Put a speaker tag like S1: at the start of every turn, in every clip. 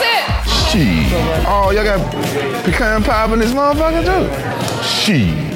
S1: it.
S2: Shit. Oh, y'all got pecan pie in this motherfucker too? Shit.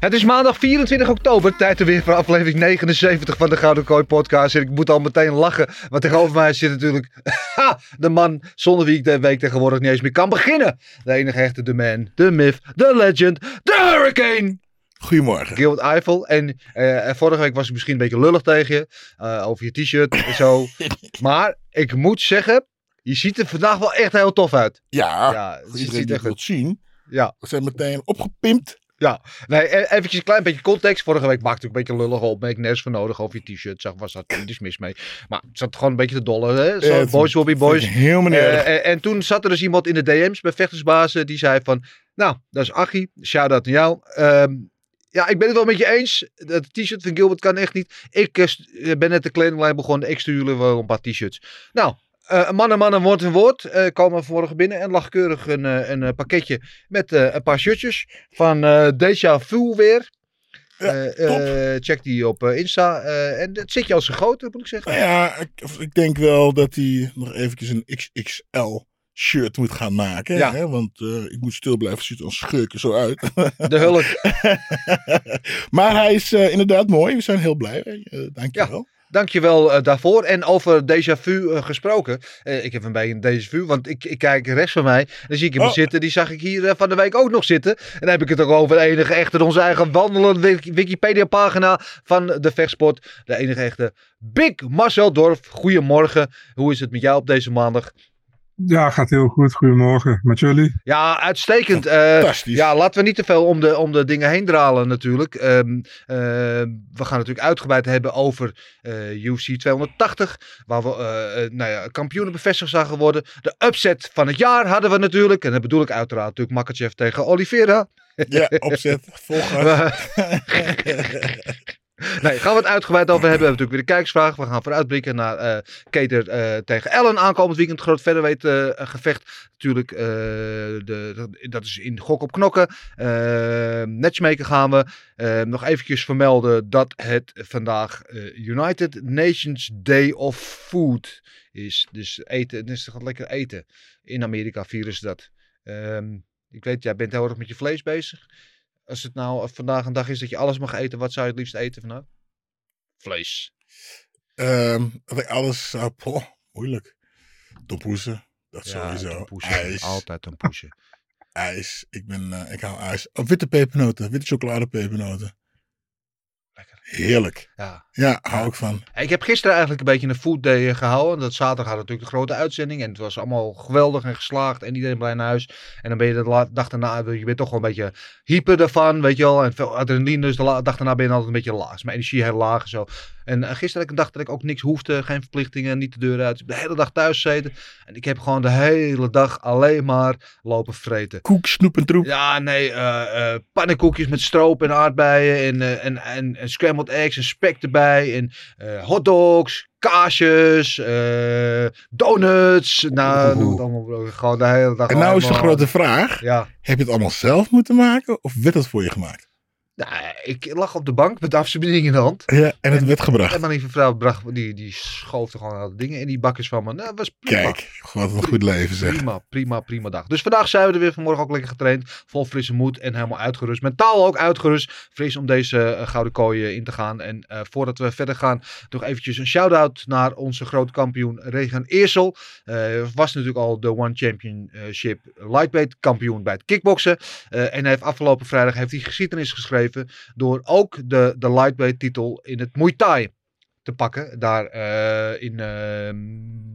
S3: Het is maandag 24 oktober, tijd er weer voor aflevering 79 van de Gouden Kooi podcast. En ik moet al meteen lachen, want tegenover mij zit natuurlijk ha, de man zonder wie ik de week tegenwoordig niet eens meer kan beginnen. De enige echte, de man, de myth, de legend, de hurricane.
S4: Goedemorgen.
S3: Gilbert Eiffel. En eh, vorige week was ik misschien een beetje lullig tegen je, eh, over je t-shirt en zo. maar ik moet zeggen, je ziet er vandaag wel echt heel tof uit.
S4: Ja,
S3: Ja,
S4: voor
S3: het
S4: iedereen
S3: ziet
S4: die het wilt zien.
S3: Ja.
S4: We zijn meteen opgepimpt.
S3: Ja, nee, e- eventjes een klein beetje context. Vorige week maakte ik een beetje lullig op. Ben ik nergens voor nodig over je t-shirt. Zag, was dat niets mis mee. Maar het zat gewoon een beetje te dollen. Hè? Zo,
S4: Eh,
S3: boys will be boys.
S4: Heel meneer.
S3: Eh, en, en toen zat er dus iemand in de DM's bij Vechtersbazen. Die zei van, nou, dat is Achie. Shout-out naar jou. Ehm, ja, ik ben het wel met je eens. Dat t-shirt van Gilbert kan echt niet. Ik eh, eh, ben net de kledinglijn begonnen. Ik stuur jullie wel een paar t-shirts. Nou, eh man en man en woord en woord eh komen vanmorgen binnen. En lag keurig een, eh, een eh, pakketje met eh, een paar shirtjes van eh Deja Vu weer.
S4: Ja,
S3: Eh, eh, check die op eh, Insta. eh, en dat zit je als gegoten, moet ik zeggen.
S4: Nou ja, ik, ik denk wel dat hij nog eventjes een XXL shirt moet gaan maken.
S3: Ja.
S4: Hè? Want eh, ik moet stil blijven, ziet er als schurken zo uit.
S3: De hulk.
S4: maar hij is eh, inderdaad mooi. We zijn heel blij. Uh, dankjewel.
S3: Dankjewel uh, daarvoor. En over déjà vu uh, gesproken. Uh, ik heb een beetje een déjà vu, want ik, ik kijk rechts van mij. Dan zie ik hem oh. zitten. Die zag ik hier van de week ook nog zitten. En dan heb ik het ook over de enige echte, onze eigen wandelende Wikipedia pagina van de vechtsport. De enige echte Big Marcel Dorf. Goedemorgen. Hoe is het met jou op deze maandag?
S5: Ja, gaat heel goed. Goedemorgen. Met jullie?
S3: Ja, uitstekend. Uh,
S4: Fantastisch.
S3: Ja, laten we niet te veel om de, om de dingen heen dralen natuurlijk. Um, uh, we gaan natuurlijk uitgebreid hebben over uh, UFC 280. Waar we nou ja, kampioenen bevestigd zagen worden. De upset van het jaar hadden we natuurlijk. En dat bedoel ik uiteraard natuurlijk Makachev tegen Oliveira.
S4: Ja, opzet. Volgas.
S3: Nee, gaan we het uitgebreid over hebben. We hebben natuurlijk weer de kijkersvraag. We gaan vooruitblikken naar uh, Keter uh, tegen Ellen aankomend weekend. Groot verderweight uh, gevecht. Natuurlijk, de, dat is in gok op knokken. matchmaker gaan we. nog eventjes vermelden dat het vandaag United Nations Day of Food is. Dus eten, dus gaat lekker eten. In Amerika vieren ze dat. Um, ik weet, jij bent heel erg met je vlees bezig. Als het nou vandaag een dag is dat je alles mag eten, wat zou je het liefst eten vandaag? Vlees.
S4: Um, alles zou... Oh, moeilijk. Tompoesen. Dat
S3: ja,
S4: sowieso.
S3: Tompoesen.
S4: IJs.
S3: Altijd tompoesen.
S4: ijs. Ik, ben, uh, ik hou ijs. Oh, witte pepernoten. Witte chocoladepepernoten.
S3: Lekker.
S4: Heerlijk.
S3: Ja.
S4: Ja, hou ik van.
S3: Ik heb gisteren eigenlijk een beetje een food day gehouden. Dat zaterdag had natuurlijk de grote uitzending. En het was allemaal geweldig en geslaagd. En iedereen blij naar huis. En dan ben je de dag daarna, je bent toch wel een beetje hyper ervan, weet je wel. En veel adrenaline. Dus de dag daarna ben je altijd een beetje laag. Mijn energie heel laag en zo. En uh, gisteren had ik een dag dat ik ook niks hoefde. Geen verplichtingen, niet de deur uit. Ik de hele dag thuis gezeten. En ik heb gewoon de hele dag alleen maar lopen vreten.
S4: Koek, snoep en troep.
S3: Ja, nee. Uh, uh, pannenkoekjes met stroop en aardbeien. En, uh, en, en, en scrambled eggs en spek erbij. En hotdogs, kaasjes, donuts. Nou, noem het allemaal. Gewoon de hele dag
S4: En nou is de grote vraag.
S3: Ja.
S4: Heb je het allemaal zelf moeten maken? Of werd het voor je gemaakt?
S3: Nou, ik lag op de bank met de afstandsbediening in de hand.
S4: Ja, en het werd gebracht.
S3: En mijn lieve vrouw bracht, die, die schoof er gewoon alle dingen in die bakjes van me. Nou, was prima.
S4: Kijk, wat een goed leven zeg.
S3: Prima, prima, prima dag. Dus vandaag zijn we er weer vanmorgen ook lekker getraind. Vol frisse moed en helemaal uitgerust. Mentaal ook uitgerust. Fris om deze eh, gouden kooi eh, in te gaan. En eh, voordat we verder gaan, nog eventjes een shout-out naar onze grote kampioen Regan Eersel. Eh, was natuurlijk al de One Championship Lightweight kampioen bij het kickboksen. En hij heeft afgelopen vrijdag heeft hij geschiedenis geschreven door ook de, de lightweight titel in het Muay Thai te pakken. Daar eh, in, eh,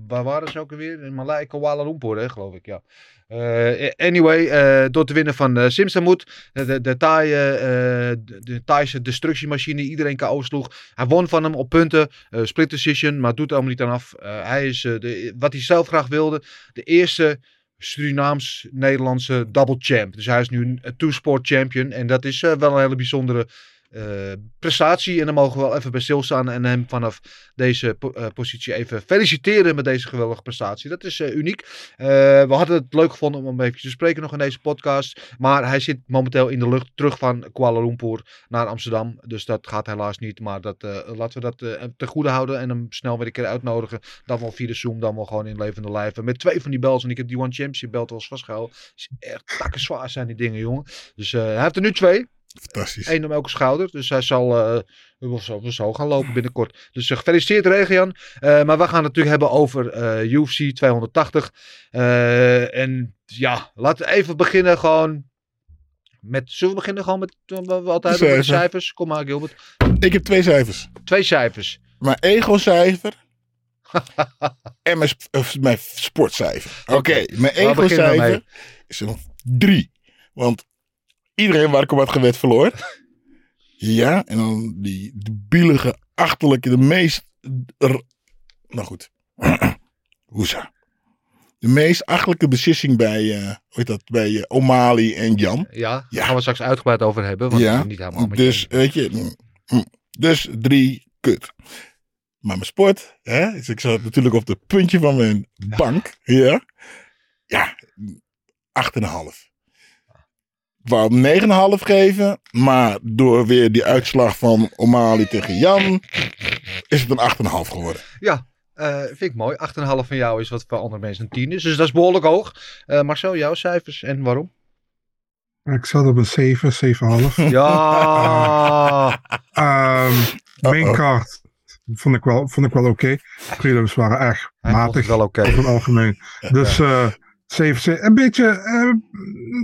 S3: waar waren ze ook alweer? In Malai, Kuala Lumpur, hè, geloof ik, ja. Eh, anyway, eh, door te winnen van uh, Simsamut, de, de, Thai, de, Thaise destructiemachine, iedereen KO sloeg. Hij won van hem op punten, split decision, maar doet er allemaal niet aan af. Hij is, de, wat hij zelf graag wilde, de eerste Surinaams-Nederlandse double champ. Dus hij is nu een two-sport champion en dat is eh, wel een hele bijzondere eh, prestatie. En dan mogen we wel even bij stilstaan en hem vanaf deze eh, positie even feliciteren met deze geweldige prestatie. Dat is eh, uniek. We hadden het leuk gevonden om hem even te spreken nog in deze podcast. Maar hij zit momenteel in de lucht terug van Kuala Lumpur naar Amsterdam. Dus dat gaat helaas niet. Maar dat, laten we dat ten goede houden en hem snel weer een keer uitnodigen. Dan wel via de Zoom, dan wel gewoon in levende lijven. Met twee van die belts. En ik heb die One Championship belt al eens vastgehouden. Is echt takken zwaar zijn die dingen, jongen. Dus hij heeft er nu twee.
S4: Fantastisch.
S3: Eén om elke schouder. Dus hij zal eh, wel zo, zo gaan lopen binnenkort. Dus eh, gefeliciteerd Regian. Eh, maar we gaan het natuurlijk hebben over eh, UFC 280. Eh, en ja, laten we even beginnen gewoon met... Zullen we beginnen gewoon met eh, wat we altijd cijfers? Kom maar Gilbert.
S4: Ik heb twee cijfers.
S3: Twee cijfers.
S4: Mijn ego-cijfer en mijn, of mijn sportcijfer. Oké, mijn ego-cijfer is een drie. Want iedereen waar ik op had gewet verloor. Ja, en dan die bielige, achterlijke, de meest... r- Nou goed. Hoesa. De meest achterlijke beslissing bij, eh hoe heet dat, bij eh, O'Malley en Jan.
S3: Ja, daar gaan we straks uitgebreid over hebben. Want
S4: Ja,
S3: niet helemaal
S4: dus
S3: je.
S4: weet je, mm, mm, dus drie, kut. Maar mijn sport, hè, dus ik zat natuurlijk op het puntje van mijn bank, ja, ja, acht en een half. Ik wou hem negen en een half geven, maar door weer die uitslag van O'Malley tegen Jan, is het een acht en een half geworden.
S3: Ja, eh, vind ik mooi. 8,5 van jou is wat voor andere mensen een 10 is. Dus dat is behoorlijk hoog. Eh, Marcel, jouw cijfers en waarom?
S5: Ik zat op een 7, 7,5.
S3: Ja.
S5: Ehm main card vond ik wel, vond ik wel oké. Prelims waren
S3: vond
S5: matig
S3: wel oké.
S5: over het algemeen. Dus 7, 7. Een beetje, eh,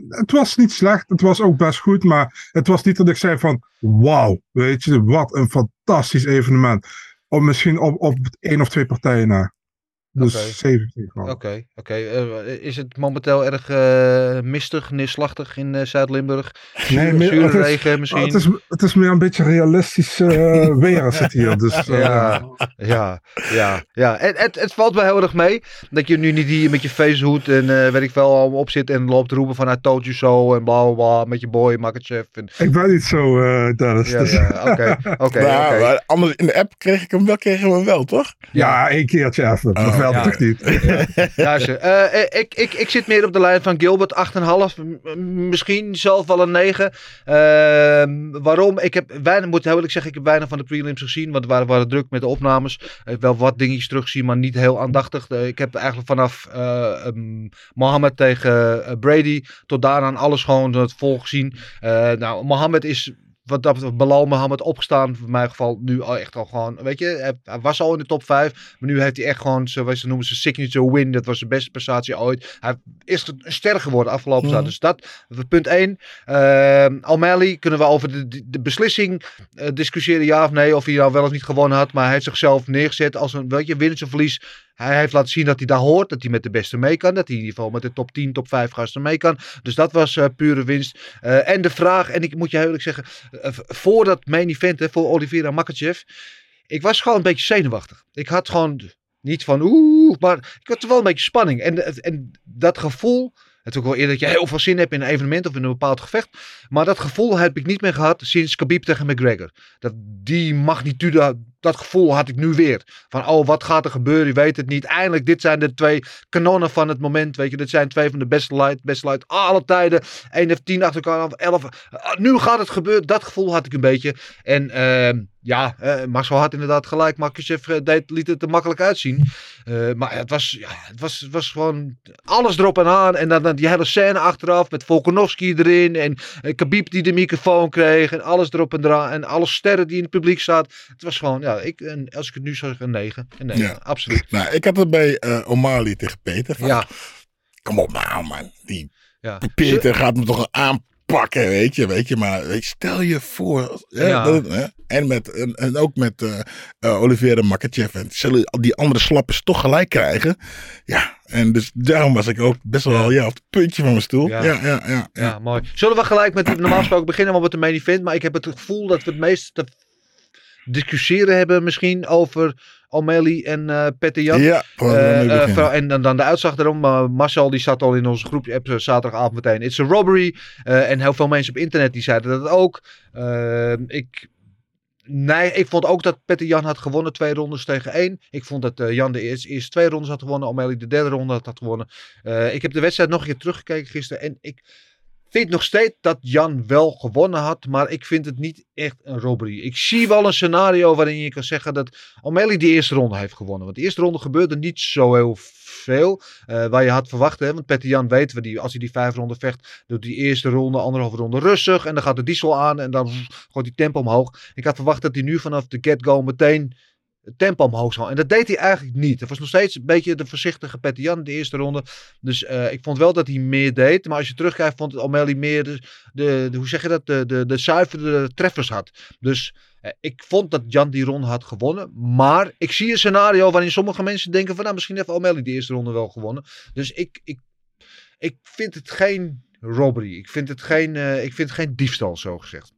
S5: het was niet slecht. Het was ook best goed. Maar het was niet dat ik zei van, wauw, weet je, wat een fantastisch evenement. Of misschien op, op één of twee partijen na. Dus
S3: Oké.
S5: 7, 7,5.
S3: Oké, oké. Eh, is het momenteel erg eh, mistig, neerslachtig in eh, Zuid-Limburg?
S5: Nee,
S3: Zure,
S5: meer-
S3: zure
S5: het is-
S3: regen misschien?
S5: Het is, het is meer een beetje realistisch eh, weer als het hier. Dus,
S3: Ja, ja, ja, ja. Het, het valt me heel erg mee dat je nu niet hier met je facehoed en eh weet ik veel allemaal op zit en loopt roepen van I told you so en bla bla bla met je boy Makachev. En,
S5: Ik ben niet zo, eh Dennis.
S3: ja,
S5: dus-
S3: ja, oké, oké,
S4: Nou, anders in de app kreeg ik hem wel, kregen we hem wel, toch?
S5: Ja, één keertje even.
S4: Oh,
S3: ja.
S5: toch niet.
S3: Ja, ze- eh, eh, ik, ik, ik zit meer op de lijn van Gilbert, 8,5. m- Misschien zelf wel een 9. Ehm, waarom? Ik heb weinig, moet heel eerlijk zeggen, ik heb weinig van de prelims gezien. Want we waren, waren druk met de opnames. Ik heb wel wat dingetjes terugzien, maar niet heel aandachtig. Eh, ik heb eigenlijk vanaf eh ehm, Mohammed tegen Brady tot daaraan alles gewoon het vol gezien. Eh, nou, Mohammed is wat dat Belal Mohammed opgestaan. In mijn geval nu al echt al gewoon, weet je, hij, was al in de top 5. Maar nu heeft hij echt gewoon, zo, wat ze noemen, zijn signature win. Dat was de beste prestatie ooit. Hij is een ster geworden afgelopen jaar.
S4: Mhm.
S3: Dus dat, punt 1. O'Malley, kunnen we over de, de, beslissing eh, discussiëren, ja of nee. Of hij nou wel of niet gewonnen had. Maar hij heeft zichzelf neergezet als een, weet je, winners of verlies. Hij heeft laten zien dat hij daar hoort, dat hij met de beste mee kan. Dat hij in ieder geval met de top 10, top 5 gasten mee kan. Dus dat was eh, pure winst. Eh, en de vraag, en ik moet je heel eerlijk zeggen, eh, voor dat main event, hè, voor Oliveira Makachev, ik was gewoon een beetje zenuwachtig. Ik had gewoon niet van oeh, maar ik had wel een beetje spanning. En, en dat gevoel, het is ook wel eerder dat je heel veel zin hebt in een evenement of in een bepaald gevecht. Maar dat gevoel heb ik niet meer gehad sinds Khabib tegen McGregor. Dat die magnitude dat gevoel had ik nu weer. Van, oh, wat gaat er gebeuren? Je weet het niet. Eindelijk, dit zijn de twee kanonnen van het moment. Weet je, dit zijn twee van de beste light, beste light alle tijden. 1 of 10 achter elkaar, of 11. Ah, nu gaat het gebeuren. Dat gevoel had ik een beetje. En ehm, ja, eh, Marcel had inderdaad gelijk. Makachev eh, deed, liet het er makkelijk uitzien. Eh, maar het was, ja, het, was, het was gewoon alles erop en aan. En dan, die hele scène achteraf met Volkanovski erin. En eh, Khabib die de microfoon kreeg. En alles erop en eraan. En alle sterren die in het publiek zaten. Het was gewoon, ja, ik, en als ik het nu zou zeggen, een 9. Een 9,
S4: Ja.
S3: absoluut.
S4: Nou, ik had het bij eh O'Malley tegen Peter. Van,
S3: Ja.
S4: Kom op nou, man. Die
S3: Ja.
S4: Peter gaat me toch aanpakken, weet je. Weet je maar weet je, stel je voor. Hè,
S3: Ja.
S4: dat, hè, en, met, en, en ook met eh eh, Olivier Makachev. En zullen die andere slappers toch gelijk krijgen. Ja, en dus daarom was ik ook best wel ja. op het puntje van mijn stoel. Ja,
S3: Ja.
S4: ja, ja. ja,
S3: Ja, mooi. Zullen we gelijk met, normaal gesproken beginnen we met de main event. Maar ik heb het gevoel dat we het meest discussiëren hebben misschien over O'Malley en eh Petter Jan.
S4: Ja,
S3: vooral- en dan, dan de uitslag daarom. maar Marcel die zat al in onze groep app zaterdagavond meteen. It's a robbery. En heel veel mensen op internet die zeiden dat ook. Ik, nee, ik vond ook dat Petter Jan had gewonnen. Twee rondes tegen één. Ik vond dat Jan de eerste, eerste twee rondes had gewonnen. O'Malley de derde ronde had, had gewonnen. Ik heb de wedstrijd nog een keer teruggekeken gisteren. En ik vind nog steeds dat Jan wel gewonnen had. Maar ik vind het niet echt een robbery. Ik zie wel een scenario waarin je kan zeggen dat O'Malley die eerste ronde heeft gewonnen. Want de eerste ronde gebeurde niet zo heel veel. eh, waar je had verwacht. Hè? Want Petter Jan weet we die, als hij die vijf ronden vecht. Doet die eerste ronde, anderhalve ronde rustig. En dan gaat de diesel aan. En dan gooit die tempo omhoog. Ik had verwacht dat hij nu vanaf de get-go meteen het tempo omhoog zou. En dat deed hij eigenlijk niet. Het was nog steeds een beetje de voorzichtige Petter Jan de eerste ronde. Dus eh, ik vond wel dat hij meer deed. Maar als je terugkijkt, vond O'Malley meer de, de, de- hoe zeg je dat, de, de, de zuivere treffers had. Dus eh, ik vond dat Jan die ronde had gewonnen. Maar ik zie een scenario waarin sommige mensen denken van nou, misschien heeft O'Malley die eerste ronde wel gewonnen. Dus ik, ik, ik vind het geen robbery. Ik vind het geen, eh, ik vind het geen diefstal, zo gezegd.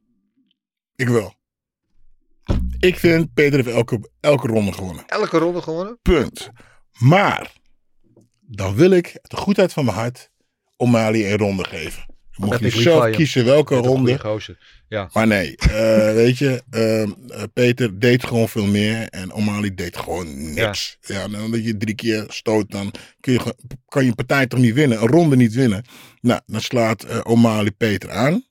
S4: Ik wel. Ik vind Peter heeft elke, elke ronde gewonnen.
S3: Elke ronde gewonnen?
S4: Punt. Maar dan wil ik de goedheid van mijn hart O'Malley een ronde geven. Dan mocht je zelf
S3: je.
S4: kiezen welke ronde.
S3: Ja.
S4: Maar nee, eh, weet je, ehm, eh, Peter deed gewoon veel meer en O'Malley deed gewoon niks. Ja. en omdat je drie keer stoot, dan kun je, kan je een partij toch niet winnen, een ronde niet winnen. Nou, dan slaat eh, O'Malley Peter aan.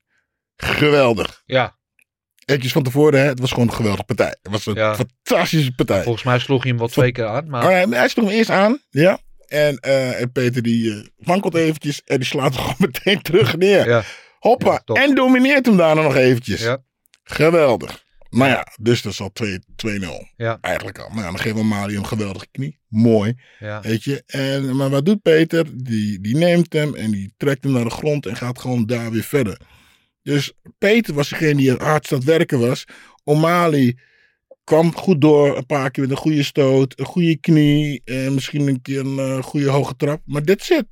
S4: Geweldig.
S3: Ja.
S4: Etjes van tevoren, hè, het was gewoon een geweldige partij. Het was een
S3: Ja.
S4: fantastische partij.
S3: Volgens mij sloeg hij hem wel twee keer aan. Maar...
S4: Oh, hij, hij sloeg hem eerst aan, ja. En, eh, en Peter die eh, wankelt eventjes en die slaat hem gewoon meteen terug neer.
S3: Ja.
S4: Hoppa,
S3: Ja,
S4: en domineert hem daarna nog eventjes.
S3: Ja.
S4: Geweldig. Maar ja, dus dat is al 2 2-0.
S3: Ja.
S4: Eigenlijk al. Maar ja, dan geven we Mali een geweldige knie. Mooi.
S3: Ja.
S4: Weet je. En, maar wat doet Peter? Die, die neemt hem en die trekt hem naar de grond en gaat gewoon daar weer verder. Dus Peter was degene die hardst aan het werken was. O'Malley kwam goed door. Een paar keer met een goede stoot. Een goede knie. En misschien een keer een eh, goede hoge trap. Maar dit zit.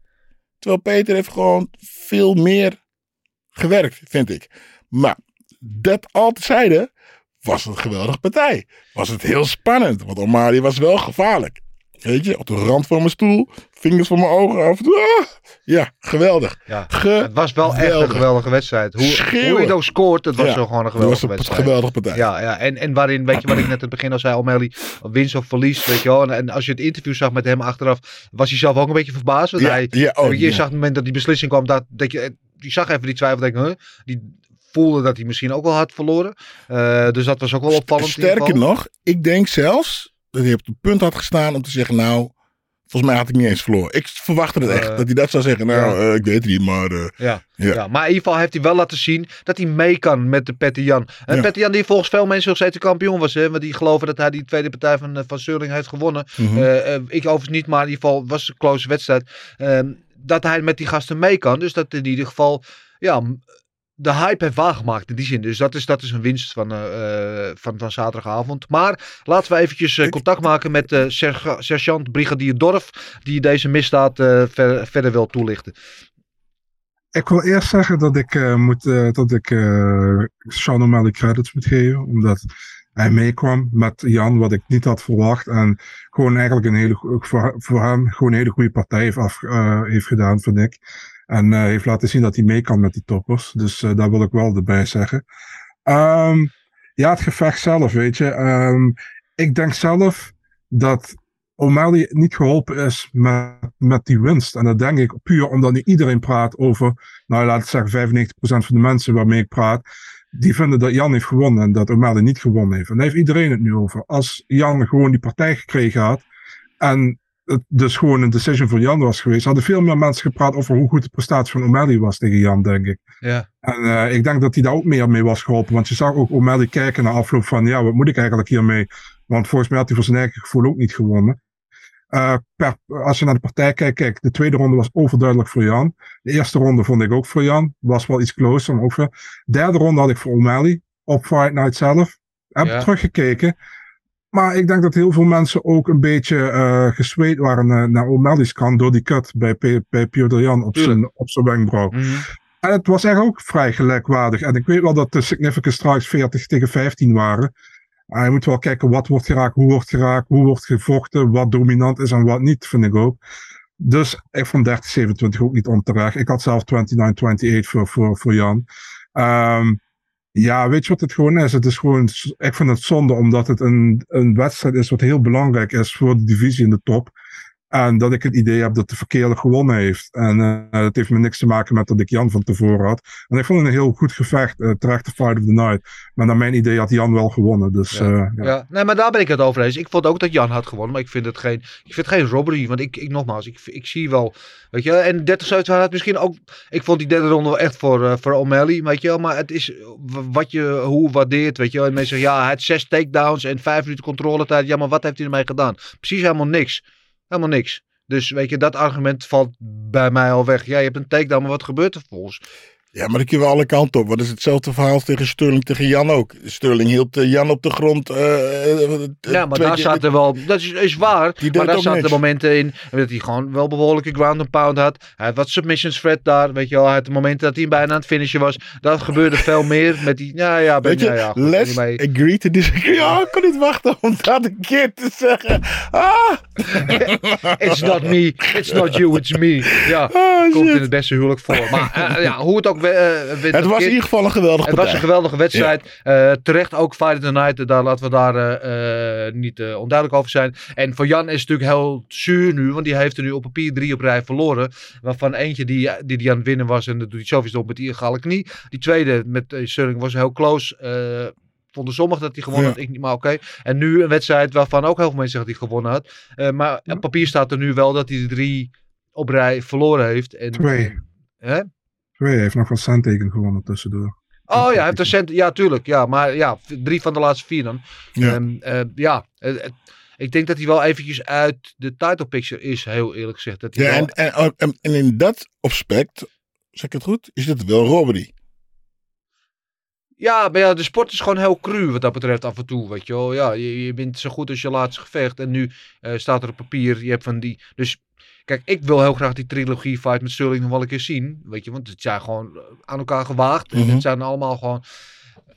S4: Terwijl Peter heeft gewoon veel meer gewerkt, vind ik. Maar dat al tezijde was het een geweldige partij. Was het heel spannend. Want O'Malley was wel gevaarlijk. Weet je, op de rand van mijn stoel. Vingers van mijn ogen af. Ah, ja, geweldig.
S3: Ja. Het was wel echt een
S4: Geweldig.
S3: geweldige wedstrijd. Hoe,
S4: Schreeuwen.
S3: je ook scoort, het was
S4: Ja,
S3: gewoon een geweldige
S4: was een
S3: wedstrijd.
S4: geweldige partij.
S3: Ja, ja. En, en waarin, weet je wat ik net aan het begin al zei, O'Malley, winst of verlies, weet je wel. En, en als je het interview zag met hem achteraf, was hij zelf ook een beetje verbaasd. Want
S4: Ja,
S3: hij,
S4: ja, oh,
S3: je zag op het moment dat die beslissing kwam, dat, dat je, die zag even die twijfel, denk ik, huh? die voelde dat hij misschien ook wel had verloren. Eh, dus dat was ook wel opvallend.
S4: Sterker nog, ik denk zelfs dat hij op het punt had gestaan om te zeggen, nou, volgens mij had ik niet eens verloren. Ik verwachtte het echt,
S3: Eh,
S4: dat hij dat zou zeggen. Nou,
S3: ja.
S4: eh, ik weet het niet, maar... eh,
S3: Ja,
S4: Ja.
S3: ja. maar in ieder geval heeft hij wel laten zien dat hij mee kan met de Petter Jan. En
S4: Ja.
S3: Petter Jan die volgens veel mensen nog steeds de kampioen was. Hè? Want die geloven dat hij die tweede partij van, van heeft gewonnen.
S4: Mhm.
S3: Eh, eh, ik overigens niet, maar in ieder geval was het een close wedstrijd. Ehm, dat hij met die gasten mee kan. Dus dat in ieder geval ja, de hype heeft waargemaakt in die zin. Dus dat is, dat is een winst van, eh, eh, van, van zaterdagavond. Maar laten we eventjes eh, contact maken met serge- sergeant Brigadier Dorf. Die deze misdaad ver- verder wil toelichten.
S5: Ik wil eerst zeggen dat ik, moet, dat ik Sean O'Malley credits moet geven. Omdat hij meekwam met Jan, wat ik niet had verwacht. En gewoon eigenlijk een hele, voor, voor hem gewoon een hele goede partij heeft, af, heeft gedaan, vind ik. En eh, heeft laten zien dat hij mee kan met die toppers. Dus eh, daar wil ik wel erbij zeggen. Ehm, ja, het gevecht zelf, weet je. Ehm, ik denk zelf dat O'Malley niet geholpen is met, met die winst. En dat denk ik puur omdat nu iedereen praat over, nou laat ik zeggen 95% van de mensen waarmee ik praat, die vinden dat Jan heeft gewonnen en dat O'Malley niet gewonnen heeft. En daar heeft iedereen het nu over. Als Jan gewoon die partij gekregen had en het dus gewoon een decision voor Jan was geweest, hadden veel meer mensen gepraat over hoe goed de prestatie van O'Malley was tegen Jan, denk ik.
S3: Ja.
S5: En uh, ik denk dat hij daar ook meer mee was geholpen. Want je zag ook O'Malley kijken na afloop van, ja, wat moet ik eigenlijk hiermee? Want volgens mij had hij voor zijn eigen gevoel ook niet gewonnen. Uh, per, als je naar de partij kijkt, kijk, de tweede ronde was overduidelijk voor Jan. De eerste ronde vond ik ook voor Jan. Was wel iets closer, maar ook voor. Derde ronde had ik voor O'Malley. Op Fight Night zelf. Heb
S3: Ja.
S5: teruggekeken. Maar ik denk dat heel veel mensen ook een beetje uh, gesweet waren uh, naar O'Malley's kant door die cut bij, P- bij Piotr Jan op zijn, op zijn wenkbrauw.
S3: Mhm.
S5: En het was eigenlijk ook vrij gelijkwaardig. En ik weet wel dat de significant strikes 40 tegen 15 waren. Maar je moet wel kijken wat wordt geraakt, hoe wordt geraakt, hoe wordt gevochten, wat dominant is en wat niet, vind ik ook. Dus ik vond 30-27 ook niet onterecht. Ik had zelf 29-28 voor, voor, voor Jan. Ehm, ja, weet je wat het gewoon is? Het is gewoon, ik vind het zonde omdat het een, een wedstrijd is wat heel belangrijk is voor de divisie in de top. En dat ik het idee heb dat de verkeerde gewonnen heeft. En uh, dat heeft me niks te maken met dat ik Jan van tevoren had. En ik vond het een heel goed gevecht, uh, terecht de fight of the night. Maar naar mijn idee had Jan wel gewonnen. Dus,
S3: Ja.
S5: uh, ja.
S3: Ja, nee, maar daar ben ik het over eens. Ik vond ook dat Jan had gewonnen, maar ik vind het geen, ik vind het geen robbery. Want ik, ik nogmaals, ik, ik zie wel, weet je, en 30 7 had misschien ook, ik vond die derde ronde wel echt voor, voor O'Malley, weet je wel, maar het is wat je, hoe waardeert, weet je wel. En mensen zeggen, ja, hij had zes takedowns en vijf minuten controletijd. Ja, maar wat heeft hij ermee gedaan? Precies helemaal niks. Helemaal niks. Dus weet je, dat argument valt bij mij al weg. Ja, je hebt een takedown, maar wat gebeurt er volgens?
S4: Ja, maar dat kunnen we alle kanten op. Dat is hetzelfde verhaal tegen Sterling tegen Jan ook. Sterling hield uh, Jan op de grond. Uh,
S3: ja, maar daar zaten wel. Dat is, is waar. Maar daar zaten momenten in. Dat hij gewoon wel behoorlijke ground and pound had. Hij had wat submissions threat daar. Weet je wel. Hij had de momenten dat hij bijna aan het finishen was. Dat gebeurde veel meer. Met die. Ja, ja, ben,
S4: Weet je,
S3: ja, ja, goed,
S4: let's
S3: mee.
S4: agree to disagree. Ja, ik kan niet wachten om dat een keer te zeggen. Ah!
S3: it's not me. It's not you. It's me. Ja,
S4: oh,
S3: komt in het beste huwelijk voor. Maar uh, ja, hoe het ook. Uh,
S4: het was in ieder geval een geweldige
S3: Het was een geweldige wedstrijd. Ja. Uh, terecht ook the Night. Daar laten we daar uh, niet uh, onduidelijk over zijn. En voor Jan is het natuurlijk heel zuur nu. Want die heeft er nu op papier drie op rij verloren. Waarvan eentje die, die, die aan het winnen was. En dat doet hij sowieso op met die illegale knie. Die tweede met Sterling was heel close. Vonden sommigen dat hij gewonnen
S4: Ja.
S3: had, ik niet, maar oké. En nu een wedstrijd waarvan ook heel veel mensen zeggen dat hij gewonnen had. Uh, maar op papier staat er nu wel dat hij de drie op rij verloren heeft. En,
S5: Twee.
S3: Hè?
S5: Twee hij heeft nog van centteken gewonnen tussendoor.
S3: Oh ja, hij heeft een cent. Ja, tuurlijk. Ja, maar ja, drie van de laatste vier dan.
S4: Ja.
S3: Um, uh, ja, uh, ik denk dat hij wel eventjes uit de title picture is, heel eerlijk gezegd. Dat hij
S4: Ja,
S3: wel...
S4: en, en, en, en in dat aspect, zeg ik het goed, is dit wel robbery.
S3: Ja, maar ja, de sport is gewoon heel cru wat dat betreft af en toe, weet je wel. Ja, je, je bent zo goed als je laatste gevecht en nu uh, staat er op papier, je hebt van die... Dus kijk, ik wil heel graag die trilogie fight met Sterling nog wel een keer zien, weet je. Want het zijn gewoon aan elkaar gewaagd.
S4: Mhm.
S3: Het zijn allemaal gewoon...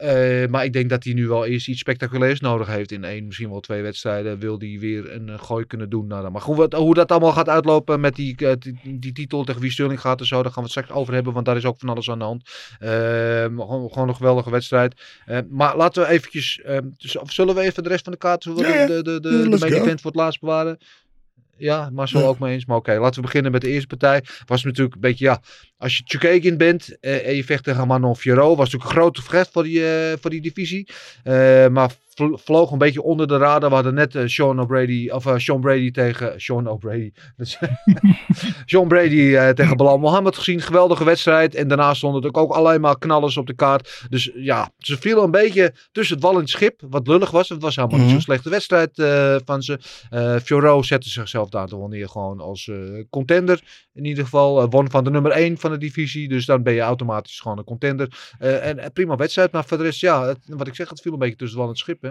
S3: Uh, maar ik denk dat hij nu wel eerst iets spectaculairs nodig heeft. In één, misschien wel twee wedstrijden wil hij weer een uh, gooi kunnen doen. Nou, maar goed, wat, hoe dat allemaal gaat uitlopen met die, uh, die, die, titel tegen wie Sterling gaat en zo. Daar gaan we het straks over hebben, want daar is ook van alles aan de hand. gewoon, gewoon een geweldige wedstrijd. maar laten we eventjes... dus, of zullen we even de rest van de kaart...
S4: Ja.
S3: de, de, de, de main event voor het laatst bewaren? Ja, ja. ook mee eens. Maar oké, laten we beginnen met de eerste partij. Was natuurlijk een beetje, ja, als je Chukagian bent uh, en je vecht tegen Manon Fiorot, was natuurlijk een grote gevecht voor die, uh, voor die divisie. Uh, maar vloog een beetje onder de radar. We hadden net Sean O'Brady, of Sean Brady tegen Sean O'Brady. Sean Brady tegen Bilal Mohammed gezien. Geweldige wedstrijd. En daarna stonden er ook alleen maar knallers op de kaart. Dus ja, ze vielen een beetje tussen het wal en het schip. Wat lullig was. Het was helemaal mm -hmm. niet zo'n slechte wedstrijd van ze. Fiorot zette zichzelf daar toch neer gewoon als contender. In ieder geval won van de nummer 1 van de divisie. Dus dan ben je automatisch gewoon een contender. Uh, en, en, prima wedstrijd. Maar voor de rest, ja, het, wat ik zeg, het viel een beetje tussen het wal en het schip. Hè?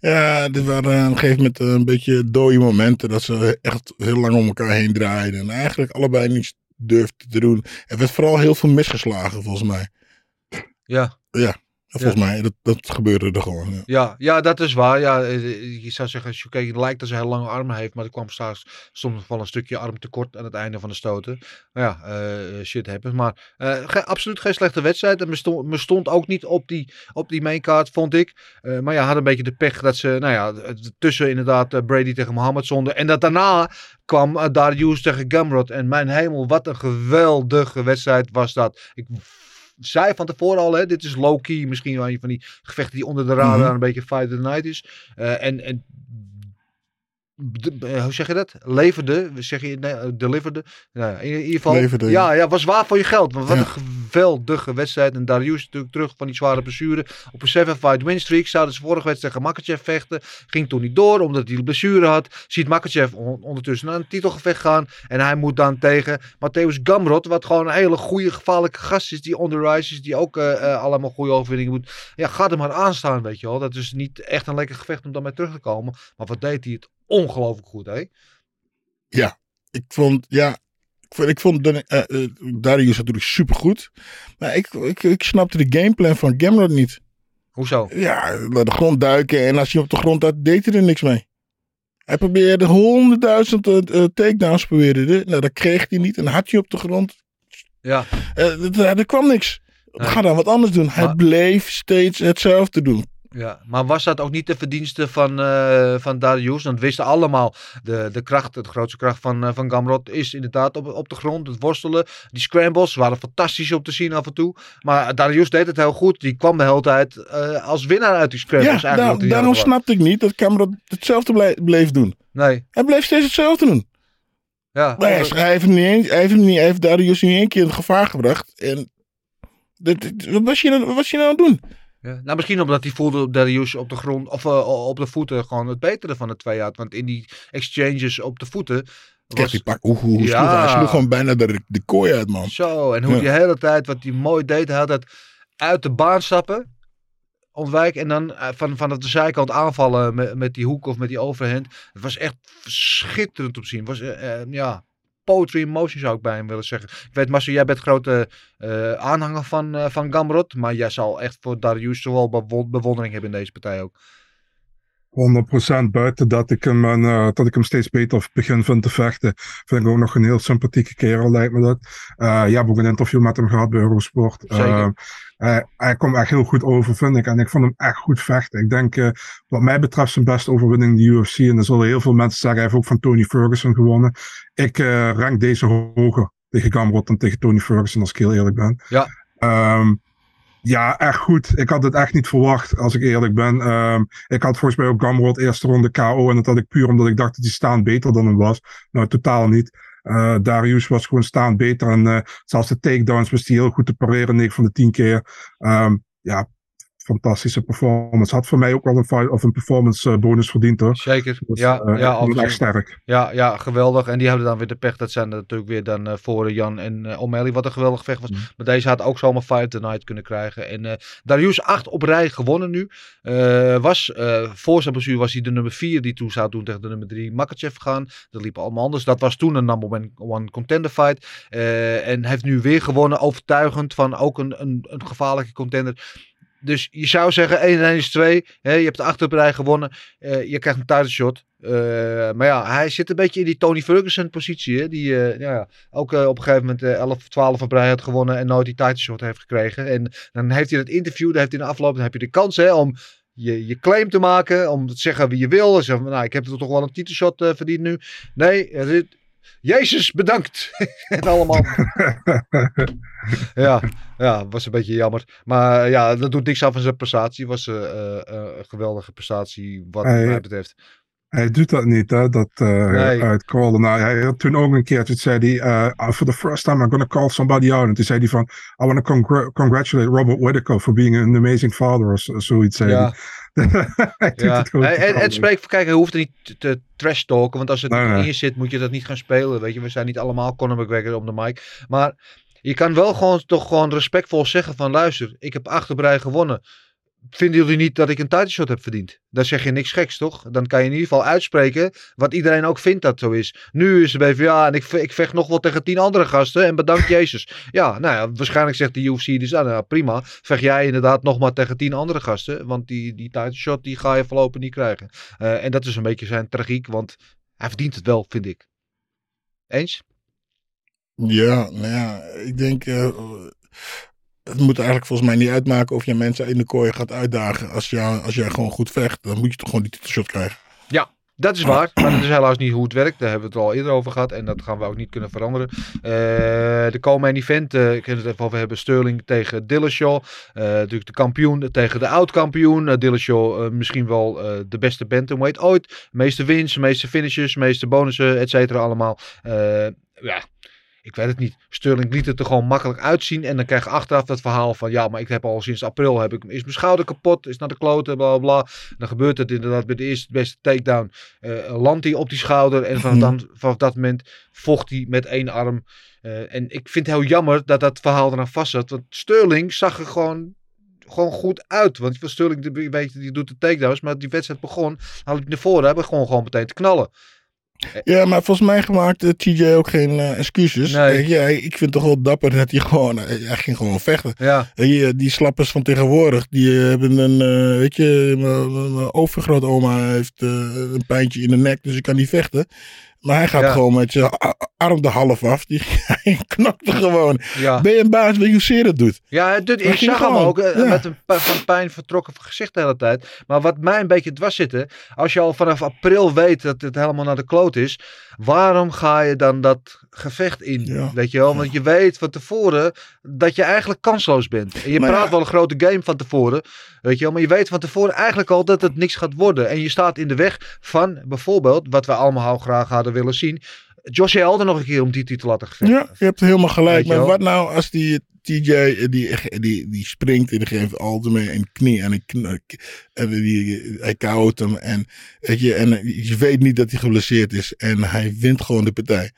S4: Ja, dit waren op een gegeven moment een beetje dode momenten. Dat ze echt heel lang om elkaar heen draaiden. En eigenlijk allebei niets durfden te doen. Er werd vooral heel veel misgeslagen, volgens mij.
S3: Ja.
S4: Ja. En volgens mij, dat, dat gebeurde er gewoon. Ja.
S3: Ja, ja, dat is waar. Ja, eh, je zou zeggen, het lijkt dat ze heel lange armen heeft, maar er kwam straks soms wel een stukje arm tekort aan het einde van de stoten. Maar ja, eh, shit happens. Maar eh, ge- absoluut geen slechte wedstrijd. En bestond, bestond ook niet op die, op die maincard, vond ik. Maar ja, had een beetje de pech dat ze, nou ja, tussen inderdaad Brady tegen Mohammed zonden. En dat daarna kwam Darius tegen Gamrot. En mijn hemel, wat een geweldige wedstrijd was dat. Ik zei van tevoren al, hè, dit is low-key. Misschien wel een van die gevechten die onder de radar
S4: Mhm.
S3: een beetje fight of the night is. Eh, en, en hoe zeg je dat? Leverde, zeg je, nee, eh, deliverde. Nou, ja, in, ieder geval,
S4: Leverde,
S3: ja, ja, was waar voor je geld. Want wat
S4: Ja.
S3: een geweldige wedstrijd. En Darius natuurlijk terug van die zware blessure. Op een 7-fight win streak zouden ze vorige wedstrijd tegen Makachev vechten. Ging toen niet door, omdat hij blessure had. Ziet Makachev on- ondertussen naar een titelgevecht gaan. En hij moet dan tegen Matthäus Gamrot, wat gewoon een hele goede, gevaarlijke gast is. Die on the rise is, die ook eh, eh, allemaal goede overwinningen moet. Ja, gaat hem maar aanstaan, weet je wel. Dat is niet echt een lekker gevecht om dan mee terug te komen. Maar wat deed hij het ongelooflijk goed, hè?
S4: Ik vond, ja, ik vond, ik vond eh, eh, Darius natuurlijk supergoed. Maar ik, ik, ik snapte de gameplan van Gamrot niet.
S3: Hoezo?
S4: Ja, laat de grond duiken en als je op de grond had, deed hij er niks mee. Hij probeerde honderdduizend eh, takedowns, probeerde hij. Nou, dat kreeg hij niet en had hij op de grond.
S3: Ja,
S4: er, er kwam niks.
S3: Nee.
S4: Ga dan wat anders doen. Hij
S3: Maar-
S4: bleef steeds hetzelfde doen.
S3: Ja, maar was dat ook niet de verdienste van, eh van Darius? Want we wisten allemaal, de, de kracht, de grootste kracht van, eh, van Gamrot is inderdaad op, op de grond, het worstelen. Die scrambles waren fantastisch om te zien af en toe. Maar Darius deed het heel goed. Die kwam de hele tijd eh, als winnaar uit die scrambles.
S4: Ja, daar- daarom snapte ik niet dat Cameron hetzelfde bleef doen.
S3: Nee,
S4: Hij bleef steeds hetzelfde doen.
S3: ja.
S4: Maar hij, hij heeft hem niet eens, hij heeft hem niet, hij heeft Darius niet één keer in gevaar gebracht. En dat, wat, was je, nou- wat was je nou aan het doen?
S3: Ja, nou, misschien omdat hij voelde op Darius op de grond of eh, op de voeten gewoon het betere van de twee had. Want in die exchanges op de voeten was
S4: die pak, hoe, hoe, hoe
S3: Ja.
S4: hij? Sloeg gewoon bijna de, de kooi uit, man.
S3: zo. En hoe
S4: Ja.
S3: die hele tijd wat hij mooi deed, hij had dat uit de baan stappen, ontwijken en dan eh, van, van de zijkant aanvallen met, met die hoek of met die overhand. Het was echt schitterend om te zien. Was eh, ja. Poetry in motion zou ik bij hem willen zeggen. Ik weet, Marcel, jij bent grote eh, aanhanger van, eh, van Gamrot. Maar jij zal echt voor Darius bewo- bewondering hebben in deze partij ook.
S5: 100% buiten dat ik, hem, eh, dat ik hem steeds beter begin vind te vechten. Vind ik ook nog een heel sympathieke kerel, lijkt me dat. Eh ja, heb ook een interview met hem gehad bij Eurosport.
S3: Zeker.
S5: Eh, hij, hij komt echt heel goed over, vind ik. En ik vond hem echt goed vechten. Ik denk, eh, wat mij betreft, zijn beste overwinning in de UFC. En er zullen heel veel mensen zeggen, hij heeft ook van Tony Ferguson gewonnen. Ik rank deze hoger tegen Gamrot dan tegen Tony Ferguson, als ik heel eerlijk ben.
S3: Ja.
S5: Ehm, ja, echt goed. Ik had het echt niet verwacht, als ik eerlijk ben. Ehm, ik had volgens mij ook Gamrot eerste ronde KO. En dat had ik puur omdat ik dacht dat hij staand beter dan hem was. Nou, totaal niet. Eh, Darius was gewoon staand beter. En eh, zelfs de takedowns was hij heel goed te pareren. 9 van de 10 keer. Ehm, ja, fantastische performance. Had voor mij ook wel een, of een performance eh, bonus verdiend hoor.
S3: Zeker.
S5: Dus,
S3: ja,
S5: eh,
S3: ja,
S5: sterk.
S3: Ja, ja, geweldig. En die hadden dan weer de pech. Dat zijn natuurlijk weer dan eh, voor Jan en eh, O'Malley. Wat een geweldig vecht was. Maar deze had ook zomaar Fight the Night kunnen krijgen. En Darius acht op rij gewonnen nu. Was, voor zijn blessure was hij de nummer 4 die toen zou doen tegen de nummer 3 Makachev gaan. Dat liep allemaal anders. Dat was toen een number one, one contender fight. En heeft nu weer gewonnen. Overtuigend van ook een, een, een gevaarlijke contender. Dus je zou zeggen 1 en 1 is 2. Hè, je hebt de acht op rij gewonnen. Eh, je krijgt een title shot. Eh, maar ja, hij zit een beetje in die Tony Ferguson positie. Hè? Die eh, ja, ook op een gegeven moment eh, 11 of 12 op rij had gewonnen. En nooit die title shot heeft gekregen. En dan heeft hij het interview. Dan heeft hij in de afloop dan heb je de kans hè, om je, je claim te maken. Om te zeggen wie je wil. En zeggen, nou, ik heb toch wel een titelshot verdiend nu. Nee, er zit- Jezus, bedankt. en allemaal. ja, ja, was een beetje jammer. Maar eh, ja, dat doet niks af van zijn prestatie. Was eh, eh, een geweldige prestatie wat mij betreft.
S5: Hij doet dat niet, hè, dat eh
S3: Nee.
S5: uitcallen. Nou, hij had toen ook een keertje, toen zei hij, uh, for the first time I'm gonna call somebody out. En toen zei hij van, I want to congr- congratulate Robert Whittaker for being an amazing father, of zo- zoiets zei
S3: Ja.
S5: hij.
S3: Ja.
S5: het
S3: En, en,
S5: totaal
S3: en
S5: niet.
S3: spreek, kijk, hij hoeft er niet te- trash talken, want als het
S5: Nee,
S3: niet
S5: nee.
S3: in je zit, moet je dat niet gaan spelen. Weet je, we zijn niet allemaal Conor McGregor om de mic. Maar je kan wel gewoon toch gewoon respectvol zeggen van, luister, ik heb acht op rij gewonnen. Vinden jullie niet dat ik een title shot heb verdiend? Dan zeg je niks geks, toch? Dan kan je in ieder geval uitspreken wat iedereen ook vindt dat zo is. Nu is even, ja, en ik, ik vecht nog wel tegen tien andere gasten en bedankt Jezus. Ja, nou ja, waarschijnlijk zegt de UFC dus, ah, nou, prima. Vecht jij inderdaad nog maar tegen tien andere gasten, want die, die title shot die ga je voorlopig niet krijgen. Eh, en dat is een beetje zijn tragiek, want hij verdient het wel, vind ik. Eens?
S4: Ja, nou ja, ik denk. eh, het moet eigenlijk volgens mij niet uitmaken of je mensen in de kooi gaat uitdagen. Als, jou, als jij gewoon goed vecht, dan moet je toch gewoon die titelshot krijgen.
S3: Ja, dat is waar. Maar dat is helaas niet hoe het werkt. Daar hebben we het al eerder over gehad. En dat gaan we ook niet kunnen veranderen. Eh, de komende event, eh, ik kan het even over hebben. Sterling tegen Dillashaw. Eh natuurlijk de kampioen tegen de oud-kampioen. Uh, Dillashaw eh, misschien wel eh, de beste bantamweight ooit. Meeste wins, meeste finishes, meeste bonussen, et cetera allemaal. Eh, ja, ik weet het niet. Sterling liet het er gewoon makkelijk uitzien. En dan krijg je achteraf dat verhaal van... Ja, maar ik heb al sinds april... Heb ik, is mijn schouder kapot. Is naar de kloten, bla bla bla. Dan gebeurt het inderdaad bij de eerste beste takedown. eh landt hij op die schouder. En vanaf, dan, vanaf dat moment vocht hij met één arm. Eh, en ik vind het heel jammer dat dat verhaal eraan vast zat. Want Sterling zag er gewoon... Gewoon goed uit. Want Sterling, die, weet je, die doet de takedowns. Maar die wedstrijd begon. Haal ik naar voren. Hebben gewoon, gewoon meteen te knallen.
S4: Ja, maar volgens mij maakte TJ ook geen eh, excuses.
S3: Nee.
S4: Eh, ja, ik vind het toch wel dapper dat hij gewoon, eh, hij ging gewoon vechten.
S3: Ja.
S4: Die, die slappers van tegenwoordig, die eh, hebben een, eh, weet je, mijn- overgrootoma heeft eh, een pijntje in de nek, dus ik kan niet vechten. Maar hij gaat
S3: Ja.
S4: gewoon met a- arm de half af. Die hij gewoon.
S3: Ja.
S4: Ben je een baas, weet je hoe zeer dat doet?
S3: Ja, het doet, ik zag hem ook eh,
S4: ja.
S3: met een van pijn vertrokken gezicht de hele tijd. Maar wat mij een beetje dwars zitten, als je al vanaf april weet dat het helemaal naar de kloot is, waarom ga je dan dat gevecht in? Weet je wel, want je weet van tevoren dat je eigenlijk kansloos bent. En je
S4: Maar
S3: praat wel een grote game van tevoren, weet je wel, maar je weet van tevoren eigenlijk al dat het niks gaat worden. En je staat in de weg van bijvoorbeeld, wat we allemaal graag hadden willen zien, Josh Elder nog een keer om die titel te laten gevechten.
S4: Ja, je hebt helemaal gelijk. Maar wat nou als die TJ, eh, die, die, die springt en die geeft algemeen een knie en, een kn- en die, hij koud hem. En, weet je, en je weet niet dat hij geblesseerd is en hij wint gewoon de partij.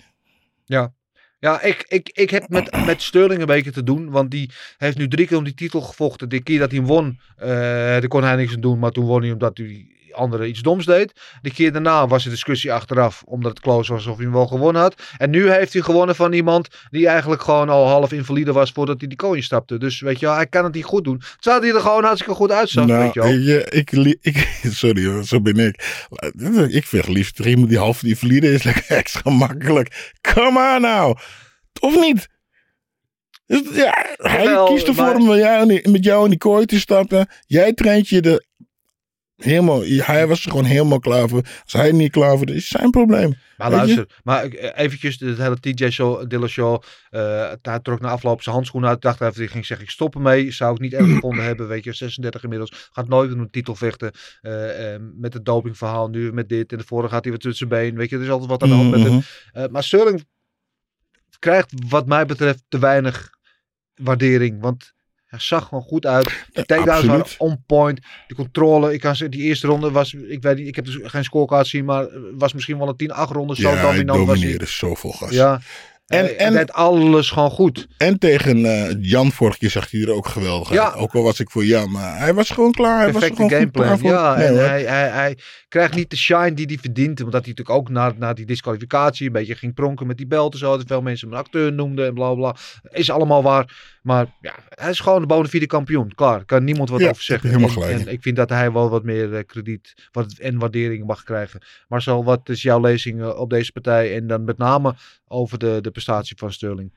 S3: Ja. Ja, ik, ik, ik heb met, met Sterling een beetje te doen. Want die heeft nu drie keer om die titel gevochten. De keer dat hij hem won, eh daar kon hij niks aan doen. Maar toen won hij omdat die andere iets doms deed. De keer daarna was de discussie achteraf. Omdat het close was of hij hem wel gewonnen had. En nu heeft hij gewonnen van iemand die eigenlijk gewoon al half invalide was voordat hij die kooi stapte. Dus weet je wel, hij kan het niet goed doen. Terwijl hij er gewoon hartstikke goed uitzag,
S4: nou,
S3: weet je wel.
S4: je, ik, li- ik, sorry zo ben ik. Ik vecht liefst iemand die half verliezen is lekker extra makkelijk. Come on nou. Of niet? Dus, ja, hij kiest ervoor
S3: maar-
S4: om met jou, in die- met jou in die kooi te stappen. Jij traint je er helemaal. Hij was er gewoon helemaal klaar voor. Als hij niet klaar voor is, is zijn probleem.
S3: Maar luister, maar eh, eventjes het hele TJ Show, Dillashaw, eh hij trok na afloop zijn handschoenen uit. Dacht even, hij ging zeggen, ik stop ermee. Zou ik niet erg gevonden hebben, weet je, 36 inmiddels. Gaat nooit een titel vechten. eh, met het dopingverhaal, nu met dit. En de vorige gaat hij weer tussen zijn been. Weet je, er is altijd wat aan de hand met hem.
S4: Mhm.
S3: Eh, maar Sterling krijgt wat mij betreft te weinig waardering. Want hij zag gewoon goed uit. De takedowns waren
S4: absoluut.
S3: on point. De controle, ik kan zeggen, die eerste ronde was, ik weet niet, ik heb dus geen scorecard zien, maar was misschien wel een 10-8 ronde. Zo
S4: Ja,
S3: dominant was hij.
S4: domineerde zoveel gas.
S3: Ja.
S4: En-
S3: deed alles gewoon goed.
S4: En tegen eh, Jan vorige keer zag hij er ook geweldig uit.
S3: Ja.
S4: Ook al was ik voor Jan, maar hij was gewoon klaar. Hij was er
S3: Perfecte
S4: gewoon
S3: gameplan.
S4: voor.
S3: Ja,
S4: Nee,
S3: en hij, hij, hij krijgt niet de shine die hij verdient. Omdat hij natuurlijk ook na, na die disqualificatie een beetje ging pronken met die belt en zo. Dat veel mensen hem een acteur noemden en bla bla. Is allemaal waar. Maar ja, hij is gewoon de bona fide kampioen. Klaar, kan niemand wat
S4: Ja,
S3: over zeggen.
S4: helemaal
S3: En-
S4: gelijk
S3: en, ik vind dat hij wel wat meer eh, krediet wat, en waardering mag krijgen. Marcel, wat is jouw lezing op deze partij? En dan met name over de, de prestatie van Sterling.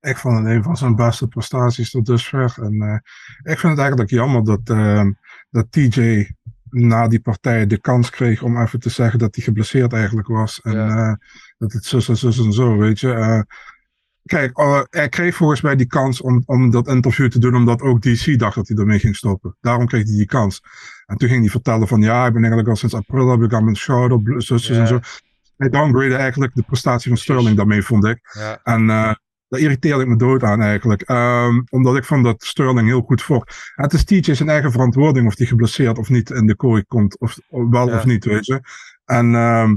S5: Ik vond het een van zijn beste prestaties tot dusver. En eh, ik vind het eigenlijk jammer dat, eh, dat TJ na die partij de kans kreeg om even te zeggen dat hij geblesseerd eigenlijk was. En
S3: Ja.
S5: eh, dat het zus en zus en zo, weet je. Kijk, eh, hij kreeg volgens mij die kans om, om dat interview te doen, omdat ook DC dacht dat hij ermee ging stoppen. Daarom kreeg hij die kans. En toen ging hij vertellen van, ja, ik ben eigenlijk al sinds april heb ik aan mijn schouder, zus
S3: Ja.
S5: en zo. Hij downgrade eigenlijk de prestatie van Sterling daarmee, vond ik.
S3: Ja.
S5: En eh daar irriteerde ik me dood aan eigenlijk. Ehm, omdat ik vond dat Sterling heel goed vocht. Het is TJ zijn eigen verantwoording of hij geblesseerd of niet in de kooi komt. Of, of wel
S3: Ja.
S5: of niet, weet je. En ehm,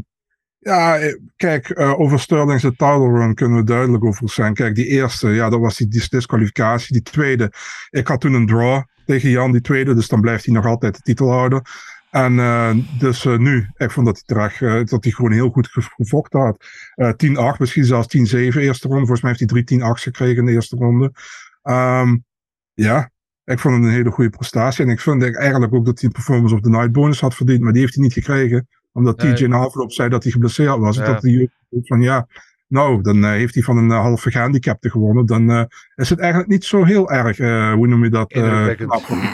S5: ja, eh, kijk, eh, over Sterling's title run kunnen we duidelijk over zijn. Kijk, die eerste, ja, dat was die dis- disqualificatie. Die tweede, ik had toen een draw. tegen Jan die tweede. Dus dan blijft hij nog altijd de titelhouder. En eh, dus eh, nu, ik vond dat hij eh, dat hij gewoon heel goed ge- gevochten had. Eh 10-8, misschien zelfs 10-7 eerste ronde. Volgens mij heeft hij drie 10-8's gekregen in de eerste ronde. Ehm, ja, ik vond het een hele goede prestatie. En ik vind eigenlijk ook dat hij een performance of the night bonus had verdiend. Maar die heeft hij niet gekregen. Omdat
S3: Nee.
S5: TJ na afloop zei dat hij geblesseerd was. En dat hij van ja, nou, dan heeft hij van een halve gehandicapte gewonnen. Dan is het eigenlijk niet zo heel erg, eh, hoe noem je dat? eh,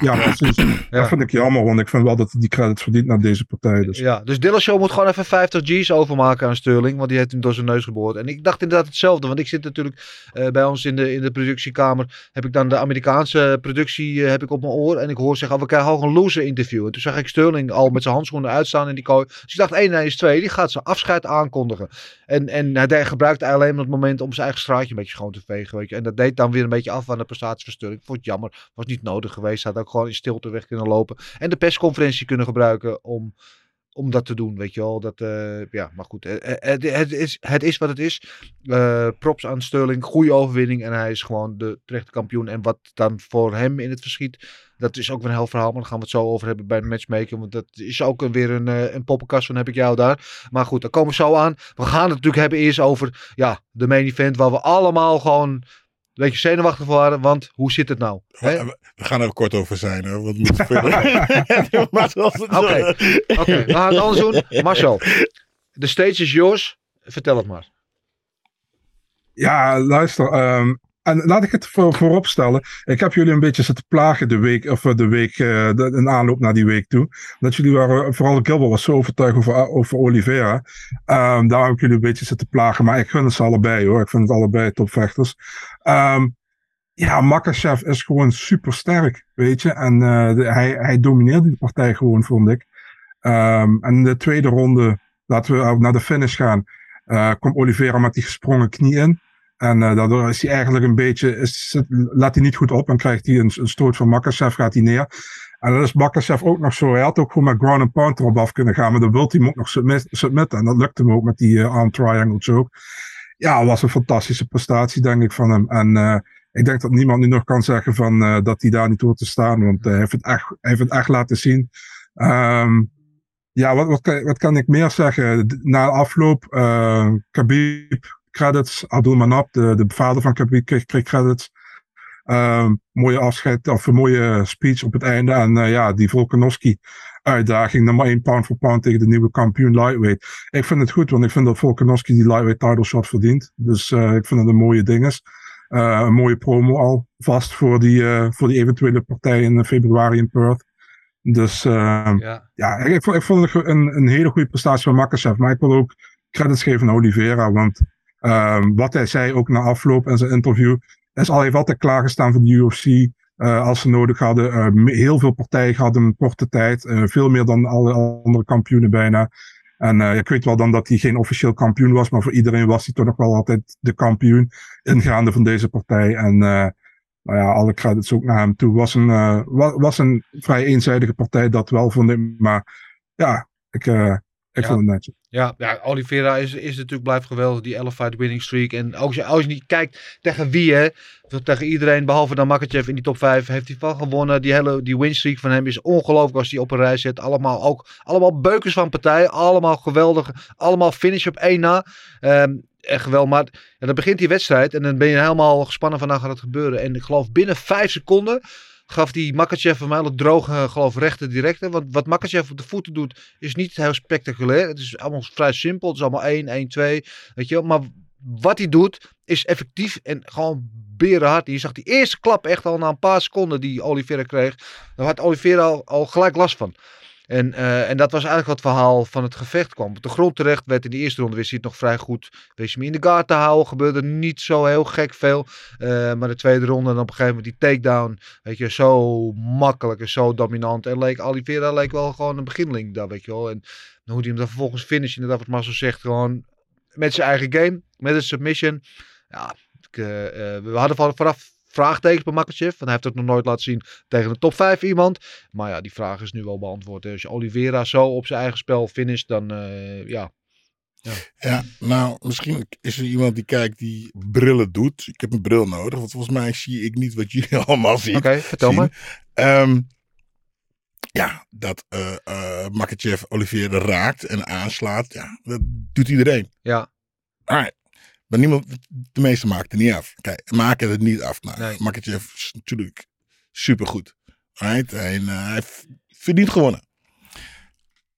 S5: ja, precies.
S3: Ja.
S5: Dat vind ik jammer, want ik vind wel dat hij die credits verdient naar deze partij. Dus.
S3: Ja, dus Dillashaw moet gewoon even 50 G's overmaken aan Sterling. Want die heeft hem door zijn neus geboord. En ik dacht inderdaad hetzelfde. Want ik zit natuurlijk eh, bij ons in de, in de productiekamer. Heb ik dan de Amerikaanse productie heb ik op mijn oor. En ik hoor zeggen, oh, we krijgen ook een loser interview. En toen zag ik Sterling al met zijn handschoenen uitstaan in die kooi. Dus ik dacht, 1 en 1 is 2. Die gaat zijn afscheid aankondigen. En, en hij gebruikte alleen het moment om zijn eigen straatje een beetje schoon te vegen. Weet je. En dat deed dan weer een beetje af aan de prestatie van Sterling. Ik het jammer. Was niet nodig geweest. Had ook gewoon in stilte weg kunnen lopen. En de persconferentie kunnen gebruiken om, om dat te doen. Weet je wel. Dat, eh, ja, maar goed. eh, eh, Het, is, het is wat het is. Props aan Sterling. Goede overwinning. En hij is gewoon de terechte kampioen. En wat dan voor hem in het verschiet. Dat is ook een heel verhaal. Maar daar gaan we het zo over hebben bij de matchmaking. Want dat is ook weer een, een poppenkast van heb ik jou daar. Maar goed, daar komen we zo aan. We gaan het natuurlijk hebben eerst over ja, de main event. Waar we allemaal gewoon een beetje zenuwachtig voor waren. Want hoe zit het nou? Hè?
S4: We we gaan er kort over zijn. Want
S3: Oké,
S4: zo-
S3: Oké, we gaan het anders doen. Marcel, de stage is yours. Vertel het maar.
S5: Ja, luister. ehm, en laat ik het voor, voorop stellen. Ik heb jullie een beetje zitten plagen de week, of eh, de week, eh, een aanloop naar die week toe. Dat jullie waren, vooral Gilbert was zo overtuigd over, over Oliveira. Ehm daar heb ik jullie een beetje zitten plagen. Maar ik gun het ze allebei hoor. Ik vind het allebei topvechters. Ehm ja, Makachev is gewoon super sterk, weet je. En eh, hij, hij domineerde die partij gewoon, vond ik. Ehm, en de tweede ronde, laten we naar de finish gaan, eh, komt Oliveira met die gesprongen knie in. En eh, daardoor is hij eigenlijk een beetje, laat hij niet goed op en krijgt hij een, stoot van Makachev, gaat hij neer. En dat is Makachev ook nog zo. Hij had ook gewoon met ground and pound erop af kunnen gaan, maar dan wil hij hem ook nog submit, submitten. En dat lukte hem ook met die eh, arm triangle choke. Ja, het was een fantastische prestatie, denk ik, van hem. En eh, ik denk dat niemand nu nog kan zeggen van, dat hij daar niet hoort te staan, want hij, heeft het echt, hij heeft het echt laten zien. Ehm, ja, wat, wat, kan, wat kan ik meer zeggen? Na afloop, Khabib credits, Abdul Manap, de, de vader van Khabib, kreeg, kreeg credits. Ehm, mooie afscheid, of een mooie speech op het einde. En eh, ja, die Volkanovski uitdaging, nummer 1 pound for pound tegen de nieuwe kampioen lightweight. Ik vind het goed, want ik vind dat Volkanovski die lightweight title shot verdient. Dus eh, ik vind het een mooie ding is. Eh, een mooie promo al vast voor die, voor die eventuele partij in februari in Perth. Dus ehm,
S3: Ja.
S5: ja, ik, ik vond, het een, een hele goede prestatie van Makachev. Maar ik wil ook credits geven aan Oliveira. Want ehm, wat hij zei ook na afloop in zijn interview. Is al heeft altijd klaargestaan voor de UFC. eh, als ze nodig hadden. Eh, heel veel partijen in een korte tijd. eh, veel meer dan alle andere kampioenen bijna. En ik weet wel dan dat hij geen officieel kampioen was. Maar voor iedereen was hij toch nog wel altijd de kampioen. Ingaande van deze partij. En nou ja, alle credits ook naar hem toe. Was een, wa- was een vrij eenzijdige partij, dat wel vond ik. Maar ja, ik, ik
S3: Ja.
S5: netjes.
S3: Ja, ja Oliveira is, is natuurlijk blijft geweldig. Die 11 fight winning streak. En als je, als je niet kijkt tegen wie hè. Tegen iedereen behalve dan Makachev in die top 5 heeft hij van gewonnen. Die hele die winstreak van hem is ongelooflijk als hij op een rij zet. Allemaal ook allemaal beukers van partijen. Allemaal geweldig. Allemaal finish op één na. Ehm, echt geweldig. Maar ja, dan begint die wedstrijd en dan ben je helemaal gespannen van nou gaat het gebeuren. En ik geloof binnen 5 seconden gaf die Makachev een droge, geloof rechte directe. Want wat Makachev op de voeten doet, is niet heel spectaculair. Het is allemaal vrij simpel. Het is allemaal 1, 1, 2. Weet je wel. Maar wat hij doet, is effectief en gewoon berenhard. Je zag die eerste klap echt al na een paar seconden die Oliveira kreeg. Daar had Oliveira al, al gelijk last van. En, eh, en dat was eigenlijk wat het verhaal van het gevecht kwam. Op de grond terecht werd in de eerste ronde wist hij het nog vrij goed. Wees hem in de guard te houden. Gebeurde niet zo heel gek veel. Eh, maar de tweede ronde en op een gegeven moment die takedown. Weet je, zo makkelijk en zo dominant. En leek Oliveira leek wel gewoon een beginling daar, weet je wel. En hoe hij hem dan vervolgens finish, inderdaad wat Marcel zegt, gewoon met zijn eigen game. Met een submission. Ja, ik, eh, we hadden van- vanaf vraagtekens bij Makachev. Want hij heeft het nog nooit laten zien tegen een top 5 iemand. Maar ja, die vraag is nu wel beantwoord. Als je Oliveira zo op zijn eigen spel finisht, dan eh, ja.
S4: Ja, nou, misschien is er iemand die kijkt die brillen doet. Ik heb een bril nodig, want volgens mij zie ik niet wat jullie allemaal zien.
S3: Oké, vertel
S4: zien.
S3: me.
S4: Ehm, ja, dat eh eh Makachev Olivier raakt en aanslaat, ja, dat doet iedereen.
S3: Ja.
S4: Alright. Maar niemand, de meeste maken het niet af. Kijk, maken het niet af. Nou,
S3: Nee.
S4: Is natuurlijk supergoed. Alright? En eh, hij verdient gewonnen.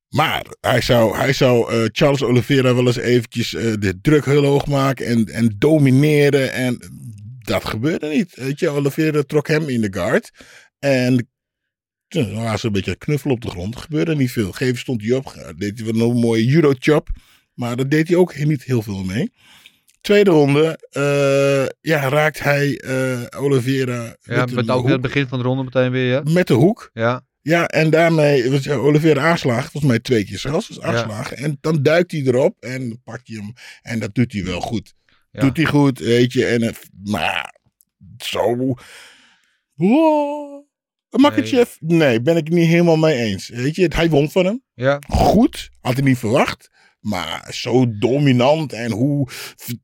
S4: Maar hij zou, hij zou eh, Charles Oliveira wel eens eventjes eh, de druk heel hoog maken en, en domineren. En dat gebeurde niet. Weet je, Oliveira trok hem in de guard. En toen was een beetje knuffel op de grond. Er gebeurde niet veel. Geven stond hij op. Deed hij wel een mooie judo chop. Maar daar deed hij ook niet heel veel mee. Tweede ronde, eh, ja, raakt hij eh Oliveira
S3: Ja,
S4: met,
S3: ook het begin van de ronde meteen weer, ja.
S4: met de hoek.
S3: Ja,
S4: Ja, en daarmee was Oliveira aanslagen. Volgens mij twee keer zelfs. Dus aanslagen. En dan duikt hij erop en pakt hij hem. En dat doet hij wel goed.
S3: Ja.
S4: Doet hij goed, weet je. En het, maar zo. Wow. Makachev, nee. ben ik niet helemaal mee eens. Weet je, hij won van hem.
S3: ja.
S4: Goed, had ik niet verwacht. Maar zo dominant en hoe.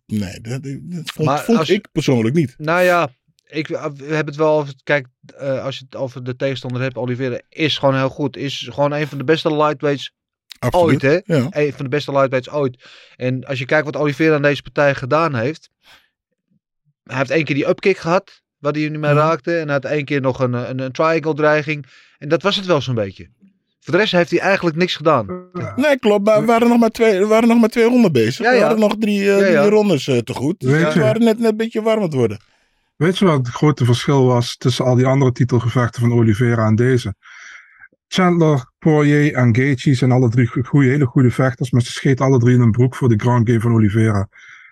S4: Nee, dat, dat vond,
S3: Maar
S4: vond
S3: als-
S4: ik persoonlijk niet.
S3: Nou ja, ik, we hebben het wel over. Kijk, eh, als je het over de tegenstander hebt, Oliveira is gewoon heel goed. Is gewoon een van de beste lightweights
S4: Absoluut.
S3: ooit, hè?
S4: Ja.
S3: Een van de beste lightweights ooit. En als je kijkt wat Oliveira aan deze partij gedaan heeft. Hij heeft één keer die upkick gehad, waar hij niet mee
S4: Mhm.
S3: raakte. En hij had één keer nog een, een, een triangle dreiging. En dat was het wel zo'n beetje. Voor de rest heeft hij eigenlijk niks gedaan.
S4: Nee, klopt. Maar we waren nog maar twee, we waren nog maar twee ronden bezig.
S3: Ja,
S4: We hadden nog drie, eh,
S3: Ja, ja.
S4: drie rondes eh, te goed. Dus we waren net, net een beetje warm aan het worden.
S5: Weet je wat het grote verschil was tussen al die andere titelgevechten van Oliveira en deze? Chandler, Poirier en Gaethje zijn alle drie goede, hele goede vechters, maar ze scheten alle drie in een broek voor de ground game van Oliveira.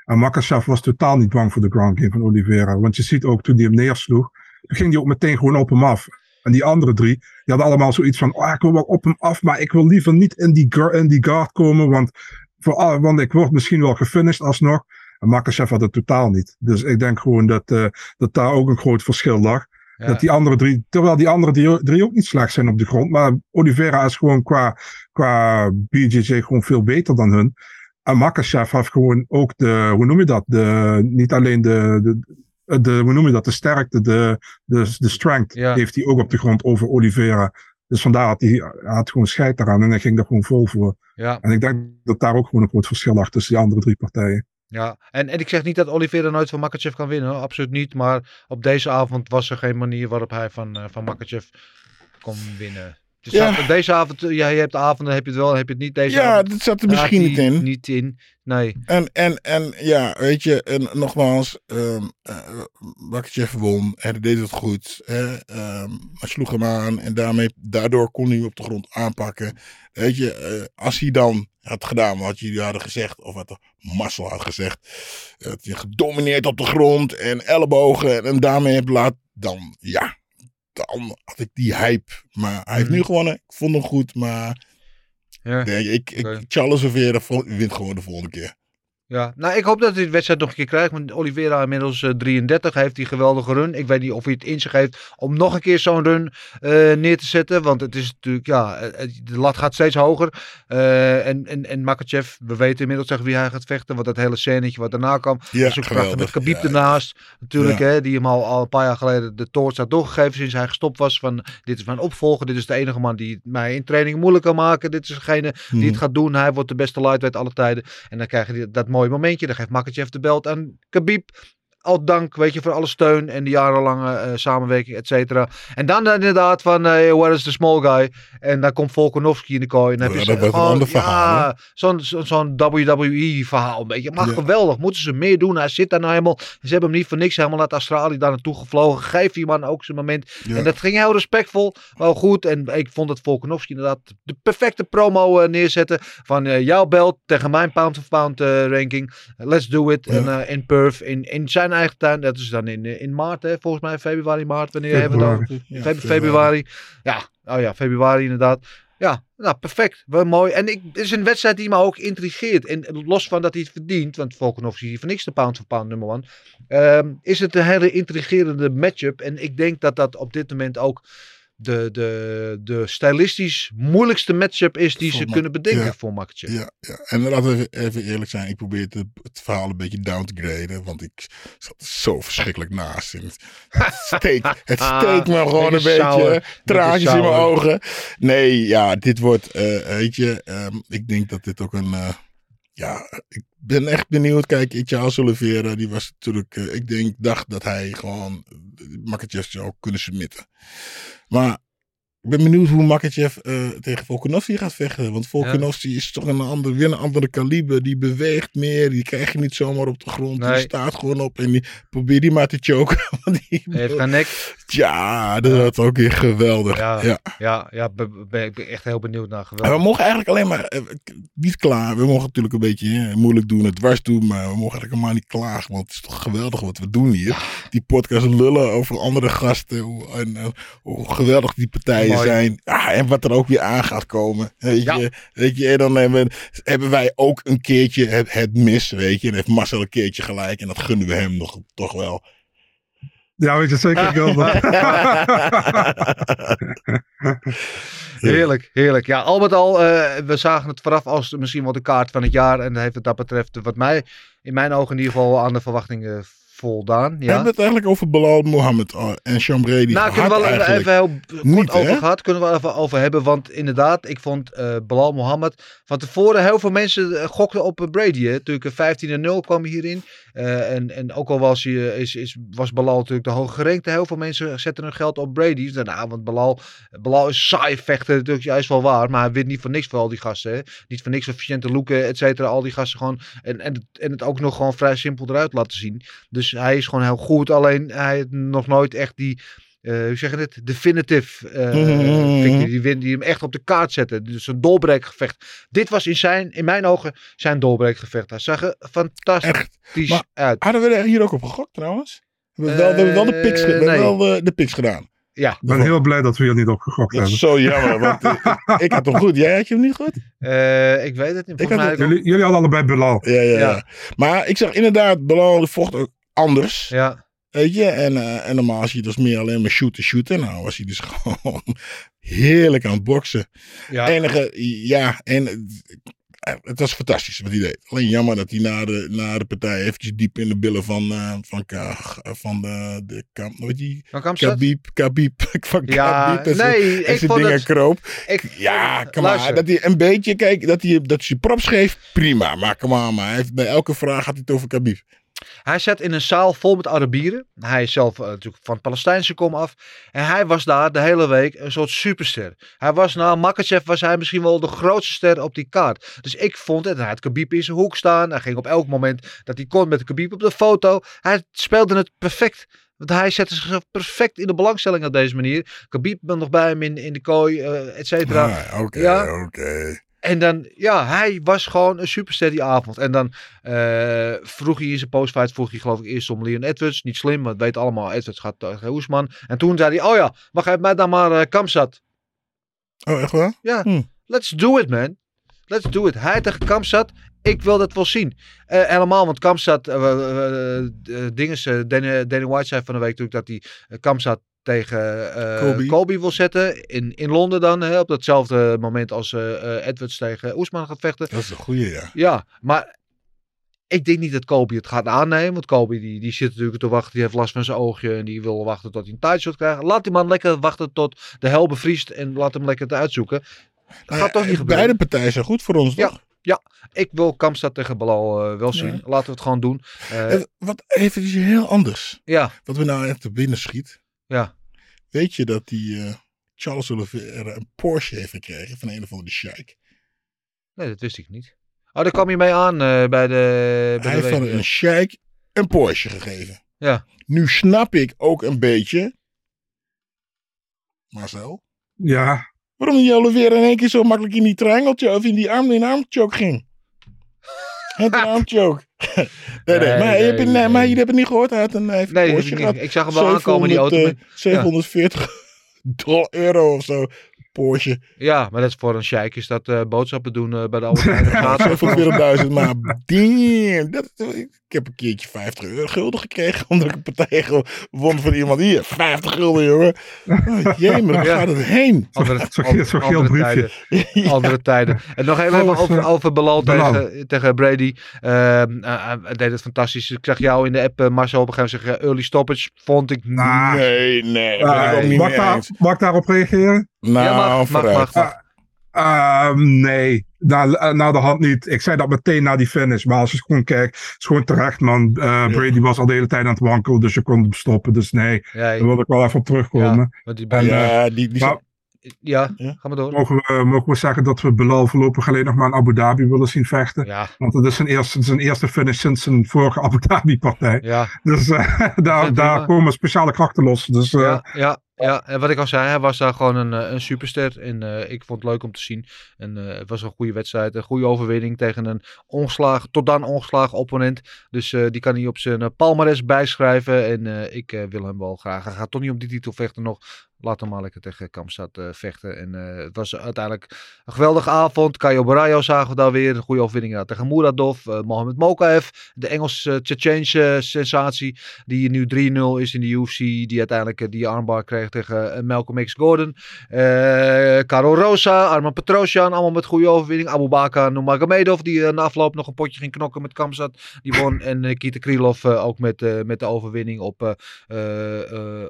S5: En Makachev was totaal niet bang voor de ground game van Oliveira. Want je ziet ook toen hij hem neersloeg, toen ging hij ook meteen gewoon op hem af. En die andere drie, die hadden allemaal zoiets van, oh, ik wil wel op hem af, maar ik wil liever niet in die, guard- in die guard komen, want, voor, want ik word misschien wel gefinished alsnog. En Makachev had het totaal niet. Dus ik denk gewoon dat, eh, dat daar ook een groot verschil lag.
S3: Ja.
S5: Dat die andere drie, terwijl die andere drie, drie ook niet slecht zijn op de grond. Maar Oliveira is gewoon qua, qua BJJ gewoon veel beter dan hun. En Makachev heeft gewoon ook de, hoe noem je dat? De, niet alleen de, de, de hoe noem je dat? De sterkte, de, de, de strength
S3: Ja.
S5: heeft hij ook op de grond over Oliveira. Dus vandaar had hij, hij had gewoon scheid eraan en hij ging er gewoon vol voor.
S3: Ja,
S5: En ik denk dat daar ook gewoon een groot verschil lag tussen die andere drie partijen.
S3: ja. En, en ik zeg niet dat Oliveira nooit van Makachev kan winnen. hoor. Absoluut niet. Maar op deze avond was er geen manier waarop hij van, eh, van Makachev kon winnen. Dus
S4: Ja.
S3: deze avond, ja, je hebt avonden, heb je het wel, heb je het niet. Deze
S4: Ja,
S3: avond
S4: dat zat er misschien niet in.
S3: Niet in, nee.
S4: En, en, en ja, weet je, en nogmaals, um, Makachev won hij deed het goed. Hè, ehm, hij sloeg hem aan en daarmee, daardoor kon hij hem op de grond aanpakken. Weet je, eh, als hij dan had gedaan wat jullie hadden gezegd, of wat de Marcel had gezegd, dat je gedomineerd op de grond en ellebogen en, en daarmee hebt laten, dan ja, dan had ik die hype. Maar hij heeft
S3: Mhm.
S4: nu gewonnen, ik vond hem goed, maar
S3: Ja.
S4: nee, ik, ik,
S3: Oké.
S4: Charles Oliveira wint gewoon de volgende keer.
S3: Ja, nou ik hoop dat hij de wedstrijd nog een keer krijgt. Want Oliveira inmiddels eh, 33 heeft die geweldige run. Ik weet niet of hij het in zich heeft om nog een keer zo'n run eh, neer te zetten. Want het is natuurlijk, ja, eh, eh, de lat gaat steeds hoger. Eh, en, en, en Makachev, we weten inmiddels tegen wie hij gaat vechten. Want dat hele scènetje wat daarna kwam.
S4: Ja,
S3: was ook prachtig met. Khabib
S4: Ja,
S3: ernaast. Natuurlijk,
S4: Ja.
S3: hè, die hem al, al een paar jaar geleden de toorts had doorgegeven sinds hij gestopt was. Van dit is mijn opvolger. Dit is de enige man die mij in training moeilijk kan maken. Dit is degene die
S4: Mhm.
S3: het gaat doen. Hij wordt de beste lightweight alle tijden. En dan krijg je die- dat mooie momentje. Dan geeft Makachev de belt aan Khabib. Al dank, weet je, voor alle steun en de jarenlange eh, samenwerking, et cetera. En dan inderdaad van, eh where is the small guy? En dan komt Volkanovski in de kooi. En dan
S4: Ja,
S3: heb je
S4: dat een ander verhaal,
S3: Ja, zo'n zo, zo'n WWE-verhaal een beetje. Maar
S4: Ja.
S3: geweldig, moeten ze meer doen. Hij zit daar nou helemaal. Ze hebben hem niet voor niks helemaal uit Australië daar naartoe gevlogen. Geef die man ook zijn moment.
S4: Ja.
S3: En dat ging heel respectvol, wel goed. En ik vond dat Volkanovski inderdaad de perfecte promo eh, neerzetten. Van eh, jouw belt tegen mijn pound-of-pound eh, ranking. Let's do it. En, eh, in Perth, in, in zijn eigen tuin. Dat is dan in, eh, in maart, hè, volgens mij februari, maart. Wanneer hebben we dat?
S5: Februari.
S4: Ja,
S3: Feb-
S4: februari.
S3: Ja, oh ja, februari inderdaad. Ja, nou perfect. Wel mooi. En ik, het is een wedstrijd die me ook intrigeert. En los van dat hij het verdient, want Volkanovski is voor niks de pound for pound nummer one. ehm, is het een hele intrigerende matchup. En ik denk dat dat op dit moment ook de, de, de stylistisch moeilijkste matchup is die
S4: Voor
S3: ze kunnen bedenken
S4: ja.
S3: voor Makachev.
S4: Ja, ja. En laten we even, eerlijk zijn. Ik probeer het, het verhaal een beetje down te graden. Want ik zat zo verschrikkelijk naast. En het steekt, het steekt me gewoon een
S3: Beetje.
S4: Traantjes in mijn ogen. Nee, ja, dit wordt, eh, weet je. ehm, ik denk dat dit ook een... eh, ja, ik ben echt benieuwd. Kijk, Charles Oliveira, die was natuurlijk... eh, ik denk, dacht dat hij gewoon uh, zou kunnen submitten. Maar ik ben benieuwd hoe Makachev eh, tegen Volkanovski gaat vechten. Want Volkanovski is toch een ander, weer een andere kaliber. Die beweegt meer. Die krijg je niet zomaar op de grond. Die staat gewoon op. En die, probeer die maar te choken. Die,
S3: Hij heeft geen nek.
S4: ja, dat wordt ook weer geweldig.
S3: Ja,
S4: ja.
S3: ja. ja, be- be- ik ben echt heel benieuwd naar
S4: En
S3: geweldig.
S4: we mogen eigenlijk alleen maar eh, niet klaar. We mogen natuurlijk een beetje hè, moeilijk doen, het dwars doen, maar we mogen eigenlijk helemaal niet klagen. Want het is toch geweldig wat we doen hier. Die podcast lullen over andere gasten. Hoe, en, eh, hoe geweldig die partijen
S3: Mooi.
S4: zijn. Ja, en wat er ook weer aan gaat komen. Weet
S3: Ja.
S4: je, weet je en dan hebben, hebben wij ook een keertje het, het mis. Weet je, en heeft Marcel een keertje gelijk. En dat gunnen we hem nog, toch wel.
S5: Ja, weet je zeker, Gilbert.
S3: Heerlijk, heerlijk. Ja, al met al, eh, we zagen het vooraf als misschien wel de kaart van het jaar. En heeft het dat betreft, wat mij in mijn ogen in ieder geval aan de verwachtingen voldaan.
S4: We
S3: Ja.
S4: hebben het eigenlijk over Bilal Mohammed eh, en Sean Brady
S3: Nou, kunnen we wel even, heel
S4: Niet,
S3: kort over
S4: hè?
S3: gehad. Kunnen we even over hebben. Want inderdaad, ik vond Bilal Mohammed van tevoren heel veel mensen eh, gokten op eh, Brady. Hè. Natuurlijk eh, 15 en 0 kwam hierin. En, en ook al was, hij, is, is, was Bilal natuurlijk de hoge gerenkte. Heel veel mensen zetten hun geld op Brady. Zeiden, Nou, want Bilal, Bilal is saai vechter. Natuurlijk, ja, is wel waar. Maar hij wint niet voor niks voor al die gasten. Hè. Niet voor niks voor Vicente Luque, et cetera. Al die gasten gewoon. En, en, en het ook nog gewoon vrij simpel eruit laten zien. Dus hij is gewoon heel goed. Alleen hij heeft nog nooit echt die. eh, hoe zeg je het? Definitive eh
S4: Mhm.
S3: victory. Die, win, die hem echt op de kaart zetten. Dus een doorbreekgevecht. Dit was in, zijn, in mijn ogen zijn doorbreekgevecht. Hij zag er fantastisch
S4: Maar
S3: uit.
S4: Hadden we er hier ook op gegokt trouwens? We hebben wel, we hebben wel de picks, we
S3: Eh,
S4: hebben wel de, de picks gedaan.
S3: Ja,
S5: Ik ben heel blij dat we hier niet op gegokt
S4: Dat
S5: hebben.
S4: is zo jammer, want ik, ik had hem goed. Jij had je hem niet goed?
S3: eh, ik weet het niet.
S4: Had het-
S5: Jullie, jullie hadden allebei Bilal.
S4: Ja, ja, ja.
S3: Ja.
S4: Maar ik zag inderdaad, Bilal vocht ook anders.
S3: Ja,
S4: Weet je, en, eh, en normaal zie je dus meer alleen maar shooten, shooten. Nou was hij dus gewoon heerlijk aan het boksen.
S3: ja.
S4: Enige, ja, en het was fantastisch wat hij deed. Alleen jammer dat hij na de, na de partij eventjes diep in de billen van, eh, van, Ka- van de, de kamp, weet je,
S3: dat?
S4: Khabib, Khabib, van
S3: Ja,
S4: en
S3: nee, ik
S4: zijn dingen
S3: het...
S4: kroop.
S3: Ik,
S4: Ja, kom maar. Dat hij een beetje, kijk, dat hij, dat hij props geeft, prima. Maar kom maar, maar hij heeft, bij elke vraag gaat hij het over Khabib.
S3: Hij zat in een zaal vol met Arabieren. Hij is zelf eh, natuurlijk van het Palestijnse kom af. En hij was daar de hele week een soort superster. Hij was na Makachev was hij misschien wel de grootste ster op die kaart. Dus ik vond het. Hij had Khabib in zijn hoek staan. Hij ging op elk moment dat hij kon met de Khabib op de foto. Hij speelde het perfect. Want hij zette zichzelf perfect in de belangstelling op deze manier. Khabib was nog bij hem in, in de kooi, eh et cetera.
S4: Ah, Oké,
S3: Ja.
S4: oké.
S3: En dan, ja, hij was gewoon een superster die avond. En dan eh, vroeg hij in zijn postfight, vroeg hij geloof ik eerst om Leon Edwards. Niet slim, want we weten allemaal, Edwards gaat tegen Oesman. En toen zei hij, oh ja, mag hij mij dan maar Kamsat.
S4: Oh, echt waar?
S3: Ja,
S4: Hm.
S3: let's do it man. Let's do it. Hij tegen Kamsat, ik wil dat wel zien. Eh, helemaal, want Kamsat, uh, dinges, eh, Danny, Danny White zei van de week natuurlijk dat hij Kamsat tegen
S4: Colby.
S3: Colby. wil zetten. In, in Londen dan, hè, op datzelfde moment als eh, eh, Edwards tegen Oesman gaat vechten.
S4: Dat is een goeie, ja.
S3: Ja, maar ik denk niet dat Kobe het gaat aannemen. Want Kobe die, die zit natuurlijk te wachten. Die heeft last van zijn oogje. En die wil wachten tot hij een tijdshot krijgt. Laat die man lekker wachten tot de hel bevriest. En laat hem lekker te uitzoeken. Dat gaat toch niet gebeuren.
S4: Beide partijen zijn goed voor ons,
S3: Ja.
S4: toch?
S3: Ik wil Kamstad tegen Balal wel zien. Laten we het gewoon doen.
S4: Wat even iets heel anders.
S3: ja,
S4: Wat we nou echt te binnen schiet.
S3: Ja.
S4: Weet je dat die eh, Charles Oliveira een Porsche heeft gekregen van een of andere sheik?
S3: Nee, dat wist ik niet. Oh, daar kwam je mee aan eh, bij de... Bij
S4: Hij
S3: de
S4: heeft van een sheik een Porsche gegeven.
S3: Ja.
S4: Nu snap ik ook een beetje, Marcel,
S5: Ja,
S4: waarom die Oliveira in één keer zo makkelijk in die triangeltje of in die arm in armchoke ging. Het een armchoke. nee, nee,
S3: Nee,
S4: maar, je hebt, het- nee,
S3: nee.
S4: maar je hebt het niet gehoord. Hij had een, heeft
S3: Nee,
S4: een
S3: ik. Ik zag hem wel aankomen, die auto.
S4: 700,
S3: met-
S4: eh, 740 dollar euro of zo. Porsche.
S3: Ja, maar dat is voor een sheik is dat eh, boodschappen doen eh, bij de Albert Heijn.
S4: Ja,
S3: Gaat
S4: voor 40.000, maar damn. Dat, ik heb een keertje 50 euro gulden gekregen. Omdat ik een partij won van iemand hier. 50 gulden, jongen. Oh, jee, maar waar
S3: Ja.
S4: gaat het heen?
S3: Andere,
S5: Zo'n geel- briefje.
S3: tijden. Andere tijden. En nog even over,
S5: eh,
S3: over Belal tegen, tegen Brady. Ehm, eh, hij deed het fantastisch. Ik zag jou in de app, Marcel, op een gegeven moment zeggen, early stoppage vond ik
S4: Nee, nee. Daar ben ik ook niet
S5: mag, daar, mag ik daarop reageren?
S4: Nou,
S3: Ja, mag, mag,
S4: vooruit.
S3: mag, mag.
S5: Ehm, nee, na, eh, na de hand niet. Ik zei dat meteen na die finish. Maar als je gewoon kijkt, is gewoon terecht, man. Eh, Brady was al de hele tijd aan het wankelen, dus je kon hem stoppen. Dus nee,
S3: Ja,
S5: daar wil ik wel even op terugkomen.
S3: ja, want die
S5: En,
S4: Ja, die, die
S5: Maar-
S3: ja,
S4: Ja.
S3: ga maar door.
S5: Mogen we, mogen we zeggen dat we Belal voorlopig alleen nog maar in Abu Dhabi willen zien vechten?
S3: Ja,
S5: Want het is zijn eerste, zijn eerste finish sinds zijn vorige Abu Dhabi partij.
S3: ja,
S5: Dus eh, daar, daar komen speciale krachten los. Dus eh,
S3: ja, ja, ja. En wat ik al zei, hij was daar gewoon een, eh, een superster. En eh, ik vond het leuk om te zien. En eh, het was een goede wedstrijd. Een goede overwinning tegen een ongeslagen, tot dan ongeslagen opponent. Dus die kan hij op zijn palmares bijschrijven. En ik wil hem wel graag. Hij gaat toch niet om die titel vechten nog. Laat hem maar lekker tegen Kamstad eh, vechten. En eh, het was uiteindelijk een geweldige avond. Caio Barayo zagen we daar weer. Een goede overwinning tegen Muradov. eh Mohamed Mokaev. De Engels-Tsjetsjeense sensatie. Die nu 3-0 is in de UFC. Die uiteindelijk die armbar kreeg tegen Malcolm X Gordon. Caro Rosa, Arman Petrosjan. Allemaal met goede overwinning. Abu Bakar Nurmagomedov. Die na afloop nog een potje ging knokken met Kamzat. Die won. en eh, Kita Krylov ook met, met de overwinning op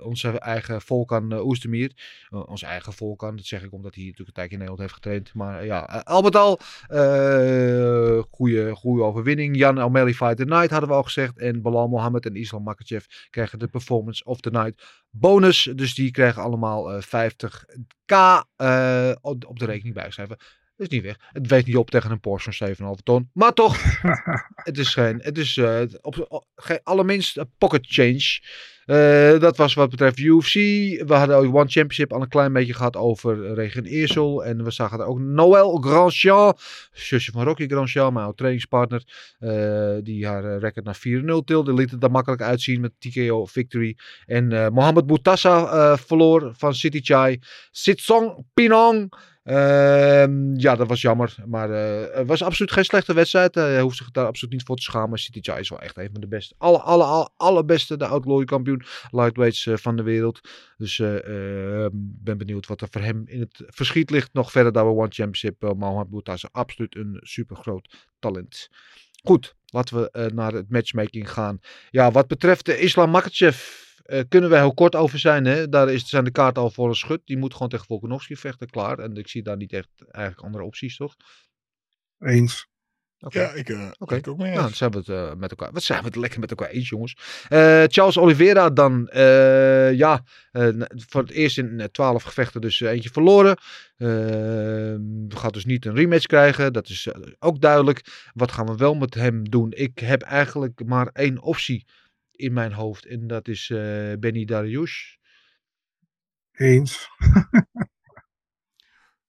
S3: onze eigen Volkan uh, Oestermier. Eh, onze eigen Volkan. Dat zeg ik omdat hij natuurlijk een tijdje in Nederland heeft getraind. Maar eh, ja, eh, al met al. goede, goede overwinning. Jan Almeli Fight the Night hadden we al gezegd. En Balal Mohammed en Islam Makachev krijgen de Performance of the Night bonus. Dus die krijgen allemaal eh, 50k eh, op de rekening bijschrijven. Dat is niet weg. Het weegt niet op tegen een Porsche van 7,5 ton. Maar toch, het is geen, het is op, op, geen, allerminst een pocket change. Eh, dat was wat betreft UFC. We hadden ook One Championship al een klein beetje gehad over Regen Eersel. En we zagen er ook Noël Grandjean, zusje van Rocky Grandjean, mijn oud trainingspartner. eh, die haar eh, record naar 4-0 tilde. Liet het er makkelijk uitzien met TKO victory. En Mohamed Boutassa verloor van City Chai. Sitsong Pinong. Ehm, ja, dat was jammer. Maar eh, het was absoluut geen slechte wedstrijd. Eh, Hij hoeft zich daar absoluut niet voor te schamen. City Chai is wel echt een van de beste. Alle, alle, alle, allerbeste. De outlaw kampioen lightweights eh, van de wereld. Dus eh, eh, ben benieuwd wat er voor hem in het verschiet ligt. Nog verder dan we One Championship. Uh, Mohamed Boutassa absoluut een super groot talent. Goed, laten we naar het matchmaking gaan. Ja, wat betreft de Islam Makachev eh, kunnen we heel kort over zijn. Hè? Daar is, zijn de kaarten al voor een schut. Die moet gewoon tegen Volkanovski vechten, klaar. En ik zie daar niet echt eigenlijk andere opties, toch?
S5: eens.
S4: Ja, ik, ik ook mee
S3: Nou, zijn we het eh, met elkaar. Wat zijn we het lekker met elkaar eens, jongens. Eh, Charles Oliveira dan. ja, voor het eerst in 12 gevechten dus eentje verloren. Eh, gaat dus niet een rematch krijgen. Dat is ook duidelijk. Wat gaan we wel met hem doen? Ik heb eigenlijk maar één optie in mijn hoofd. En dat is eh, Benny Dariush.
S5: Eens.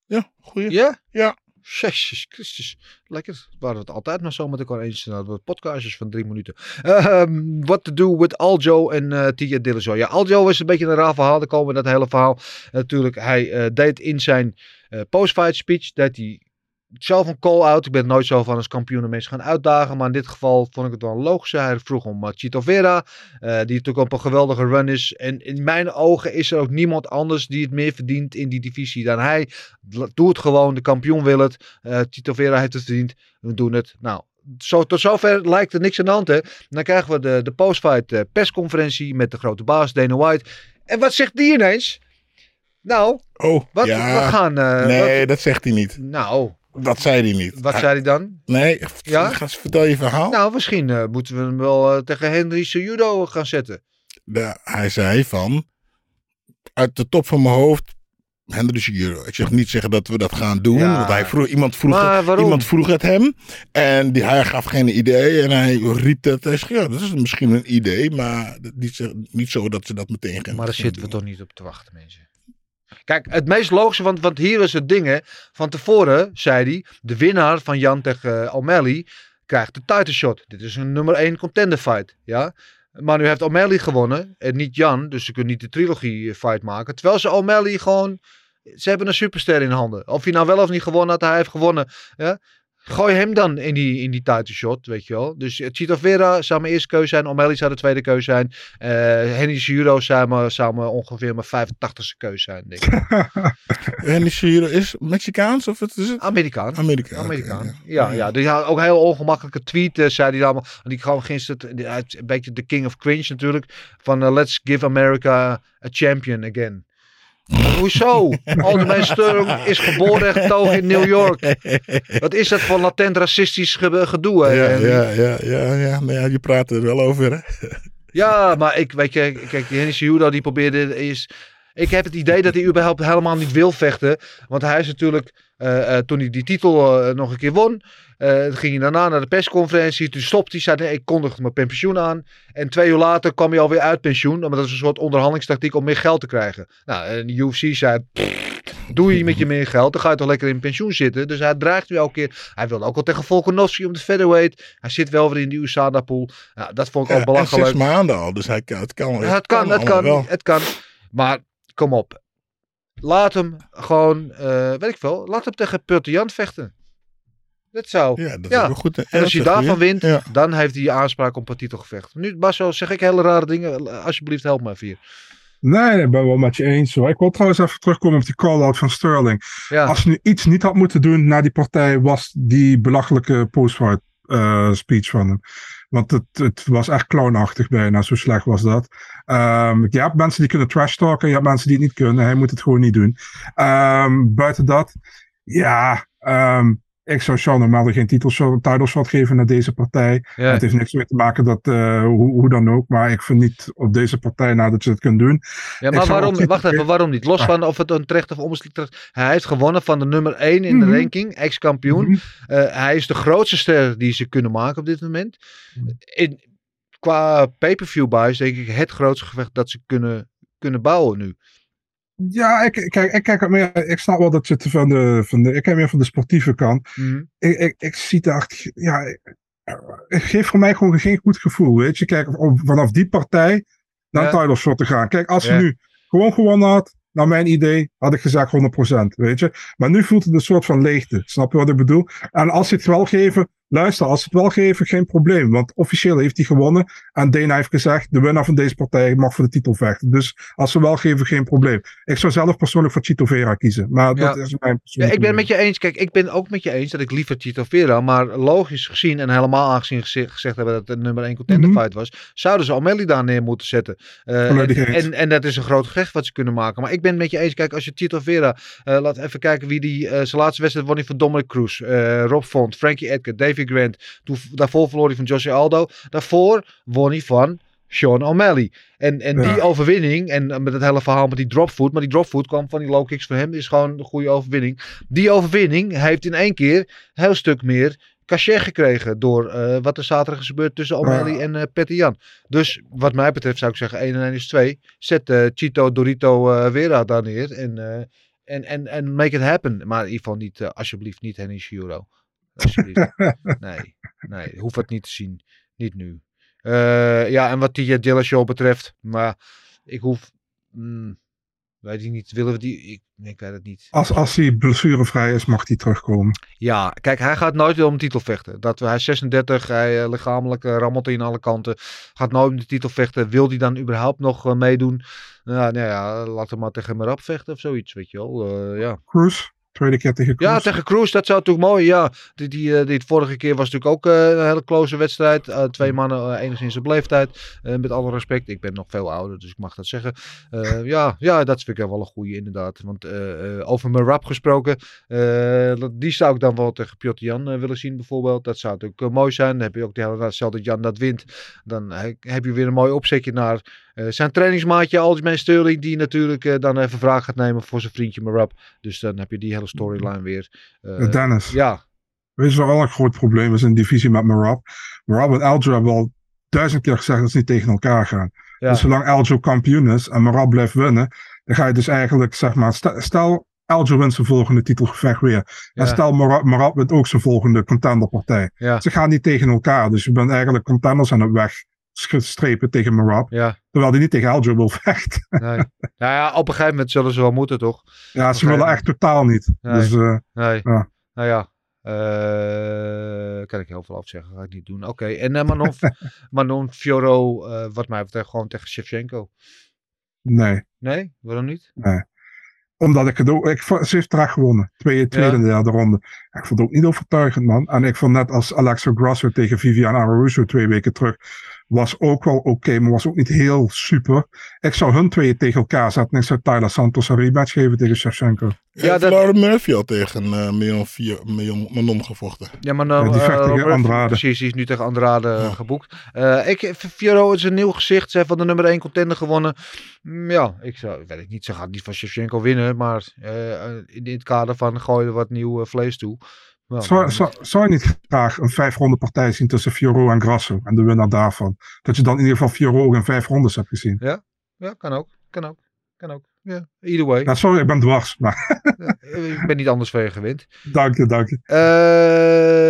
S4: Ja, goeie.
S3: Ja?
S4: Ja.
S3: Jezus Christus. Lekker. We waren het altijd maar zo met elkaar eens. Nou, wat podcastjes van drie minuten. Ehm, What to do with Aljo en eh Tia Dillashaw. Ja, Aljo is een beetje een raar verhaal. Daar komen we in dat hele verhaal. natuurlijk, hij eh, deed in zijn eh, post-fight speech, deed hij zelf een call-out. Ik ben nooit zo van als kampioen mensen gaan uitdagen. Maar in dit geval vond ik het wel logisch. Hij vroeg om uh, Chito Vera. eh, die natuurlijk op een geweldige run is. En in mijn ogen is er ook niemand anders die het meer verdient in die divisie dan hij. Doe het gewoon. De kampioen wil het. Eh Chito Vera heeft het verdiend. We doen het. Nou, zo, tot zover lijkt er niks aan de hand. Hè? Dan krijgen we de, de post-fight eh, persconferentie met de grote baas Dana White. En wat zegt die ineens? Nou,
S4: Oh,
S3: wat,
S4: ja.
S3: we gaan... eh,
S4: nee,
S3: wat-
S4: dat zegt hij niet.
S3: nou,
S4: Dat zei hij niet.
S3: wat
S4: Hij-
S3: zei hij dan?
S4: Nee,
S3: Ja?
S4: ga eens vertel je verhaal.
S3: Nou, misschien eh, moeten we hem wel eh, tegen Henry Cejudo gaan zetten.
S4: De- hij zei van, uit de top van mijn hoofd, Henry Seguro. Ik zeg niet zeggen dat we dat gaan doen.
S3: Ja.
S4: Want hij vroeg, iemand, vroeg het, iemand vroeg het hem. En die, hij gaf geen idee. En hij riep dat. Hij zei, ja, dat is misschien een idee. Maar niet, zo- niet zo dat ze dat meteen gaan
S3: Maar daar zitten we toch niet op te wachten, mensen. Kijk, het meest logische, want, want hier is het ding. Van tevoren zei hij, de winnaar van Jan tegen uh, O'Malley krijgt de title shot. Dit is een nummer 1 contender fight, ja. Maar nu heeft O'Malley gewonnen en niet Jan, dus ze kunnen niet de trilogie fight maken. Terwijl ze O'Malley gewoon Ze hebben een superster in handen. Of hij nou wel of niet gewonnen had, hij heeft gewonnen. Ja? Gooi hem dan in die, in die title shot, weet je wel. Dus Chito Vera zou mijn eerste keuze zijn. O'Malley zou de tweede keuze zijn. Eh Henry Juro zou me, zou ongeveer mijn 85ste keuze zijn, denk ik.
S4: En die Shiro is Mexicaans of wat is het?
S3: Amerikaan.
S4: Amerikaan. ja.
S3: Ja, ja. Die had ook een heel ongemakkelijke tweet, eh, zei hij allemaal. Die gewoon gisteren, die- een beetje de king of cringe natuurlijk. Van eh, let's give America a champion again. Hoezo? Alderman Sturm is geboren en getogen in New York. Wat is dat voor latent racistisch ge- gedoe? hè?
S4: Ja, ja, ja, ja, ja, nou ja, je praat er wel over, hè?
S3: Ja, maar ik weet je, kijk, die Cejudo die probeerde is. Ik heb het idee dat hij überhaupt helemaal niet wil vechten. Want hij is natuurlijk, eh, eh, toen hij die titel eh, nog een keer won, ging hij daarna naar de persconferentie. Toen stopte hij, zei nee, ik kondigde mijn pensioen aan. En twee uur later kwam hij alweer uit pensioen. Maar dat is een soort onderhandelingstactiek om meer geld te krijgen. Nou, en de UFC zei, "Pff, doe je met je meer geld, dan ga je toch lekker in pensioen zitten. Dus hij dreigt nu elke keer. Hij wilde ook al tegen Volkanovski om de featherweight. Hij zit wel weer in die USADA-pool. Nou, dat vond ik
S4: Ja,
S3: ook
S4: en
S3: belachelijk.
S4: zes maanden al, dus hij het kan.
S3: Ja, het kan, het kan,
S4: wel.
S3: het kan. Maar kom op. Laat hem gewoon, eh, weet ik veel, laat hem tegen Jan vechten. Dat zou.
S4: Ja, dat
S3: Ja.
S4: is goed.
S3: En als je daarvan wint,
S4: Ja.
S3: dan heeft hij aanspraak op een titelgevecht. Nu, Basso, zeg ik hele rare dingen. Alsjeblieft, help me even hier.
S5: Nee, ik ben wel met je eens. Hoor. Ik wil trouwens even terugkomen op die call-out van Sterling.
S3: Ja.
S5: Als je nu iets niet had moeten doen na die partij, was die belachelijke post-fight eh, speech van hem. Want het, het was echt clownachtig bijna, zo slecht was dat. Ehm, je hebt mensen die kunnen trash talken, je hebt mensen die het niet kunnen. Hij moet het gewoon niet doen. Ehm, buiten dat, ja, ehm, ik zou Sean O'Malley geen title shot geven naar deze partij.
S3: Ja.
S5: Het heeft niks mee te maken dat, eh, hoe, hoe dan ook. Maar ik vind niet op deze partij nou dat je het kunt doen.
S3: Ja, maar waarom, wacht even, waarom niet? Los
S5: Ah.
S3: van of het een terecht of onbeslist terecht. Hij heeft gewonnen van de nummer 1 in de
S5: Mhm.
S3: ranking, ex-kampioen.
S5: Mhm.
S3: Eh, hij is de grootste ster die ze kunnen maken op dit moment. In, qua pay-per-view buys denk ik het grootste gevecht dat ze kunnen, kunnen bouwen nu.
S5: Ja, ik, kijk, ik kijk meer. Ik snap wel dat je het van de, van de. Ik kijk meer van de sportieve kant.
S3: Mhm.
S5: Ik, ik, ik zie het echt. Ja, het geeft voor mij gewoon geen goed gevoel. Weet je, kijk, om vanaf die partij naar
S3: Ja.
S5: title shot te gaan. Kijk, als
S3: Ja.
S5: je nu gewoon gewonnen had, naar mijn idee, had ik gezegd 100%. Weet je, maar nu voelt het een soort van leegte. Snap je wat ik bedoel? En als ze het wel geven, luister, als ze het wel geven, geen probleem. Want officieel heeft hij gewonnen. En Dana heeft gezegd: de winnaar van deze partij mag voor de titel vechten. Dus als ze wel geven, geen probleem. Ik zou zelf persoonlijk voor Chito Vera kiezen. Maar dat
S3: Ja.
S5: is mijn
S3: Ja, ik ben het met je eens. Kijk, ik ben ook met je eens dat ik liever Tito Vera, maar logisch gezien en helemaal aangezien geze- gezegd hebben dat het een nummer 1 contender
S5: Mhm.
S3: fight was, zouden ze O'Malley daar neer moeten zetten. Eh, en, en, en dat is een groot gevecht wat ze kunnen maken. Maar ik ben het met je eens. Kijk, als je Tito Vera, eh, laat even kijken wie die, eh, zijn laatste wedstrijd won hij van Dominic Cruz, Rob Font, Frankie Edgar, Davy Grant. Toen, daarvoor verloor hij van Jose Aldo. Daarvoor won hij van Sean O'Malley. En, en
S5: Ja.
S3: die overwinning, en met het hele verhaal met die dropfoot, maar die dropfoot kwam van die low kicks voor hem, is gewoon een goede overwinning. Die overwinning heeft in één keer een heel stuk meer cachet gekregen door eh, wat er zaterdag is gebeurd tussen O'Malley
S5: Ja.
S3: en Petty Jan. Dus wat mij betreft zou ik zeggen 1 en 1 is 2. Zet eh, Chito Dorito eh Vera daar neer en, en, en, en make it happen. Maar in ieder geval niet, alsjeblieft niet Henny Shiro. Alsjeblieft. nee, nee, hoef het niet te zien. Niet nu. Eh, ja, en wat die uh, Dillashaw betreft, maar ik hoef, mm, weet ik niet, willen we die, ik, weet het niet.
S5: Als, als hij blessurevrij is, mag hij terugkomen.
S3: Ja, kijk, hij gaat nooit om de titel vechten. Dat, hij is 36, hij eh, lichamelijk eh, rammelt hij in alle kanten. Gaat nooit om de titel vechten. Wil hij dan überhaupt nog eh, meedoen? Nou, nou ja, laat hem maar tegen Merab vechten of zoiets, weet je wel. Eh, ja.
S5: Cruz, tweede keer tegen Cruz.
S3: Ja, tegen Cruz, dat zou natuurlijk mooi. Ja, die, die, eh, die vorige keer was natuurlijk ook eh, een hele close wedstrijd. Eh, twee mannen, eh, enigszins op leeftijd. Met alle respect, ik ben nog veel ouder, dus ik mag dat zeggen. Ja, ja, dat vind ik wel een goede inderdaad. Want over mijn rap gesproken, die zou ik dan wel tegen Piotr Jan willen zien bijvoorbeeld. Dat zou natuurlijk mooi zijn. Dan heb je ook de hele stel dat Jan dat wint. Dan he- heb je weer een mooi opzetje naar eh, zijn trainingsmaatje Algemein Sterling. Die natuurlijk eh, dan even vraag gaat nemen voor zijn vriendje Marab. Dus dan heb je die hele storyline weer. Eh,
S5: Dennis.
S3: ja,
S5: Weet je wat wel een groot probleem is in divisie met Marab? Marab en Aljo hebben al duizend keer gezegd dat ze niet tegen elkaar gaan.
S3: Ja.
S5: Dus zolang Aljo kampioen is en Marab blijft winnen, dan ga je dus eigenlijk, zeg maar, stel Aljo wint zijn volgende titelgevecht weer. En stel Marab, Marab wint ook zijn volgende contenderpartij.
S3: Ja.
S5: Ze gaan niet tegen elkaar, dus je bent eigenlijk contenders aan het weg strepen tegen Marab.
S3: Ja.
S5: Terwijl hij niet tegen Aljo wil vechten.
S3: Nee. nou ja, op een gegeven moment zullen ze wel moeten, toch?
S5: Ja, ze willen echt totaal niet.
S3: Nee.
S5: Dus eh,
S3: Nee.
S5: Ja.
S3: Nou ja. eh kan ik heel veel over zeggen. Ga ik niet doen. Oké. En eh, Manon, Manon Fioro, wat mij betreft, gewoon tegen Shevchenko.
S5: nee.
S3: Nee? Waarom niet?
S5: Nee. Omdat ik het ook. Ik, ze heeft gewonnen. Tweede, tweede en derde ronde. Ik vond het ook niet overtuigend, man. En ik vond net als Alexa Grasso tegen Viviane Araújo twee weken terug. Was ook wel oké, maar was ook niet heel super. Ik zou hun tweeën tegen elkaar zetten. En ik zou Tyler Santos een rematch geven tegen Shevchenko.
S4: Ja,
S3: dat-
S4: Laura Murphy al tegen uh, Mion, vier, Mion Manon gevochten.
S3: Ja, maar nou,
S5: Ja, die vecht
S3: eh,
S5: tegen Andrade.
S3: Precies, die is nu tegen Andrade eh, geboekt. Eh ik, Fioro is een nieuw gezicht. Ze heeft van de nummer 1 contender gewonnen. Mm, ja, ik zou, weet ik niet. Ze gaat niet van Shevchenko winnen. Maar eh, in het kader van gooi er wat nieuw eh, vlees toe. Wel,
S5: Zou,
S3: maar-
S5: zou, zou je niet graag een vijf ronde partij zien tussen Fioro en Grasso? En de winnaar daarvan. Dat je dan in ieder geval Fioro ook in vijf rondes hebt gezien.
S3: Ja, kan ook. Kan ook. Kan ook. Ja, either way.
S5: Ja, sorry, ik ben dwars. Maar
S3: Eh, ik ben niet anders van je gewend.
S5: dank je, dank je.
S3: Ehm,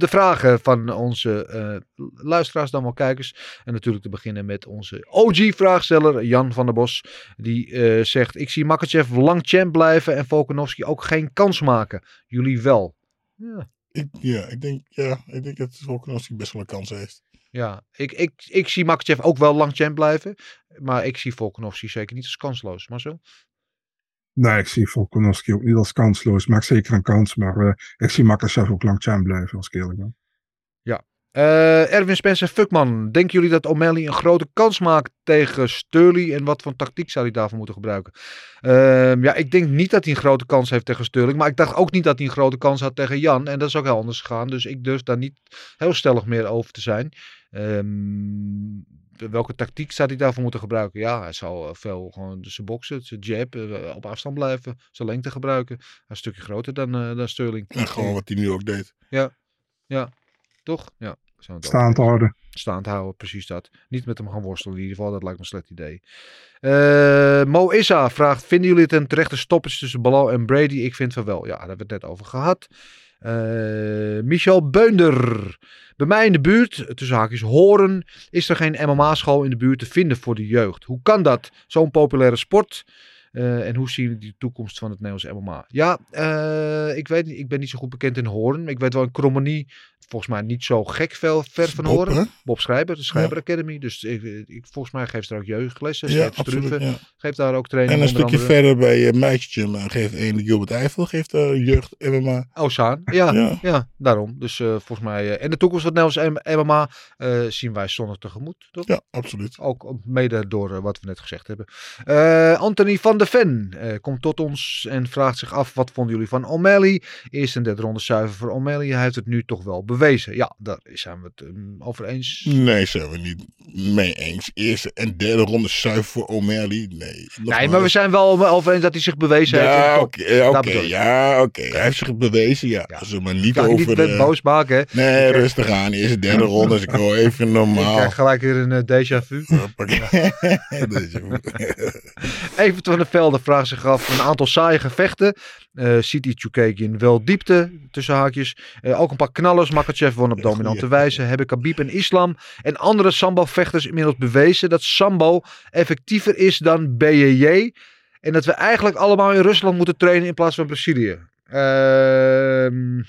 S3: de- vragen van onze eh, luisteraars, dan wel kijkers. En natuurlijk te beginnen met onze OG-vraagsteller Jan van der Bos. Die eh, zegt, ik zie Makachev lang champ blijven en Volkanovski ook geen kans maken. Jullie wel. Ja,
S4: Ik, ja, ik denk, ja, ik denk dat Volkanovski best wel een kans heeft.
S3: ja. Ik, ik, ik zie Makachev ook wel lang champ blijven. Maar ik zie Volkanovski zeker niet als kansloos. Maar zo?
S5: Nee, ik zie Volkanovski ook niet als kansloos. Maakt zeker een kans. Maar eh, ik zie Makachev ook lang blijven, als ik ben.
S3: Eh, Erwin Spencer, fuckman. Denken jullie dat O'Malley een grote kans maakt tegen Sterling? En wat voor tactiek zou hij daarvoor moeten gebruiken? Ehm, ja, ik denk niet dat hij een grote kans heeft tegen Sterling. Maar ik dacht ook niet dat hij een grote kans had tegen Jan. En dat is ook heel anders gegaan. Dus ik durf daar niet heel stellig meer over te zijn. Ehm, welke tactiek zou hij daarvoor moeten gebruiken? Ja, hij zou eh, veel gewoon zijn boksen, zijn jab, eh, op afstand blijven. Zijn lengte gebruiken. Hij is een stukje groter dan, eh, dan Sterling.
S4: En gewoon wat hij nu ook deed.
S3: Toch? Ja. zo het ook.
S5: Staand houden.
S3: Staand houden, precies dat. Niet met hem gaan worstelen in ieder geval, dat lijkt me een slecht idee. Eh, Mo Issa vraagt, vinden jullie het een terechte stoppage tussen Balal en Brady? Ik vind van wel. Ja, daar hebben we het net over gehad. Eh, Michel Beunder. Bij mij in de buurt, tussen haakjes Horen, is er geen MMA-school in de buurt te vinden voor de jeugd. Hoe kan dat? Zo'n populaire sport. Eh, en hoe zien jullie de toekomst van het Nederlandse MMA? Ja, eh, ik weet. Ik ben niet zo goed bekend in Hoorn. Ik weet wel in Krommenie, volgens mij niet zo gek veel ver van
S4: Bob, hè?
S3: Bob Schrijber, de Schrijber Academy. Dus ik, ik, volgens mij geeft ze daar ook jeugdlessen.
S4: Ja, absoluut. Ja.
S3: geeft daar ook training.
S4: En een stukje
S3: andere.
S4: verder bij uh, Meisje geeft een Gilbert Eiffel, geeft uh, jeugd MMA.
S3: Ozaan, ja, ja.
S4: Ja.
S3: daarom. Dus eh, volgens mij, eh, en de toekomst van Nederlands MMA eh, zien wij zonnig tegemoet, toch?
S4: Ja, absoluut.
S3: Ook mede door eh, wat we net gezegd hebben. Eh, Anthony van de Ven eh, komt tot ons en vraagt zich af: wat vonden jullie van O'Malley? Eerst een derde ronde zuiver voor O'Malley. Hij heeft het nu toch wel bewezen. Ja, daar zijn we het um, over eens.
S4: Nee, zijn we niet mee eens. Eerste en derde ronde zuiver voor O'Malley. Nee,
S3: nee, maar we zijn wel over eens dat hij zich bewezen heeft.
S4: Ja,
S3: in
S4: oké.
S3: de top.
S4: Okay, okay,
S3: ik.
S4: ja, oké. Hij heeft zich bewezen, ja.
S3: Ja.
S4: Maar niet
S3: ik
S4: over...
S3: niet
S4: de...
S3: boos maken, hè?
S4: Nee,
S3: Ik, eh,
S4: rustig aan. Eerste, derde ronde. Dus ik hoor even
S3: Ik
S4: normaal.
S3: krijg gelijk weer een uh, déjà vu. Evert van der Velde vraagt zich af een aantal saaie gevechten. Uh, ziet die Chukagian wel diepte, tussen haakjes. Uh, ook een paar knallers. Makachev won op dominante wijze. Hebben Khabib en Islam en andere sambo-vechters inmiddels bewezen dat sambo effectiever is dan BJJ. En dat we eigenlijk allemaal in Rusland moeten trainen in plaats van Brazilië. Uh,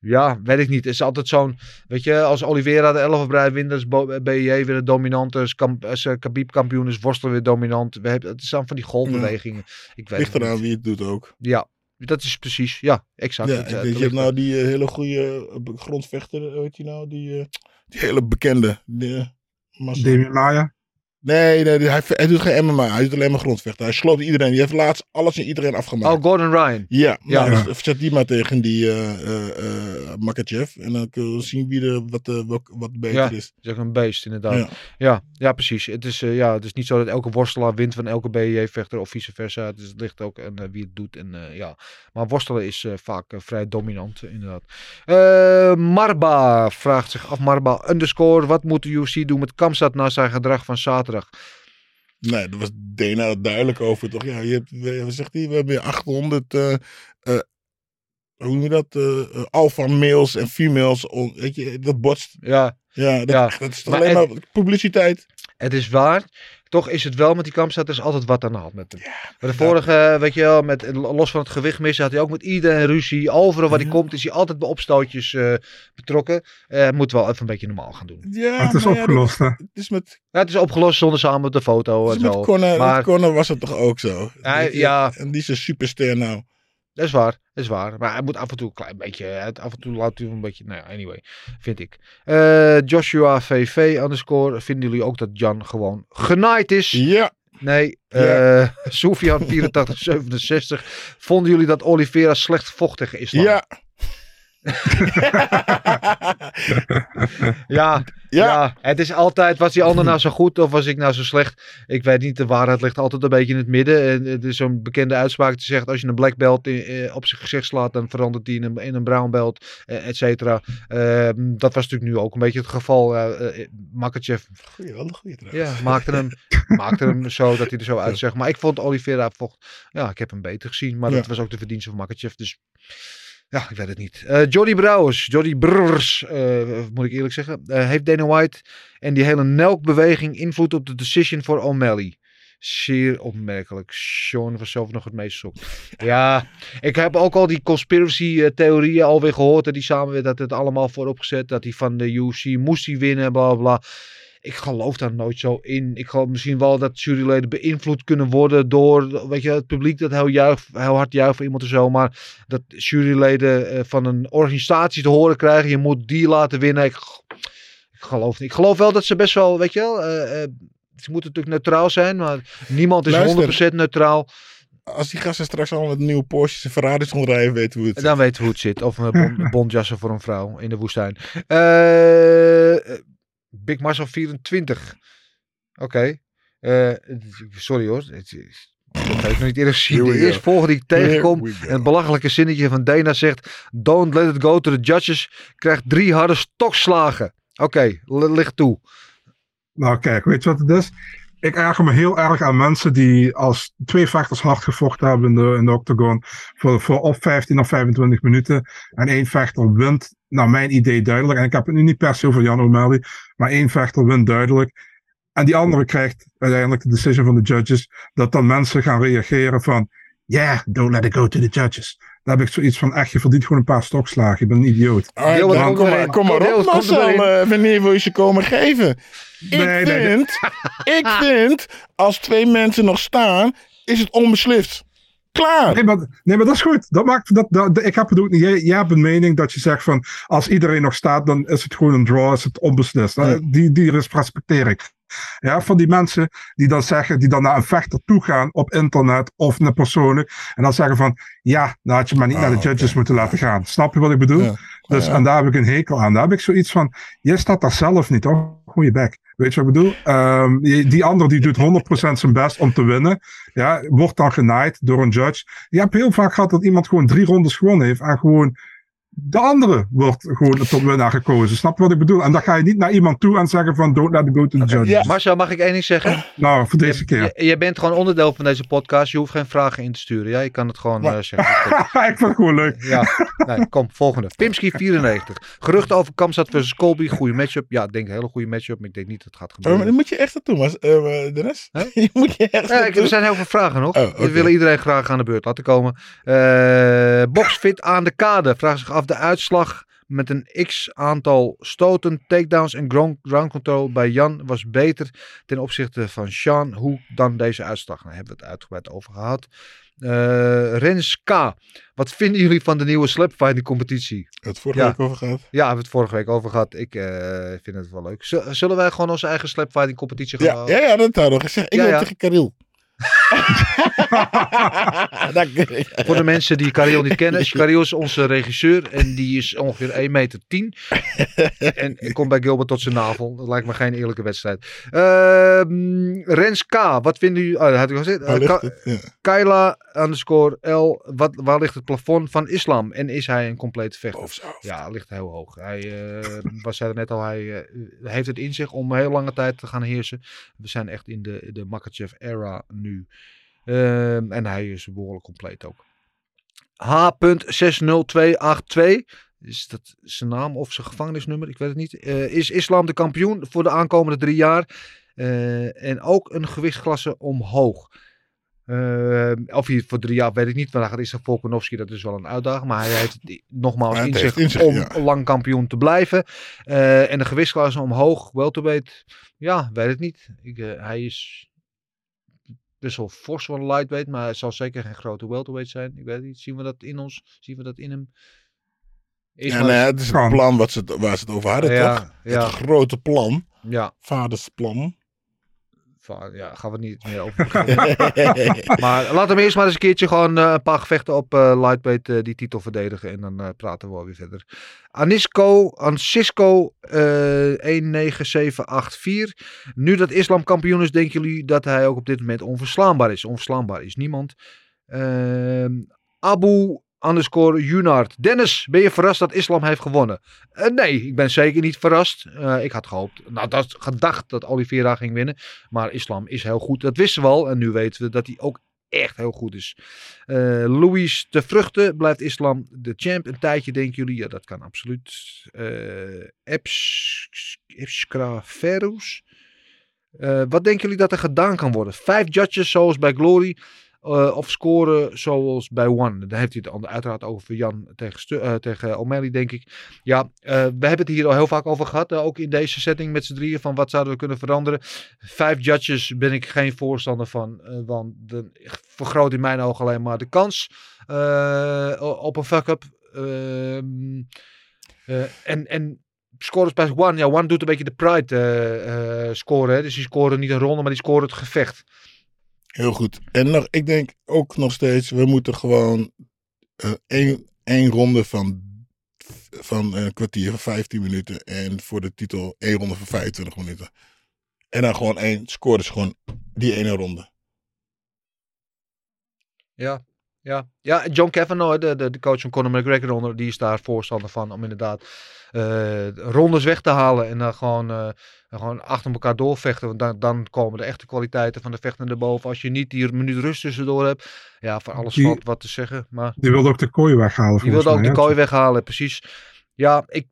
S3: ja, weet ik niet. Het is altijd zo'n, weet je, als Oliveira de 11 brei wint, is BJ weer de dominante. Als, kamp, als uh, Khabib kampioen is, worstelen weer dominant. We hebben, het is dan van die golfbewegingen. Ja. Ik weet
S4: Ligt eraan wie het doet ook.
S3: Ja, dat is precies, ja, exact.
S4: Ja,
S3: het,
S4: uh, je hebt nou die uh, hele goede grondvechter, weet je nou, die, die hele bekende. Die,
S5: Demi Maya?
S4: Nee, nee hij, hij, doet geen MMA. Hij doet alleen maar grondvechten. Hij sloopt iedereen. Die heeft laatst alles en iedereen afgemaakt.
S3: Oh, Gordon Ryan.
S4: Ja,
S3: ja.
S4: Nou, dus zet die maar tegen die uh, uh, uh, Makachev. En dan kunnen we zien wie er wat, wat, wat beter
S3: ja,
S4: is.
S3: ook een beest, inderdaad. Ja, ja, ja precies. Het is, ja, het is niet zo dat elke worstelaar wint van elke BJ-vechter of vice versa. Dus het ligt ook aan wie het doet. En, ja. Maar worstelen is vaak vrij dominant, inderdaad. Marba vraagt zich af, Marba underscore. Wat moet de UFC doen met Kamsat na zijn gedrag van zaterdag?
S4: Nee, daar was Dana duidelijk over, toch? Ja, je hebt, wat zegt hij? We hebben 800 uh, uh, hoe noem je dat? eh eh, alpha males en females. on- weet je, dat botst.
S3: Ja,
S4: Ja, dat,
S3: Ja,
S4: dat is alleen maar publiciteit.
S3: het is waar. Toch is het wel met die kampstaat, er is altijd wat aan de hand met hem. Maar de vorige, weet je wel, met, los van het gewicht missen, had hij ook met iedereen ruzie. Overal waar hij komt is hij altijd bij opstootjes eh, betrokken. Eh moet wel even een beetje normaal gaan doen.
S4: Ja,
S5: Maar het is
S4: maar ja,
S5: opgelost, hè?
S4: Het is met,
S3: Ja, het is opgelost zonder samen op de foto
S4: het
S3: en
S4: met
S3: zo.
S4: Conor,
S3: maar
S4: met Conor was het toch ook zo?
S3: Hij- ja.
S4: En die is een superster nou.
S3: Dat is waar, dat is waar. Maar hij moet af en toe een klein beetje, af en toe laat hij een beetje, nou ja, anyway, vind ik. Eh, Joshua VV underscore, vinden jullie ook dat Jan gewoon genaaid is?
S4: Ja.
S3: Nee,
S4: Ja.
S3: eh Sofian 8467. Vonden jullie dat Oliveira slecht vocht tegen islam?
S4: Ja.
S3: Ja, ja. het is altijd, was die ander nou zo goed of was ik nou zo slecht? Ik weet niet, de waarheid ligt altijd een beetje in het midden. En het is zo'n bekende uitspraak die zegt, als je een black belt in- eh, op zijn gezicht slaat, dan verandert die in een, in een brown belt, eh, et cetera. Eh, dat was natuurlijk nu ook een beetje het geval. Uh, Makachev
S4: Goeie, wel een goeie trouwens.
S3: ja, maakte hem, maakte hem zo dat hij er zo uitzag. Maar ik vond Oliveira vocht, ja, ik heb hem beter gezien. Maar dat was ook de verdienste van Makachev. Dus ja, ik weet het niet. Eh Jody Brouwers, Jody Brrrs, eh, moet ik eerlijk zeggen. eh, heeft Dana White en die hele Nelk-beweging invloed op de decision voor O'Malley? Zeer opmerkelijk. Sean was zelf nog het meest shocked. Ja, ik heb ook al die conspiracy-theorieën alweer gehoord. En die samen dat het allemaal vooropgezet. Dat hij van de UFC moest hij winnen, bla bla. Ik geloof daar nooit zo in. Ik geloof misschien wel dat juryleden beïnvloed kunnen worden door weet je, het publiek dat heel, juich, heel hard juicht voor iemand of zo. Maar dat juryleden eh, van een organisatie te horen krijgen, je moet die laten winnen. Ik, ik geloof niet. Ik geloof wel dat ze best wel, weet je wel, eh, eh, ze moeten natuurlijk neutraal zijn, maar niemand is
S4: Luister.
S3: 100% neutraal.
S4: Als die gasten straks allemaal met nieuwe Porsches en Ferraris gaan rijden, weten we hoe het zit.
S3: Dan weten we hoe het zit. Of een bond, bondjassen voor een vrouw in de woestijn. Eh, Big Marcel 24. Oké. Eh, sorry hoor. Het is- Dat heb ik nog niet eerder gezien. De eerste volgende die ik tegenkom. En het belachelijke zinnetje van Dana zegt. Don't let it go to the judges. Krijgt drie harde stokslagen. Oké, l- licht toe.
S5: Nou, kijk, weet je wat het is? Ik erger me heel erg aan mensen die als twee vechters hard gevochten hebben in de, in de octagon. Voor, voor of 15 of 25 minuten. En één vechter wint, naar mijn idee duidelijk. En ik heb het nu niet per se over Jan O'Malley. Maar één vechter wint duidelijk. En die andere krijgt uiteindelijk de decision van de judges. Dat dan mensen gaan reageren van. Yeah, don't let it go to the judges. Daar heb ik zoiets van, echt, je verdient gewoon een paar stokslagen. Je bent een idioot.
S4: Kom, maar, kom maar
S3: Deel,
S4: op, Marcel. eh, wanneer wil je ze komen geven? Ik
S5: Nee, nee, nee.
S4: vind, ik vind, als twee mensen nog staan, is het onbeslist. Klaar.
S5: Nee maar, nee, maar dat is goed. Dat maakt, dat, dat, ik heb niet. Jij, jij hebt een mening dat je zegt van als iedereen nog staat, dan is het gewoon een draw, is het onbeslist.
S4: Ja.
S5: Die, die respecteer ik. Ja, van die mensen die dan zeggen, die dan naar een vechter toe gaan op internet of naar persoonlijk. En dan zeggen van, ja, dan had je maar niet
S4: Ah,
S5: naar de
S4: oké.
S5: judges moeten laten gaan. Snap je wat ik bedoel?
S4: Ja.
S5: Dus,
S4: Ja.
S5: en daar heb ik een hekel aan. Daar heb ik zoiets van, jij staat daar zelf niet, hoor. Goeie bek. Weet je wat ik bedoel? Ehm, die die ander die doet 100% zijn best om te winnen. Ja, wordt dan genaaid door een judge. Je hebt heel vaak gehad dat iemand gewoon drie rondes gewonnen heeft. En gewoon de andere wordt gewoon tot winnaar gekozen. Snap je wat ik bedoel? En dan ga je niet naar iemand toe en zeggen van don't let it go to the judges.
S4: Ja.
S3: Marcel, mag ik één ding zeggen?
S5: Nou, voor deze keer.
S3: Je, je bent gewoon onderdeel van deze podcast. Je hoeft geen vragen in te sturen. Ja, je kan het gewoon eh, zeggen.
S5: ik vind het gewoon leuk.
S3: Ja, nee, kom, volgende. Pimski 94. Geruchten over Kamstad versus Colby. Goede matchup. Ja, ik denk een hele goede matchup. Maar ik denk niet dat het gaat
S4: Oh, maar
S3: gebeuren.
S4: dan moet je echt naartoe, maar, eh, Dennis. Je moet je echt
S3: Ja, ik, er zijn heel veel vragen nog.
S4: Oh.
S3: We willen iedereen graag aan de beurt laten komen. Eh Boxfit aan de kade. Vraagt zich af de uitslag met een x aantal stoten, takedowns en ground, ground control bij Jan was beter ten opzichte van Sean. Hoe dan deze uitslag? Daar hebben we het uitgebreid over gehad. Eh Rens K. Wat vinden jullie van de nieuwe slapfighting competitie?
S4: Het vorige
S3: Ja.
S4: week over gehad.
S3: Ja, we hebben het vorige week over gehad. Ik eh, vind het wel leuk. Z- Zullen wij gewoon onze eigen slapfighting competitie gaan
S4: Ja,
S3: houden?
S4: ja, ja, dat had ik gezegd. Ik
S3: Ja,
S4: tegen Karel. Dat-
S3: Voor de mensen die Karel niet kennen. Karel is onze regisseur en die is ongeveer 1 meter 10. En ik kom bij Gilbert tot zijn navel. Dat lijkt me geen eerlijke wedstrijd. Ehm, Rens K. Wat vinden jullie... Oh, dat had ik al gezegd. Eh,
S4: ligt
S3: Ka-
S4: het? Ja.
S3: Kyla underscore L. Wat, waar ligt het plafond van islam? En is hij een complete vechter? Ja, ligt heel hoog. Hij eh, was zei er net al, hij eh, heeft het in zich om heel lange tijd te gaan heersen. We zijn echt in de, de Makachev era nu. Ehm, en hij is behoorlijk compleet ook. H.60282. Is dat zijn naam of zijn gevangenisnummer? Ik weet het niet. Eh, is Islam de kampioen voor de aankomende drie jaar? Eh, en ook een gewichtsklasse omhoog. Eh, of hij voor drie jaar weet ik niet. Vandaag is er Volkanovski, dat is wel een uitdaging. Maar hij heeft nogmaals
S4: Ja, het
S3: in zich,
S4: heeft in zich,
S3: om
S4: ja.
S3: lang kampioen te blijven. Eh, en de gewichtsklasse omhoog, welterweight. Ja, weet het niet. Ik, hij is best wel fors een lightweight. Maar hij zal zeker geen grote welterweight zijn. Ik weet niet. Zien we dat in ons? Zien we dat in hem? Is
S4: Ja,
S3: maar-
S4: nee, het is het
S5: Kan.
S4: plan wat ze, waar ze het over hadden,
S3: Ja,
S4: toch?
S3: ja.
S4: Het grote plan.
S3: Ja,
S4: Vadersplan.
S3: Va- ja, gaan we niet meer over. Maar laat hem eerst maar eens een keertje gewoon eh, een paar gevechten op eh, lightweight eh, die titel verdedigen. En dan eh, praten we wel weer verder. Anisco, Ancisco eh 19784. Nu dat Islam kampioen is, denken jullie dat hij ook op dit moment onverslaanbaar is? Onverslaanbaar is niemand. Ehm, Abu underscore Junard. Dennis, ben je verrast dat Islam heeft gewonnen? Eh, nee, ik ben zeker niet verrast. Eh, ik had gehoopt, nou dat gedacht dat Oliveira ging winnen. Maar Islam is heel goed. Dat wisten we al. En nu weten we dat hij ook echt heel goed is. Eh Louis de Vruchten. Blijft Islam de champ een tijdje, denken jullie? Ja, dat kan absoluut. Eh Eps- wat denken jullie dat er gedaan kan worden? Vijf judges zoals bij Glory. Eh, of scoren zoals bij One. Dan heeft hij het uiteraard over Jan tegen, eh, tegen O'Malley, denk ik. Ja, eh, we hebben het hier al heel vaak over gehad. eh, ook in deze setting met z'n drieën. Van wat zouden we kunnen veranderen. Vijf judges ben ik geen voorstander van. want dan vergroot in mijn ogen alleen maar de kans op een fuck-up. Ehm, eh, en, en scores bij One. Ja, One doet een beetje de pride scoren. Dus die scoren niet een ronde, maar die scoren het gevecht.
S4: Heel goed. En nog, ik denk ook nog steeds, we moeten gewoon eh, één, één ronde van, van een kwartier, van 15 minuten. En voor de titel één ronde van 25 minuten. En dan gewoon één, score is gewoon die ene ronde.
S3: Ja, ja. ja John Kavanaugh, de, de, de coach van Conor McGregor, die is daar voorstander van om inderdaad eh, rondes weg te halen en dan gewoon, eh, gewoon achter elkaar doorvechten. Want dan, dan komen de echte kwaliteiten van de vechten naar boven. Als je niet die minuut rust tussendoor hebt, ja, voor alles
S5: Die-
S3: valt wat te zeggen. Maar
S5: Die wilde ook de kooi weghalen.
S3: die wilde ook
S5: mij,
S3: de kooi weghalen, precies. Ja, ik,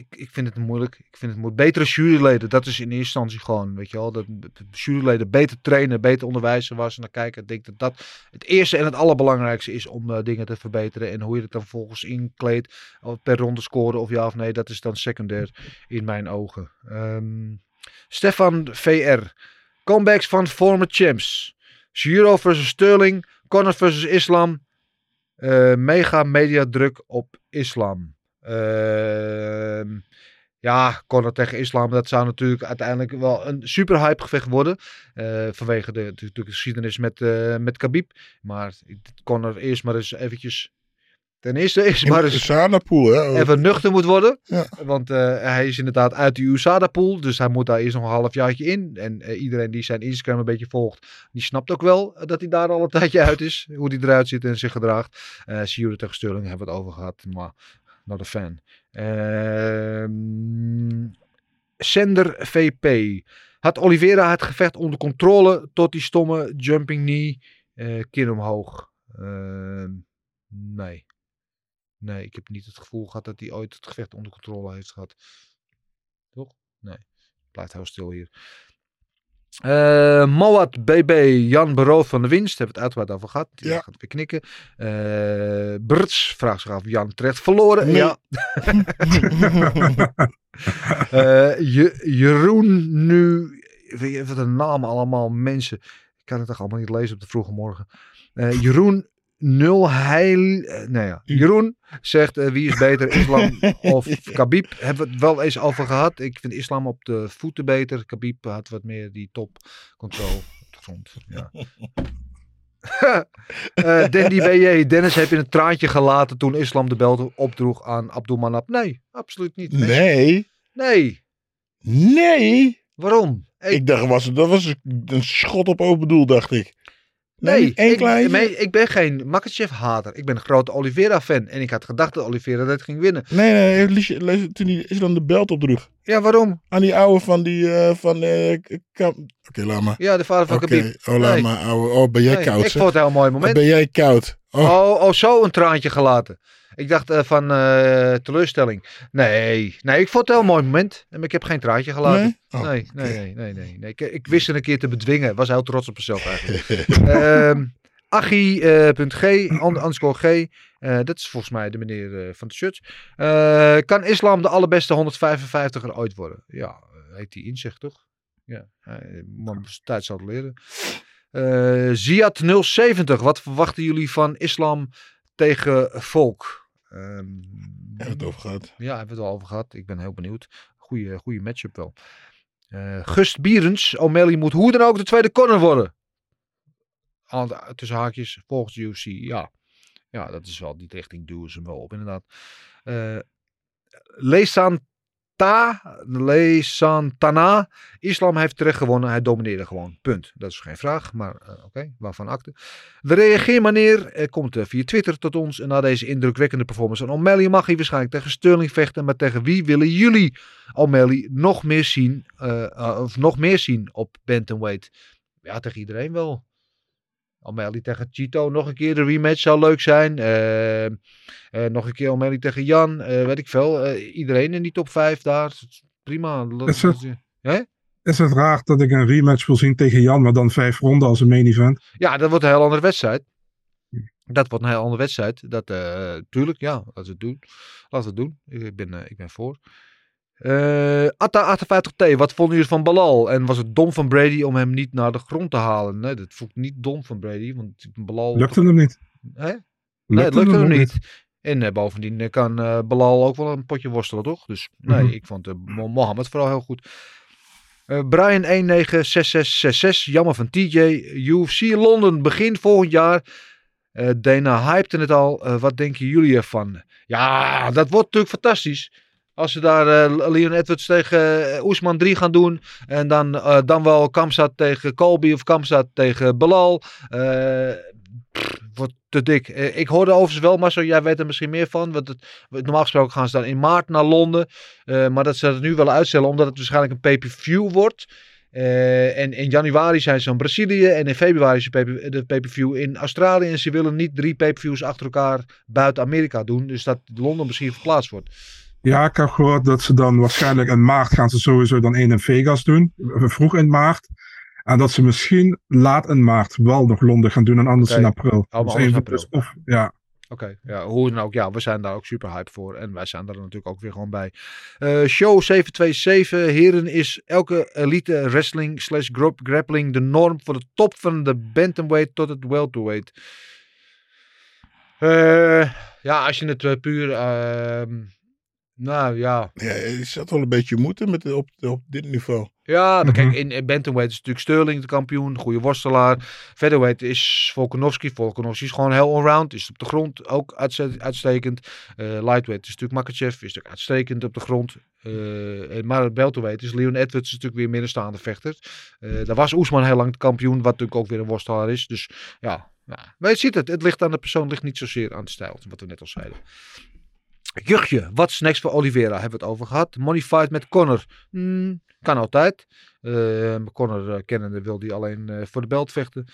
S3: ik, ik vind het moeilijk. Ik vind het moeilijk. Betere juryleden, dat is in eerste instantie gewoon, weet je wel. Dat juryleden beter trainen, beter onderwijzen waar ze naar kijken. Ik denk dat dat het eerste en het allerbelangrijkste is om eh, dingen te verbeteren. En hoe je het dan vervolgens inkleedt, per ronde scoren of ja of nee, dat is dan secundair in mijn ogen. Ehm, Stefan VR. Comebacks van former champs. Giro versus Sterling. Conor versus Islam. Eh, mega media druk op Islam. Ehm, ja, Conor tegen Islam, dat zou natuurlijk uiteindelijk wel een super hype gevecht worden. Eh, vanwege de, natuurlijk de geschiedenis met, eh met Khabib. Maar Conor eerst maar eens eventjes... Ten eerste is maar eens
S4: Sanapoel, hè?
S3: even nuchter moet worden.
S4: Ja.
S3: Want eh, hij is inderdaad uit de USADA-pool. Dus hij moet daar eerst nog een halfjaartje in. En iedereen die zijn Instagram een beetje volgt, die snapt ook wel dat hij daar al een tijdje uit is. Hoe hij eruit ziet en zich gedraagt. Eh Sierra tegen Sterling hebben we het over gehad. Maar not a fan. Ehm Sender VP. Had Oliveira het gevecht onder controle tot die stomme jumping knee eh kin omhoog? Ehm, nee. Nee, ik heb niet het gevoel gehad dat hij ooit het gevecht onder controle heeft gehad. Toch? Nee. Blijft heel stil hier. Eh Moat BB, Jan Beroof van de winst. Hebben we het uitgebreid over gehad. Die
S4: Ja.
S3: gaat weer knikken. Eh Brts vraagt zich af, Jan terecht verloren.
S4: Nee.
S3: Ja. Eh, Je- Jeroen nu, weet je wat een naam allemaal mensen. Ik kan het toch allemaal niet lezen op de vroege morgen. Jeroen Nul Heil, eh, nou ja, Jeroen zegt eh, wie is beter, Islam of Khabib? Hebben we het wel eens over gehad. Ik vind Islam op de voeten beter. Khabib had wat meer die top control op de grond. Ja. Eh, Dandy BJ, Dennis heb je een traantje gelaten toen Islam de belt opdroeg aan Abdulmanap? Nee, absoluut niet.
S4: Nee.
S3: Nee.
S4: Nee.
S3: Waarom? Hey,
S4: Ik dacht, was, dat was een schot op open doel, dacht ik.
S3: Nee,
S4: één
S3: nee, ik ben geen Makachev-hater. Ik ben een grote Oliveira-fan. En ik had gedacht dat Oliveira dat ging winnen.
S4: Nee, nee, lees- lees- toen hij Islam de belt opdroeg.
S3: Ja, waarom?
S4: Aan die ouwe van die, eh, van, Kam- Oké, laat maar.
S3: Ja, de vader van
S4: Oké,
S3: Khabib.
S4: oh, laat
S3: Nee.
S4: maar, ouwe. Oh, ben jij
S3: Nee,
S4: koud,
S3: Ik
S4: zeg?
S3: vond het een heel mooi moment.
S4: Ben jij koud? Oh,
S3: Oh, oh, zo een traantje gelaten. Ik dacht eh, van eh, teleurstelling. Nee, nee, ik vond het een heel moy moment. En Ik heb geen traantje gelaten.
S4: Nee? Oh,
S3: nee, nee, nee, nee, nee, nee. Ik, ik wist het een keer te bedwingen. Was heel trots op mezelf eigenlijk. Ehm Achie.g, and- underscore G. eh, dat is volgens mij de meneer eh, van de shirt. Eh, kan islam de allerbeste 155er ooit worden? Ja, eh, heet die inzicht toch? Ja, uh, man, tijd zal het leren. Eh Ziad 070, wat verwachten jullie van islam tegen volk? Ehm,
S4: hebben we het over gehad.
S3: ja, hebben we het al over gehad. Ik ben heel benieuwd. Goeie, goede matchup wel. Eh, Gust Bierens, O'Malley moet hoe dan ook de tweede corner worden. Aan tussen haakjes, volgens UFC, ja. Ja, dat is wel, die richting duwen ze hem wel op, inderdaad. Eh Leesanta, Leesantana, Islam heeft terecht gewonnen. Hij domineerde gewoon, punt. Dat is geen vraag, maar eh, oké, waarvan akte. De reageermanier komt eh, via Twitter tot ons. En na deze indrukwekkende performance van O'Malley mag hij waarschijnlijk tegen Sterling vechten. Maar tegen wie willen jullie O'Malley nog meer zien, eh, of nog meer zien op bantamweight? Ja, tegen iedereen wel. O'Malley tegen Chito, nog een keer de rematch zou leuk zijn. Eh, eh, nog een keer O'Malley tegen Jan, eh, weet ik veel. Eh, iedereen in die top 5 daar, prima.
S5: Is het-
S3: Hè?
S5: Is het raar dat ik een rematch wil zien tegen Jan, maar dan vijf ronden als een main event?
S3: Ja, dat wordt een heel andere wedstrijd. Dat wordt een heel andere wedstrijd. Dat, tuurlijk, ja, laten we het doen. Laten we het doen. Ik ben, ik ben voor. Eh Atta 58T, wat vonden jullie van Balal? En was het dom van Brady om hem niet naar de grond te halen? Nee, dat ik niet dom van Brady, want Balal...
S5: Lukte hem niet.
S3: Hè? Nee, het lukte hem
S5: nog
S3: niet. En eh, bovendien eh, kan eh Balal ook wel een potje worstelen, toch? Dus nee,
S5: Mhm.
S3: ik vond Mo- Mohammed vooral heel goed. Brian 196666, jammer van TJ. UFC Londen, begin volgend jaar. Dana hypte het al. Wat denken jullie ervan? Ja, dat wordt natuurlijk fantastisch. Als ze daar eh, Leon Edwards tegen eh, Oesman 3 gaan doen. En dan, eh, dan wel Kamzat tegen Colby of Kamzat tegen Belal. Wordt te dik. Ik hoorde overigens wel, Marcel, jij weet er misschien meer van. Want het, normaal gesproken gaan ze dan in maart naar Londen. Maar dat ze dat nu willen uitstellen, omdat het waarschijnlijk een pay-per-view wordt. En in januari zijn ze in Brazilië. En in februari is de pay-per-view in Australië. En ze willen niet drie pay-per-views achter elkaar buiten Amerika doen. Dus dat Londen misschien verplaatst wordt.
S5: Ja, ik heb gehoord dat ze dan waarschijnlijk in maart gaan ze sowieso dan één in Vegas doen. Vroeg in maart. En dat ze misschien laat in maart wel nog Londen gaan doen en anders in april.
S3: Allemaal
S5: Dus
S3: in april.
S5: dus of, ja.
S3: Oké, ja, hoe dan ook. Ja, we zijn daar ook super hype voor. En wij zijn daar natuurlijk ook weer gewoon bij. Eh, show 727. Heren, is elke elite wrestling slash group grappling de norm voor de top van de bantamweight tot het welterweight? Eh, ja, als je het eh, puur... nou ja,
S4: Ja, je zat wel een beetje moeten met, op, op dit niveau.
S3: Ja, maar kijk,
S5: Mhm.
S3: in, in bantamweight is natuurlijk Sterling de kampioen, goede worstelaar. Featherweight is Volkanovski. Volkanovski is gewoon heel allround, is op de grond ook uitste- uitstekend. Eh, lightweight is natuurlijk Makachev, is natuurlijk uitstekend op de grond. Eh, en maar het welterweight is Leon Edwards is natuurlijk weer middenstaande vechter. Eh daar was Oesman heel lang de kampioen, wat natuurlijk ook weer een worstelaar is. Dus ja, ja. maar je ziet het, het ligt aan de persoon, het ligt niet zozeer aan de stijl, wat we net al zeiden. Juchtje, wat next voor Oliveira? Hebben we het over gehad. Fight met Connor. Hmm, kan altijd. Eh Connor uh, kennende wil die alleen uh, voor de belt vechten.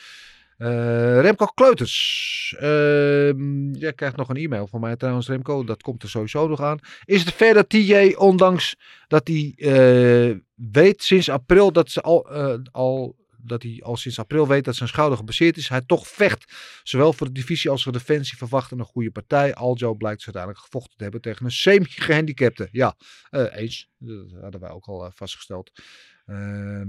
S3: Uh, Remco Kleuters. Uh, jij krijgt nog een e-mail van mij trouwens, Remco. Dat komt er sowieso nog aan. Is het ver dat TJ, ondanks dat hij uh, weet sinds april dat ze al, uh, al dat hij al sinds april weet dat zijn schouder gebaseerd is, hij toch vecht. Zowel voor de divisie als voor de defensie verwachten een goede partij. Aljo blijkt dus uiteindelijk gevochten te hebben tegen een semi-gehandicapte. Ja, uh, eens. Dat hadden wij ook al uh, vastgesteld. Uh,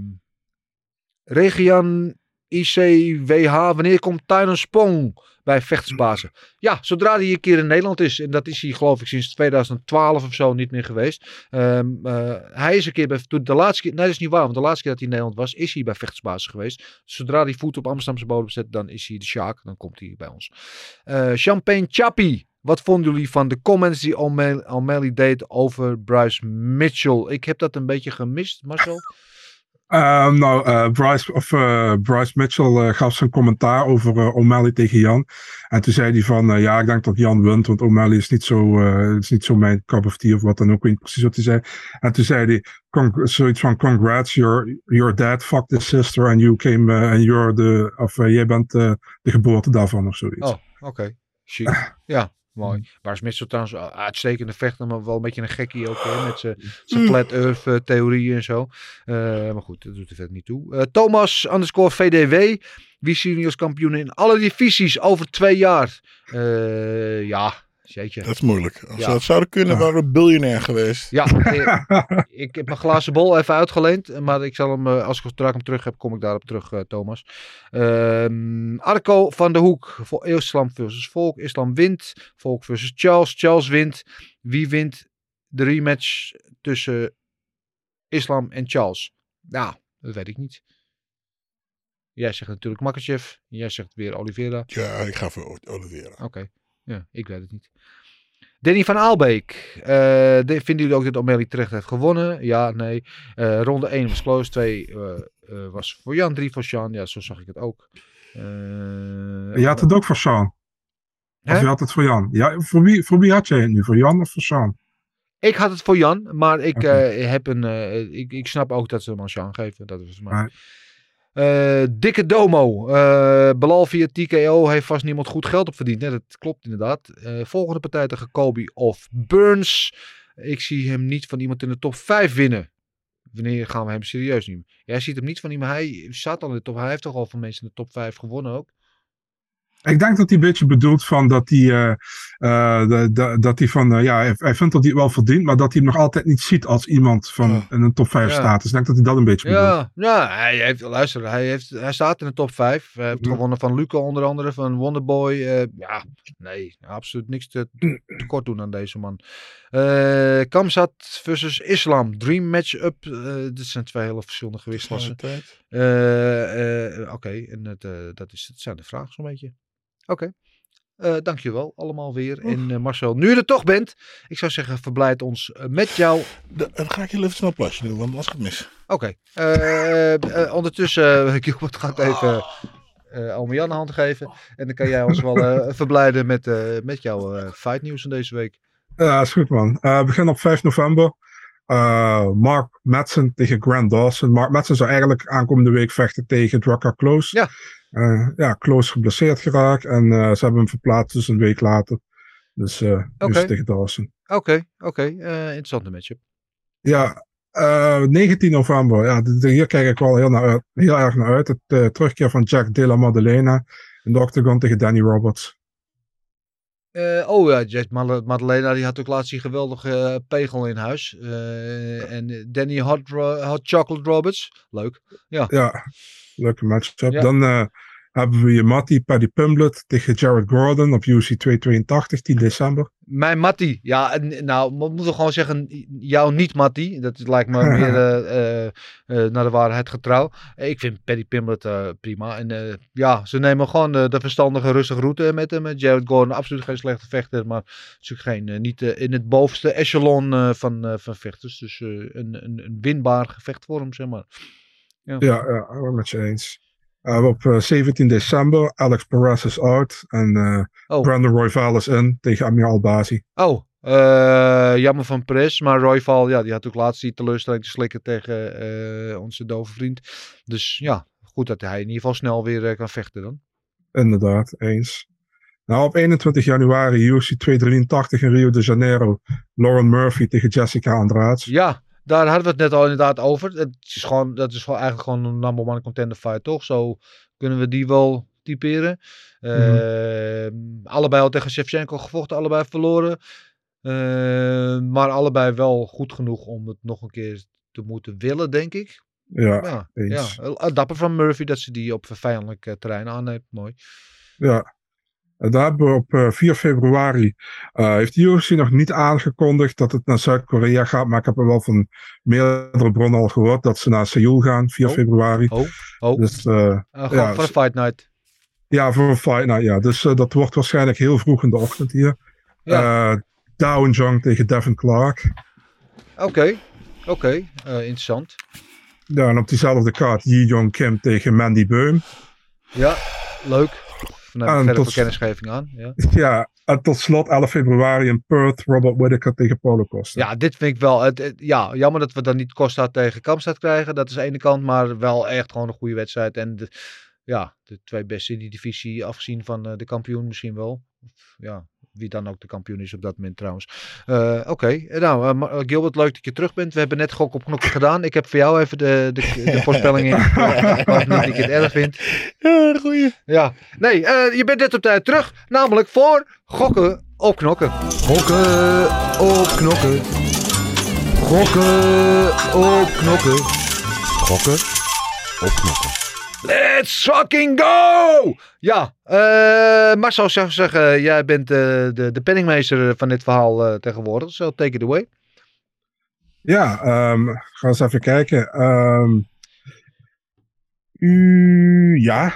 S3: Regian ICWH, wanneer komt Tyron Spong bij vechtersbazen? Ja, zodra hij een keer in Nederland is. En dat is hij geloof ik sinds 2012 of zo niet meer geweest. Um, uh, hij is een keer bij, de laatste keer, nee dat is niet waar, want de laatste keer dat hij in Nederland was, is hij bij vechtersbasis geweest. Zodra hij voet op Amsterdamse bodem zet, dan is hij de Sjaak, dan komt hij bij ons. Uh, Champagne Chappie. Wat vonden jullie van de comments die O'Malley deed over Bryce Mitchell? Ik heb dat een beetje gemist, Marcel.
S5: Uh, nou, uh, Bryce, of, uh, Bryce Mitchell gaf zijn commentaar over O'Malley tegen Jan. En toen zei hij van, ja, ik denk dat Jan wint, want O'Malley is niet zo, is niet zo mijn cup of tea of wat dan ook, ik weet niet precies wat hij zei. En toen zei hij, zoiets van, congrats, your, your dad fucked his sister and you came, and you're the, of jij bent de geboorte daarvan of zoiets.
S3: Oh, oké. Okay. Ja. Mooi. Bars Mitchell trouwens uitstekende vechter, maar wel een beetje een gekkie ook. Hè, met zijn flat earth uh, theorieën en zo. Uh, maar goed, dat doet er verder niet toe. Uh, Thomas underscore VDW. Wie zien jullie als kampioen in alle divisies over twee jaar? ja, Jeetje.
S4: Dat is moeilijk. Als ja. dat zouden kunnen, ja. waren we biljonair geweest.
S3: Ja, ik, ik, heb mijn glazen bol even uitgeleend. Maar ik zal hem, als ik straks hem terug heb, kom ik daarop terug, uh, Thomas. Um, Arco van de Hoek. Voor Islam versus Volk. Islam wint. Volk versus Charles. Charles wint. Wie wint de rematch tussen Islam en Charles? Nou, dat weet ik niet. Jij zegt natuurlijk Makachev. Jij zegt weer Oliveira.
S4: Ja, ik ga voor Oliveira.
S3: Oké. Okay. Ja, ik weet het niet. Danny van Aalbeek. Uh, de, vinden jullie ook dat O'Malley terecht heeft gewonnen? Ja, nee. Uh, ronde 1 was close. 2 uh, was voor Jan, 3 voor Sean. Ja, zo zag ik het ook.
S5: je had het ook voor Sean. Of je had het voor Jan? Ja, voor wie, voor wie had jij het nu? Voor Jan of voor Sean?
S3: Ik had het voor Jan, maar ik, okay. heb een, ik, ik snap ook dat ze hem aan Sean geven. Dat is maar. Nee. Uh, dikke Domo. Uh, Belal via TKO heeft vast niemand goed geld op verdiend. Nee, dat klopt inderdaad. Uh, volgende partij tegen Kobe of Burns. Ik zie hem niet van iemand in de top 5 winnen. Wanneer gaan we hem serieus nemen? Jij ziet hem niet van iemand. Hij zat al in de top. Hij heeft toch al van mensen in de top 5 gewonnen ook.
S5: Ik denk dat hij een beetje bedoelt van dat hij, uh, uh, dat hij van, uh, ja, hij, vindt dat hij het wel verdient, maar dat hij hem nog altijd niet ziet als iemand van ja. in een top 5 ja. status. Ik denk dat hij dat een beetje
S3: ja.
S5: bedoelt.
S3: Ja, hij heeft, luister, hij, heeft, hij staat in de top 5. Hij heeft gewonnen van Luca onder andere, van Wonderboy. ja, nee, absoluut niks te, tekort doen aan deze man. Kamzat versus Islam, dream match-up. dit zijn twee hele verschillende gewichtsklassen. Oké, okay, en het, dat, is, dat zijn de vragen zo'n beetje. Oké. Okay. Uh, dankjewel allemaal weer. Oef. En uh, Marcel, nu je er toch bent, ik zou zeggen, verblijd ons uh, met jou.
S4: Dan ga ik je even snel plasje doen, want anders gaat het mis.
S3: Oké. Okay. ondertussen, Gilbert gaat even uh, Jan een hand geven. En dan kan jij ons wel verblijden met, met jouw fight nieuws van deze week.
S5: Ja, is goed man. we beginnen op 5 november. Mark Madsen tegen Grant Dawson. Mark Madsen zou eigenlijk aankomende week vechten tegen Drucker Close.
S3: Ja.
S5: Uh, ja, Kloos geblesseerd geraakt en uh, ze hebben hem verplaatst dus een week later. Dus uh, okay. tegen Dawson.
S3: Oké, okay, oké. Okay. interessante matchup.
S5: Ja, 19 november. Ja, hier kijk ik wel heel, naar uit, heel erg naar uit. Het terugkeer van Jack Della Maddalena in de octagon tegen Danny Roberts.
S3: Oh ja, Jack Maddalena die had ook laatst die geweldige pegel in huis. en Danny Hot, Hot Chocolate Roberts. Leuk. Ja.
S5: Ja leuke matchup. Ja. Dan hebben we je Matty Paddy Pumblet tegen Jared Gordon op UC 282, 10 december.
S3: Mijn Matty, ja, nou, we moeten gewoon zeggen, jou niet Matty. Dat lijkt me meer uh, uh, naar de waarheid getrouw. Ik vind Paddy Pimblet prima. En ja, ze nemen gewoon de, de, verstandige, rustige route met hem. Jared Gordon, absoluut geen slechte vechter, maar natuurlijk geen, niet in het bovenste echelon van, van vechters. Dus een, een, een winbaar gevecht voor hem, zeg maar.
S5: Ja, ja, ja met je eens. Uh, op uh, 17 december, Alex Perez is out en uh, oh. Brandon Royval is in tegen Amir Albazi.
S3: Oh, jammer van Perez, maar Royval, ja, die had ook laatst die teleurstelling te slikken tegen onze dove vriend. Dus ja, goed dat hij in ieder geval snel weer kan vechten dan.
S5: Inderdaad, eens. Nou, op 21 januari, UFC 283 in Rio de Janeiro, Lauren Murphy tegen Jessica Andrade.
S3: Ja, daar hadden we het net al inderdaad over. Het is gewoon, dat is gewoon eigenlijk gewoon een number one contender fight, toch? Zo kunnen we die wel typeren. Mm -hmm. uh, allebei al tegen Shevchenko gevochten, allebei verloren. Uh, maar allebei wel goed genoeg om het nog een keer te moeten willen, denk ik.
S5: Ja, ja, eens.
S3: ja. Dapper van Murphy dat ze die op vijandelijk terrein aanneemt. Mooi.
S5: Ja, en daar hebben we op 4 eh, februari, uh, heeft de UFC nog niet aangekondigd dat het naar Zuid-Korea gaat, maar ik heb er wel van meerdere bronnen al gehoord dat ze naar Seoul gaan, 4 februari.
S3: Oh, oh.
S5: Dus, uh,
S3: ja, voor een fight night.
S5: Ja, voor een fight night, ja. Dus dat wordt waarschijnlijk heel vroeg in de ochtend hier. Ja. Down Jong tegen Devin Clark.
S3: Oké, okay. oké, okay. interessant.
S5: Ja, en op diezelfde kaart Yi Jong Kim tegen Mandy Beum.
S3: Ja, leuk. Vanuit verder
S5: tot-
S3: kennisgeving aan. Ja.
S5: Ja, en tot slot 11 februari in Perth, Robert Whittaker tegen Paulo Costa.
S3: ja, dit vind ik wel. Het, het- ja, jammer dat we dan niet Costa tegen Kamstad krijgen. Dat is de ene kant, maar wel echt gewoon een goede wedstrijd. En de, ja, de twee beste in die divisie, afgezien van eh, de kampioen misschien wel. Ja, wie dan ook de kampioen is op dat moment trouwens. Eh, Oké, nou eh, eh, Gilbert, leuk dat je terug bent. We hebben net gok op knokken gedaan. Ik heb voor jou even de, de, de voorspelling in. Maar niet dat ik het erg vind.
S4: Ja, goeie.
S3: Ja, nee, eh, je bent net op tijd terug. Namelijk voor gokken op knokken. Gokken op knokken. Gokken op knokken. Gokken op knokken. Let's fucking go! Ja, eh Marcel zou zeggen, jij bent eh, de, de penningmeester van dit verhaal eh, tegenwoordig. So take it away.
S5: Ja, ehm ga eens even kijken. Ehm, u, ja,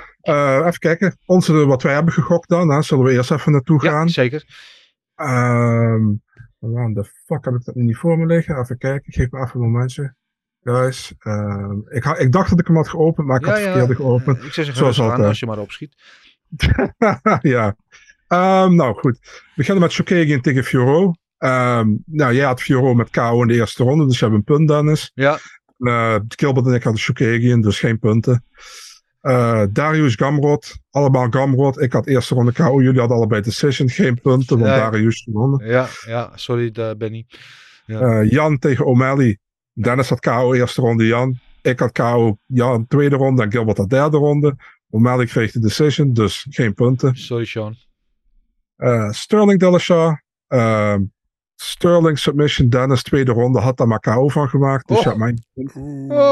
S5: even kijken. Onze, wat wij hebben gegokt dan, hè, zullen we eerst even naartoe gaan.
S3: Ja, zeker.
S5: Ehm waar de fuck heb ik dat nu niet voor me liggen? Even kijken, geef me even een momentje. Guys, ehm, ik, ha- ik dacht dat ik hem had geopend, maar ik had het verkeerde geopend.
S3: Ik zeggen,
S5: Zoals
S3: aan
S5: altijd.
S3: als je maar opschiet.
S5: ja. Ehm, nou goed, we beginnen met Shokegin tegen Fioro. Ehm, nou, jij had Fioro met KO in de eerste ronde, dus je hebt een punt, Dennis.
S3: Ja.
S5: Eh Gilbert en ik hadden Shokegin, dus geen punten. Eh, Darius Gamrot, allemaal Gamrot. Ik had eerste ronde KO, jullie hadden allebei Decision, geen punten, want. Darius gewonnen.
S3: Ja, ja, sorry Benny. Ja.
S5: Eh, Jan tegen O'Malley. Dennis had KO eerste ronde Jan. Ik had KO Jan tweede ronde en Gilbert had derde ronde. O'Malley kreeg de decision, dus geen punten.
S3: Sorry Sean.
S5: Eh, Sterling Dillashaw. eh, Sterling submission Dennis tweede ronde had daar maar KO van gemaakt. Dus
S3: Oh.
S5: ja, mijn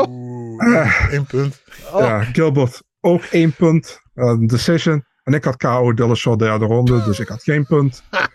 S4: Oeh, één punt.
S3: Oh.
S5: Ja, Gilbert ook één punt. eh, decision. En ik had KO Dillashaw derde ronde, dus ik had geen punt.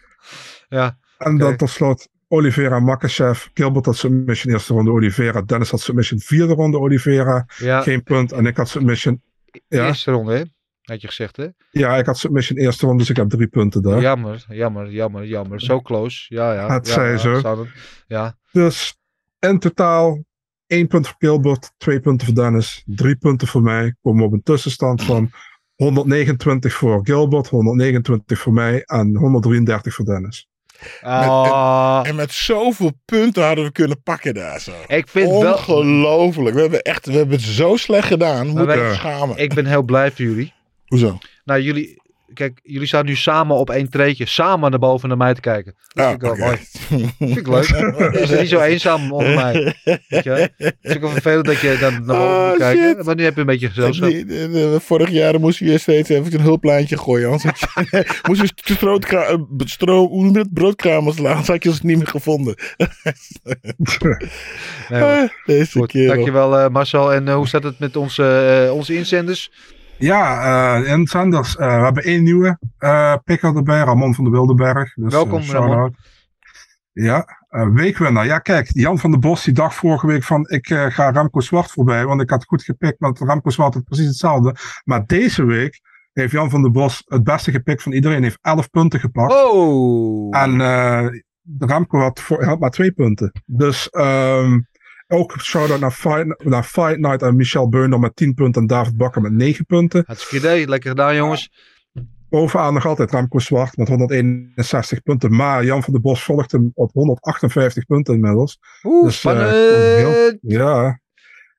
S3: Ja.
S5: En dan tot slot Oliveira Makachev. Gilbert had submission eerste ronde Oliveira. Dennis had submission vierde ronde Oliveira.
S3: Ja.
S5: Geen punt. En ik had submission... Ja,
S3: Eerste ronde, hè? Had je gezegd, hè?
S5: ja, ik had submission eerste ronde, dus ik heb drie punten daar.
S3: Jammer, jammer, jammer, jammer. Zo close. Ja, ja.
S5: Het
S3: ja,
S5: zij
S3: ja,
S5: zo.
S3: Ja.
S5: Dus in totaal één punt voor Gilbert, twee punten voor Dennis, drie punten voor mij. Komen we op een tussenstand van 129 voor Gilbert, 129 voor mij en 133 voor Dennis.
S3: Ah,
S4: En met zoveel punten hadden we kunnen pakken daar zo.
S3: ik vind wel...
S4: Ongelooflijk. We hebben, echt, we hebben het zo slecht gedaan. Moet
S3: wij-
S4: je schamen.
S3: Ik ben heel blij voor jullie.
S4: Hoezo?
S3: Nou, jullie... Kijk, jullie staan nu samen op één treetje. Samen naar boven naar mij te kijken. Dat
S4: Ah,
S3: vind ik wel mooi. Vind ik leuk. Je is niet zo eenzaam onder mij. Weet je? Het is ook wel vervelend dat je dan naar boven
S4: Oh,
S3: moet kijken.
S4: shit.
S3: Maar nu heb je een beetje gezelschap.
S4: De- de- Vorig jaar moest je steeds even een hulplijntje gooien. Anders moest je strootkra- eh, stro, hoe noem je het? broodkramers slaan. Anders had je ons niet meer gevonden.
S3: Nee.
S4: Ah, Deze
S3: Goed,
S4: kerel.
S3: dankjewel eh, Marcel. En eh, hoe staat het met onze, eh, onze inzenders?
S5: Ja, eh en Sanders, eh, we hebben één nieuwe eh picker erbij, Ramon van de Wildenberg. Dus,
S3: Welkom, Ramon.
S5: Ja, weekwinnaar. Ja, kijk, Jan van der Bos die dacht vorige week van ik ga Ramco Zwart voorbij, want ik had goed gepikt, want Ramco Zwart had precies hetzelfde. Maar deze week heeft Jan van der Bos het beste gepikt van iedereen, heeft 11 punten gepakt.
S3: Oh!
S5: En eh Ramco had, voor, had maar twee punten. Dus ehm, ook shout-out naar Fight, naar Fight Night en Michel Beuner met 10 punten en David Bakker met 9 punten.
S3: Hartstikke idee. Lekker gedaan, jongens.
S5: Bovenaan nog altijd Ramco Zwart met 161 punten. Maar Jan van der Bos volgt hem op 158 punten inmiddels.
S3: Oeh,
S5: Dus,
S3: spannend.
S5: heel- Ja.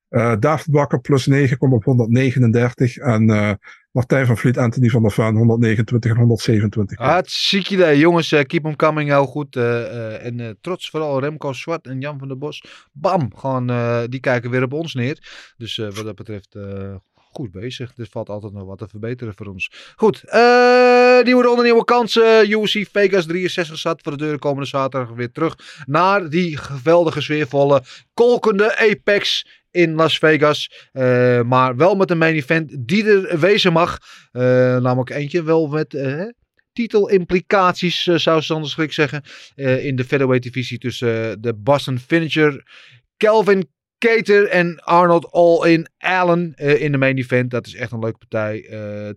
S5: Eh, David Bakker plus 9 komt op 139. En eh, Martijn van Vliet, Anthony van der Ven 129 en 127.
S3: Hartstikke idee. Jongens, eh, keep them coming. Heel goed. eh, eh, en trots vooral Remco Zwart en Jan van der Bos. Bam! Gewoon, die kijken weer op ons neer. Dus wat dat betreft... Goed bezig. Er valt altijd nog wat te verbeteren voor ons. Goed. nieuwe ronde, nieuwe kansen. UFC Vegas 63 staat voor de deur komende zaterdag weer terug naar die geweldige, sfeervolle, kolkende Apex in Las Vegas. Eh, maar wel met een main event die er wezen mag. Eh, namelijk eentje wel met eh, titelimplicaties, zou Sander Schrik zeggen. in de featherweight divisie tussen de Boston Finisher, Kelvin Cater en Arnold All-In Allen in de main event. Dat is echt een leuke partij.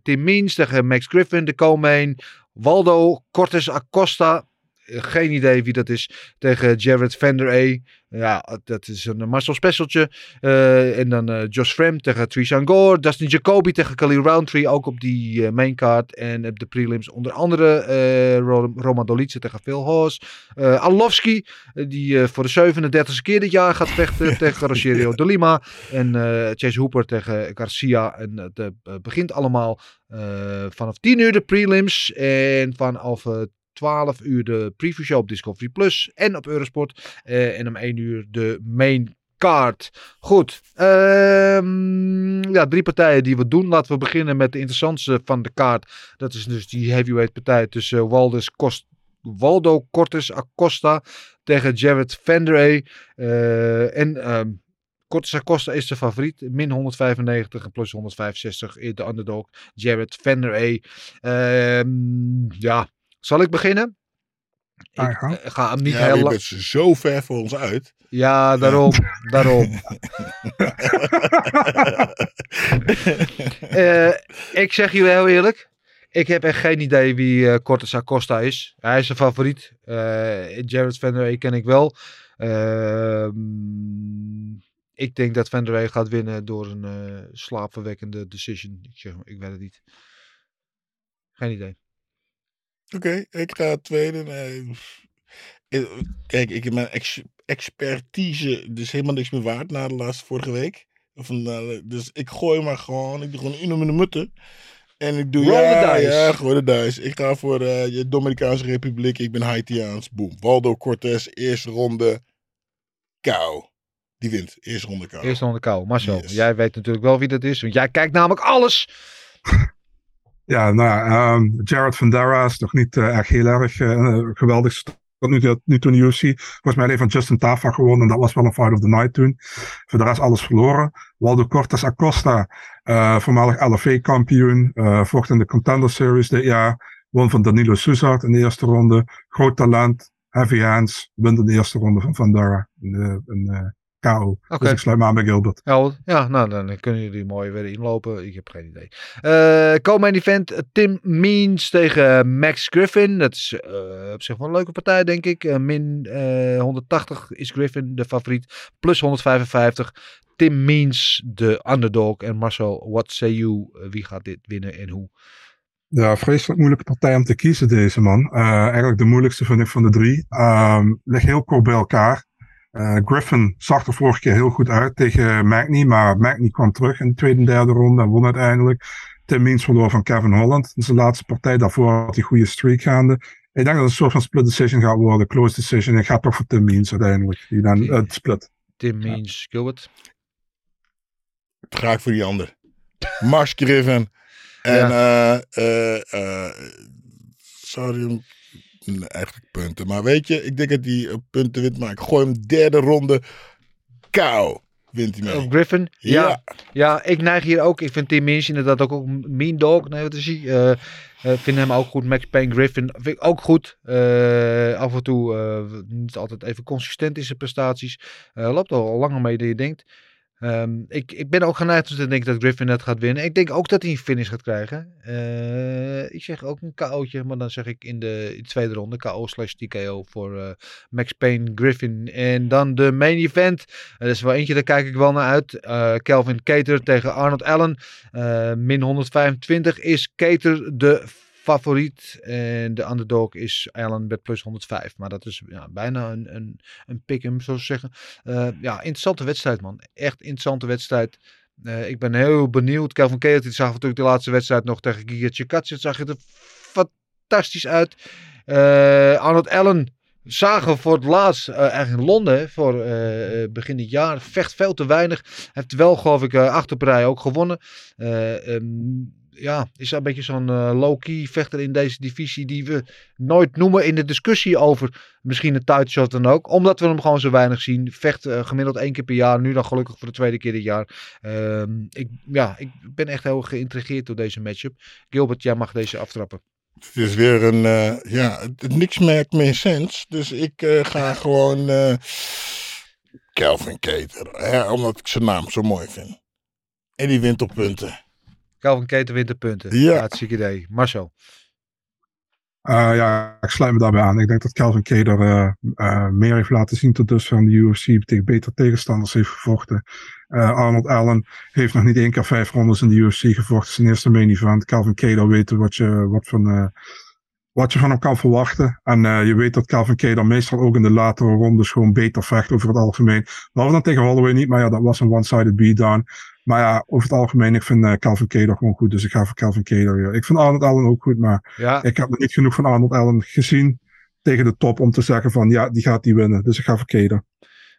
S3: Tim Means tegen Max Griffin, de co-main. Waldo Cortes Acosta geen idee wie dat is. Tegen Jared Vander A. Ja, dat is een Marcel specialtje. Eh, en dan eh, Josh Frem tegen Trishan Gore. Dustin Jacoby tegen Khalil Roundtree. Ook op die uh, main card. En op de prelims onder andere Ro- Roman Dolice tegen Phil Haas. Eh, die voor de 37e keer dit jaar gaat vechten tegen Rogerio de Lima. En Chase Hooper tegen Garcia. En het begint allemaal vanaf 10 uur de prelims. En vanaf 12 uur de preview show op Discovery Plus. En op Eurosport. Eh, en om 1 uur de main card. Goed. ehm, ja, drie partijen die we doen. Laten we beginnen met de interessantste van de kaart. Dat is dus die heavyweight partij tussen Waldo Cortes Acosta tegen Jared Vanderay. Eh en ehm Cortes Acosta is de favoriet. Min 195 en plus 165 in de underdog. Jared Vanderay. Ehm ja, zal ik beginnen? Ik eh, ga hem niet
S4: ja,
S3: heel
S4: je
S3: lang.
S4: bent zo ver voor ons uit.
S3: Ja, daarom. daarom. Eh, ik zeg jullie heel eerlijk. Ik heb echt geen idee wie eh Cortes Acosta is. Hij is een favoriet. Eh Jared Van der Wey ken ik wel. Ehm, ik denk dat Van der Wey gaat winnen door een eh slaapverwekkende decision. Ik, zeg, ik weet het niet. Geen idee.
S4: Oké, ik ga tweede. Nee. Eh, Kijk, ik heb mijn ex- expertise dus helemaal niks meer waard na de laatste vorige week. Of, dus ik gooi maar gewoon. Ik doe gewoon in de mutten. En ik doe
S3: Roll
S4: ja,
S3: dice.
S4: ja, gooi de dice. Ik ga voor eh, de Dominicaanse Republiek. Ik ben Haitiaans. Boom. Waldo Cortés, eerste ronde. Kou. Die wint. Eerste ronde kou.
S3: Eerst onder kou. Marcel,
S4: Yes.
S3: jij weet natuurlijk wel wie dat is. Want jij kijkt namelijk alles.
S5: Ja, nou ja, ehm, Jared Vandera is nog niet echt heel erg eh, geweldig tot nu, nu toe in de UFC. Volgens mij alleen van Justin Tafa gewonnen. En dat was wel een fight of the night toen. Voor de rest alles verloren. Waldo Cortes Acosta, eh, voormalig LFA-kampioen. vocht in de Contender Series dit jaar. Won van Danilo Suzard in de eerste ronde. Groot talent. Heavy hands. Wint in de eerste ronde van Vandera. In, KO.
S3: Oké.
S5: Dus ik sluit me aan bij Gilbert.
S3: Ja, ja, nou dan kunnen jullie mooi weer inlopen. Ik heb geen idee. Eh Komen event eh, Tim Means tegen Max Griffin. Dat is eh, op zich wel een leuke partij, denk ik. Eh, min eh, 180 is Griffin de favoriet. Plus 155. Tim Means de underdog. En Marcel, what say you? Eh, wie gaat dit winnen en hoe?
S5: Ja, vreselijk moeilijke partij om te kiezen, deze man. Eh, eigenlijk de moeilijkste vind ik van de drie. Ehm ligt heel kort bij elkaar. Eh, Griffin zag er vorige keer heel goed uit tegen Magny, maar Magny kwam terug in de tweede en derde ronde en won uiteindelijk. Tim Means verloor van Kevin Holland. in zijn laatste partij. Daarvoor had hij goede streak gaande. Ik denk dat het een soort van split decision gaat worden, close decision. Ik ga toch voor Tim Means uiteindelijk. Die dan eh, split.
S3: Tim Means, Gilbert.
S4: ga ik voor die ander. Max Griffin. En eh eh eh sorry, eigenlijk punten. Maar weet je, ik denk dat hij eh, punten wint. Maar ik gooi hem derde ronde. Kou. Wint hij mee.
S3: Of Griffin? Ja.
S4: Ja.
S3: ja. ik neig hier ook. Ik vind Tim Means inderdaad ook, ook een mean dog. Nee, wat is hij? Eh, vind hem ook goed. Max Payne Griffin vind ik ook goed. Af en toe niet altijd even consistent in zijn prestaties. Loopt al langer mee dan je denkt. Ehm, ik, ik ben ook geneigd om te denken dat Griffin het gaat winnen. Ik denk ook dat hij een finish gaat krijgen. Eh, ik zeg ook een KO'tje, maar dan zeg ik in de, tweede ronde KO slash TKO voor eh, Max Payne Griffin. En dan de main event. Er is wel eentje, daar kijk ik wel naar uit. Eh Kelvin Cater tegen Arnold Allen. Min 125 is Cater de favoriet. En de underdog is Allen met plus 105. Maar dat is ja, bijna een, een, een pick-em, zo zeggen. Eh, ja, interessante wedstrijd, man. Echt interessante wedstrijd. Eh, ik ben heel benieuwd. Kelvin Cater die zag natuurlijk de laatste wedstrijd nog tegen Chikadze. Het zag er fantastisch uit. Eh, Arnold Allen zagen voor het laatst eh, eigenlijk in Londen voor eh, begin dit jaar. Vecht veel te weinig. Heeft wel, geloof ik, uh, ook gewonnen. Eh, ehm, ja, is een beetje zo'n eh, low-key vechter in deze divisie die we nooit noemen in de discussie over misschien een title shot dan ook. Omdat we hem gewoon zo weinig zien. Vecht eh, gemiddeld één keer per jaar. Nu dan gelukkig voor de tweede keer dit jaar. Ehm, ik, ja, ik ben echt heel geïntrigeerd door deze matchup. Gilbert, jij mag deze aftrappen.
S4: Het is weer een, eh, ja, niks maakt meer sens. Dus ik ga gewoon Kelvin Keter. Hè, omdat ik zijn naam zo mooi vind. En die wint op punten.
S3: Calvin Keter wint de punten.
S4: Ja.
S3: Hartstikke idee. Marcel.
S5: Eh, ja, ik sluit me daarbij aan. Ik denk dat Calvin Kattar eh, eh, meer heeft laten zien tot dusver aan de UFC. Tegen beter tegenstanders heeft gevochten. Arnold Allen heeft nog niet één keer vijf rondes in de UFC gevochten. Zijn eerste main event. Calvin Kattar weet wat je, wat van, wat je van hem kan verwachten. En je weet dat Calvin Kattar meestal ook in de latere rondes gewoon beter vecht over het algemeen. Behalve dan tegen Holloway niet, maar ja, dat was een one-sided beatdown. Maar ja, over het algemeen, ik vind eh, Calvin Kattar gewoon goed. Dus ik ga voor Calvin Kattar. Ja. Ik vind Arnold Allen ook goed, maar
S3: Ja,
S5: ik heb nog niet genoeg van Arnold Allen gezien tegen de top om te zeggen van ja, die gaat die winnen. Dus ik ga voor Kattar.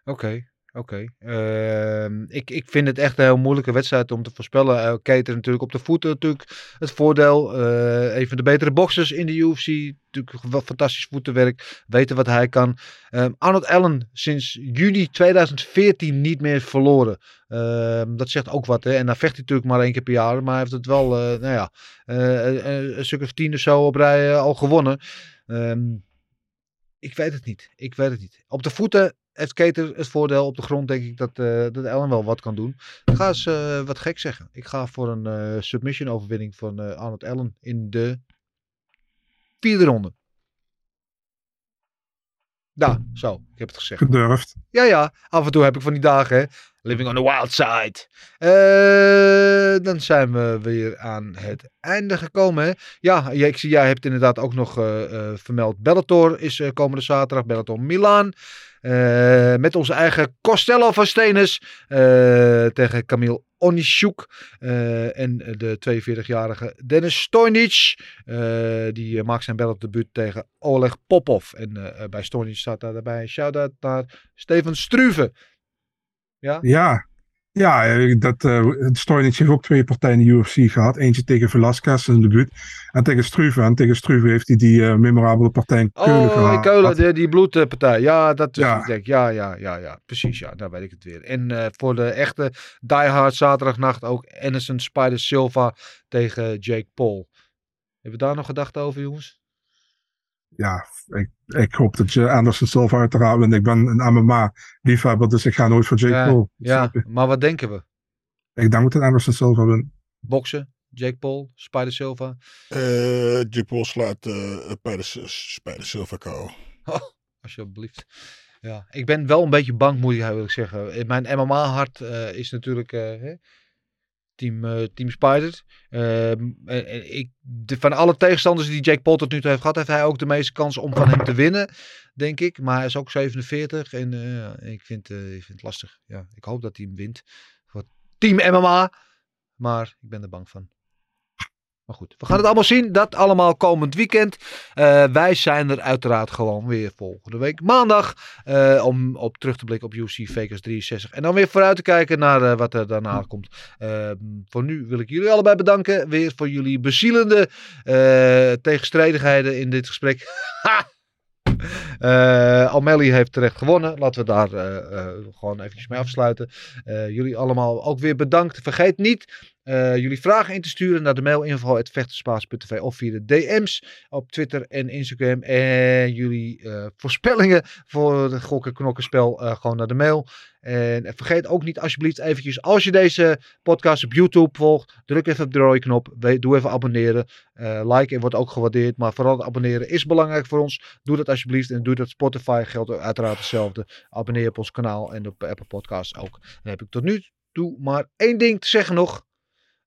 S3: Oké, oké. Ehm, ik, ik vind het echt een heel moeilijke wedstrijd om te voorspellen. Uh, Keter natuurlijk op de voeten natuurlijk het voordeel. Eh, een van de betere boxers in de UFC. Natuurlijk wel fantastisch voetenwerk. Weten wat hij kan. Ehm, Arnold Allen sinds juni 2014 niet meer verloren. Ehm, dat zegt ook wat. Hè? En dan vecht hij natuurlijk maar één keer per jaar. Maar hij heeft het wel, eh, nou ja, eh, een, stuk of tien of zo op rij eh, al gewonnen. Ik weet het niet. Ik weet het niet. Op de voeten heeft Keter het voordeel. Op de grond denk ik dat, eh dat Allen wel wat kan doen. Ik ga eens eh, wat gek zeggen. Ik ga voor een eh, submission overwinning van Arnold Allen in de vierde ronde. Daar, zo. Ik heb het gezegd.
S5: Gedurfd.
S3: Ja, ja. Af en toe heb ik van die dagen, hè. Living on the wild side. Eh, dan zijn we weer aan het einde gekomen. Ja, ik zie, jij hebt inderdaad ook nog eh, eh, vermeld. Bellator is komende zaterdag. Bellator Milaan. Met onze eigen Costello van Stenis. eh, tegen Camille Onishuk. eh, en de 42-jarige Dennis Stojnic. Die maakt zijn Bellator-debuut tegen Oleg Popov. En bij Stojnic staat daarbij een shout-out naar Steven Struve. Ja?
S5: Ja, ja eh, dat, uh, Stojnic heeft ook twee partijen in de UFC gehad. Eentje tegen Velasquez, zijn debuut. En tegen Struve. En tegen Struve heeft hij die eh, memorabele partij in Keulen
S3: Oh,
S5: gehad.
S3: Keulen, die, die bloedpartij. Ja, dat is
S5: Ja.
S3: ik denk. Ja, ja, ja, ja. Precies, ja. Daar weet ik het weer. En eh, voor de echte diehard zaterdagnacht ook Anderson Spider Silva tegen Jake Paul. Hebben we daar nog gedachten over, jongens?
S5: Ja, ik, ik hoop dat je Anderson Silva uiteraard wint. Ik ben een MMA-liefhebber, dus ik ga nooit voor Jake
S3: ja,
S5: Paul.
S3: ja, maar wat denken we?
S5: Ik denk dat Anderson Silva wint.
S3: Boksen, Jake Paul, Spider Silva.
S4: Eh Jake Paul slaat eh Spider Spider Silva KO.
S3: Oh, alsjeblieft. Ja, ik ben wel een beetje bang, moet ik eigenlijk zeggen. Mijn MMA-hart eh, is natuurlijk eh, hè, team, eh, team Spider. Ehm, ik, van alle tegenstanders die Jake Paul tot nu toe heeft gehad, heeft hij ook de meeste kans om van hem te winnen, denk ik. Maar hij is ook 47 en eh, ik, vind, eh, ik vind het lastig. Ja, ik hoop dat hij hem wint voor team MMA. Maar ik ben er bang van. Maar goed, we gaan het allemaal zien. Dat allemaal komend weekend. Eh, wij zijn er uiteraard gewoon weer volgende week maandag. eh, om op terug te blikken op UC Vegas 63. En dan weer vooruit te kijken naar eh, wat er daarna komt. Eh, voor nu wil ik jullie allebei bedanken. Weer voor jullie bezielende tegenstrijdigheden in dit gesprek. Eh Almeli heeft terecht gewonnen. Laten we daar gewoon eventjes mee afsluiten. Jullie allemaal ook weer bedankt. Vergeet niet eh, jullie vragen in te sturen naar de mail info.vechterspaas.tv of via de DM's op Twitter en Instagram. En jullie eh, voorspellingen voor het gokken knokkenspel eh, gewoon naar de mail. En vergeet ook niet alsjeblieft eventjes, als je deze podcast op YouTube volgt, druk even op de rode knop. Doe even abonneren. Eh liken wordt ook gewaardeerd, maar vooral abonneren is belangrijk voor ons. Doe dat alsjeblieft en doe dat Spotify. Geldt uiteraard hetzelfde. Abonneer op ons kanaal en op Apple Podcasts ook. Dan heb ik tot nu toe maar één ding te zeggen nog.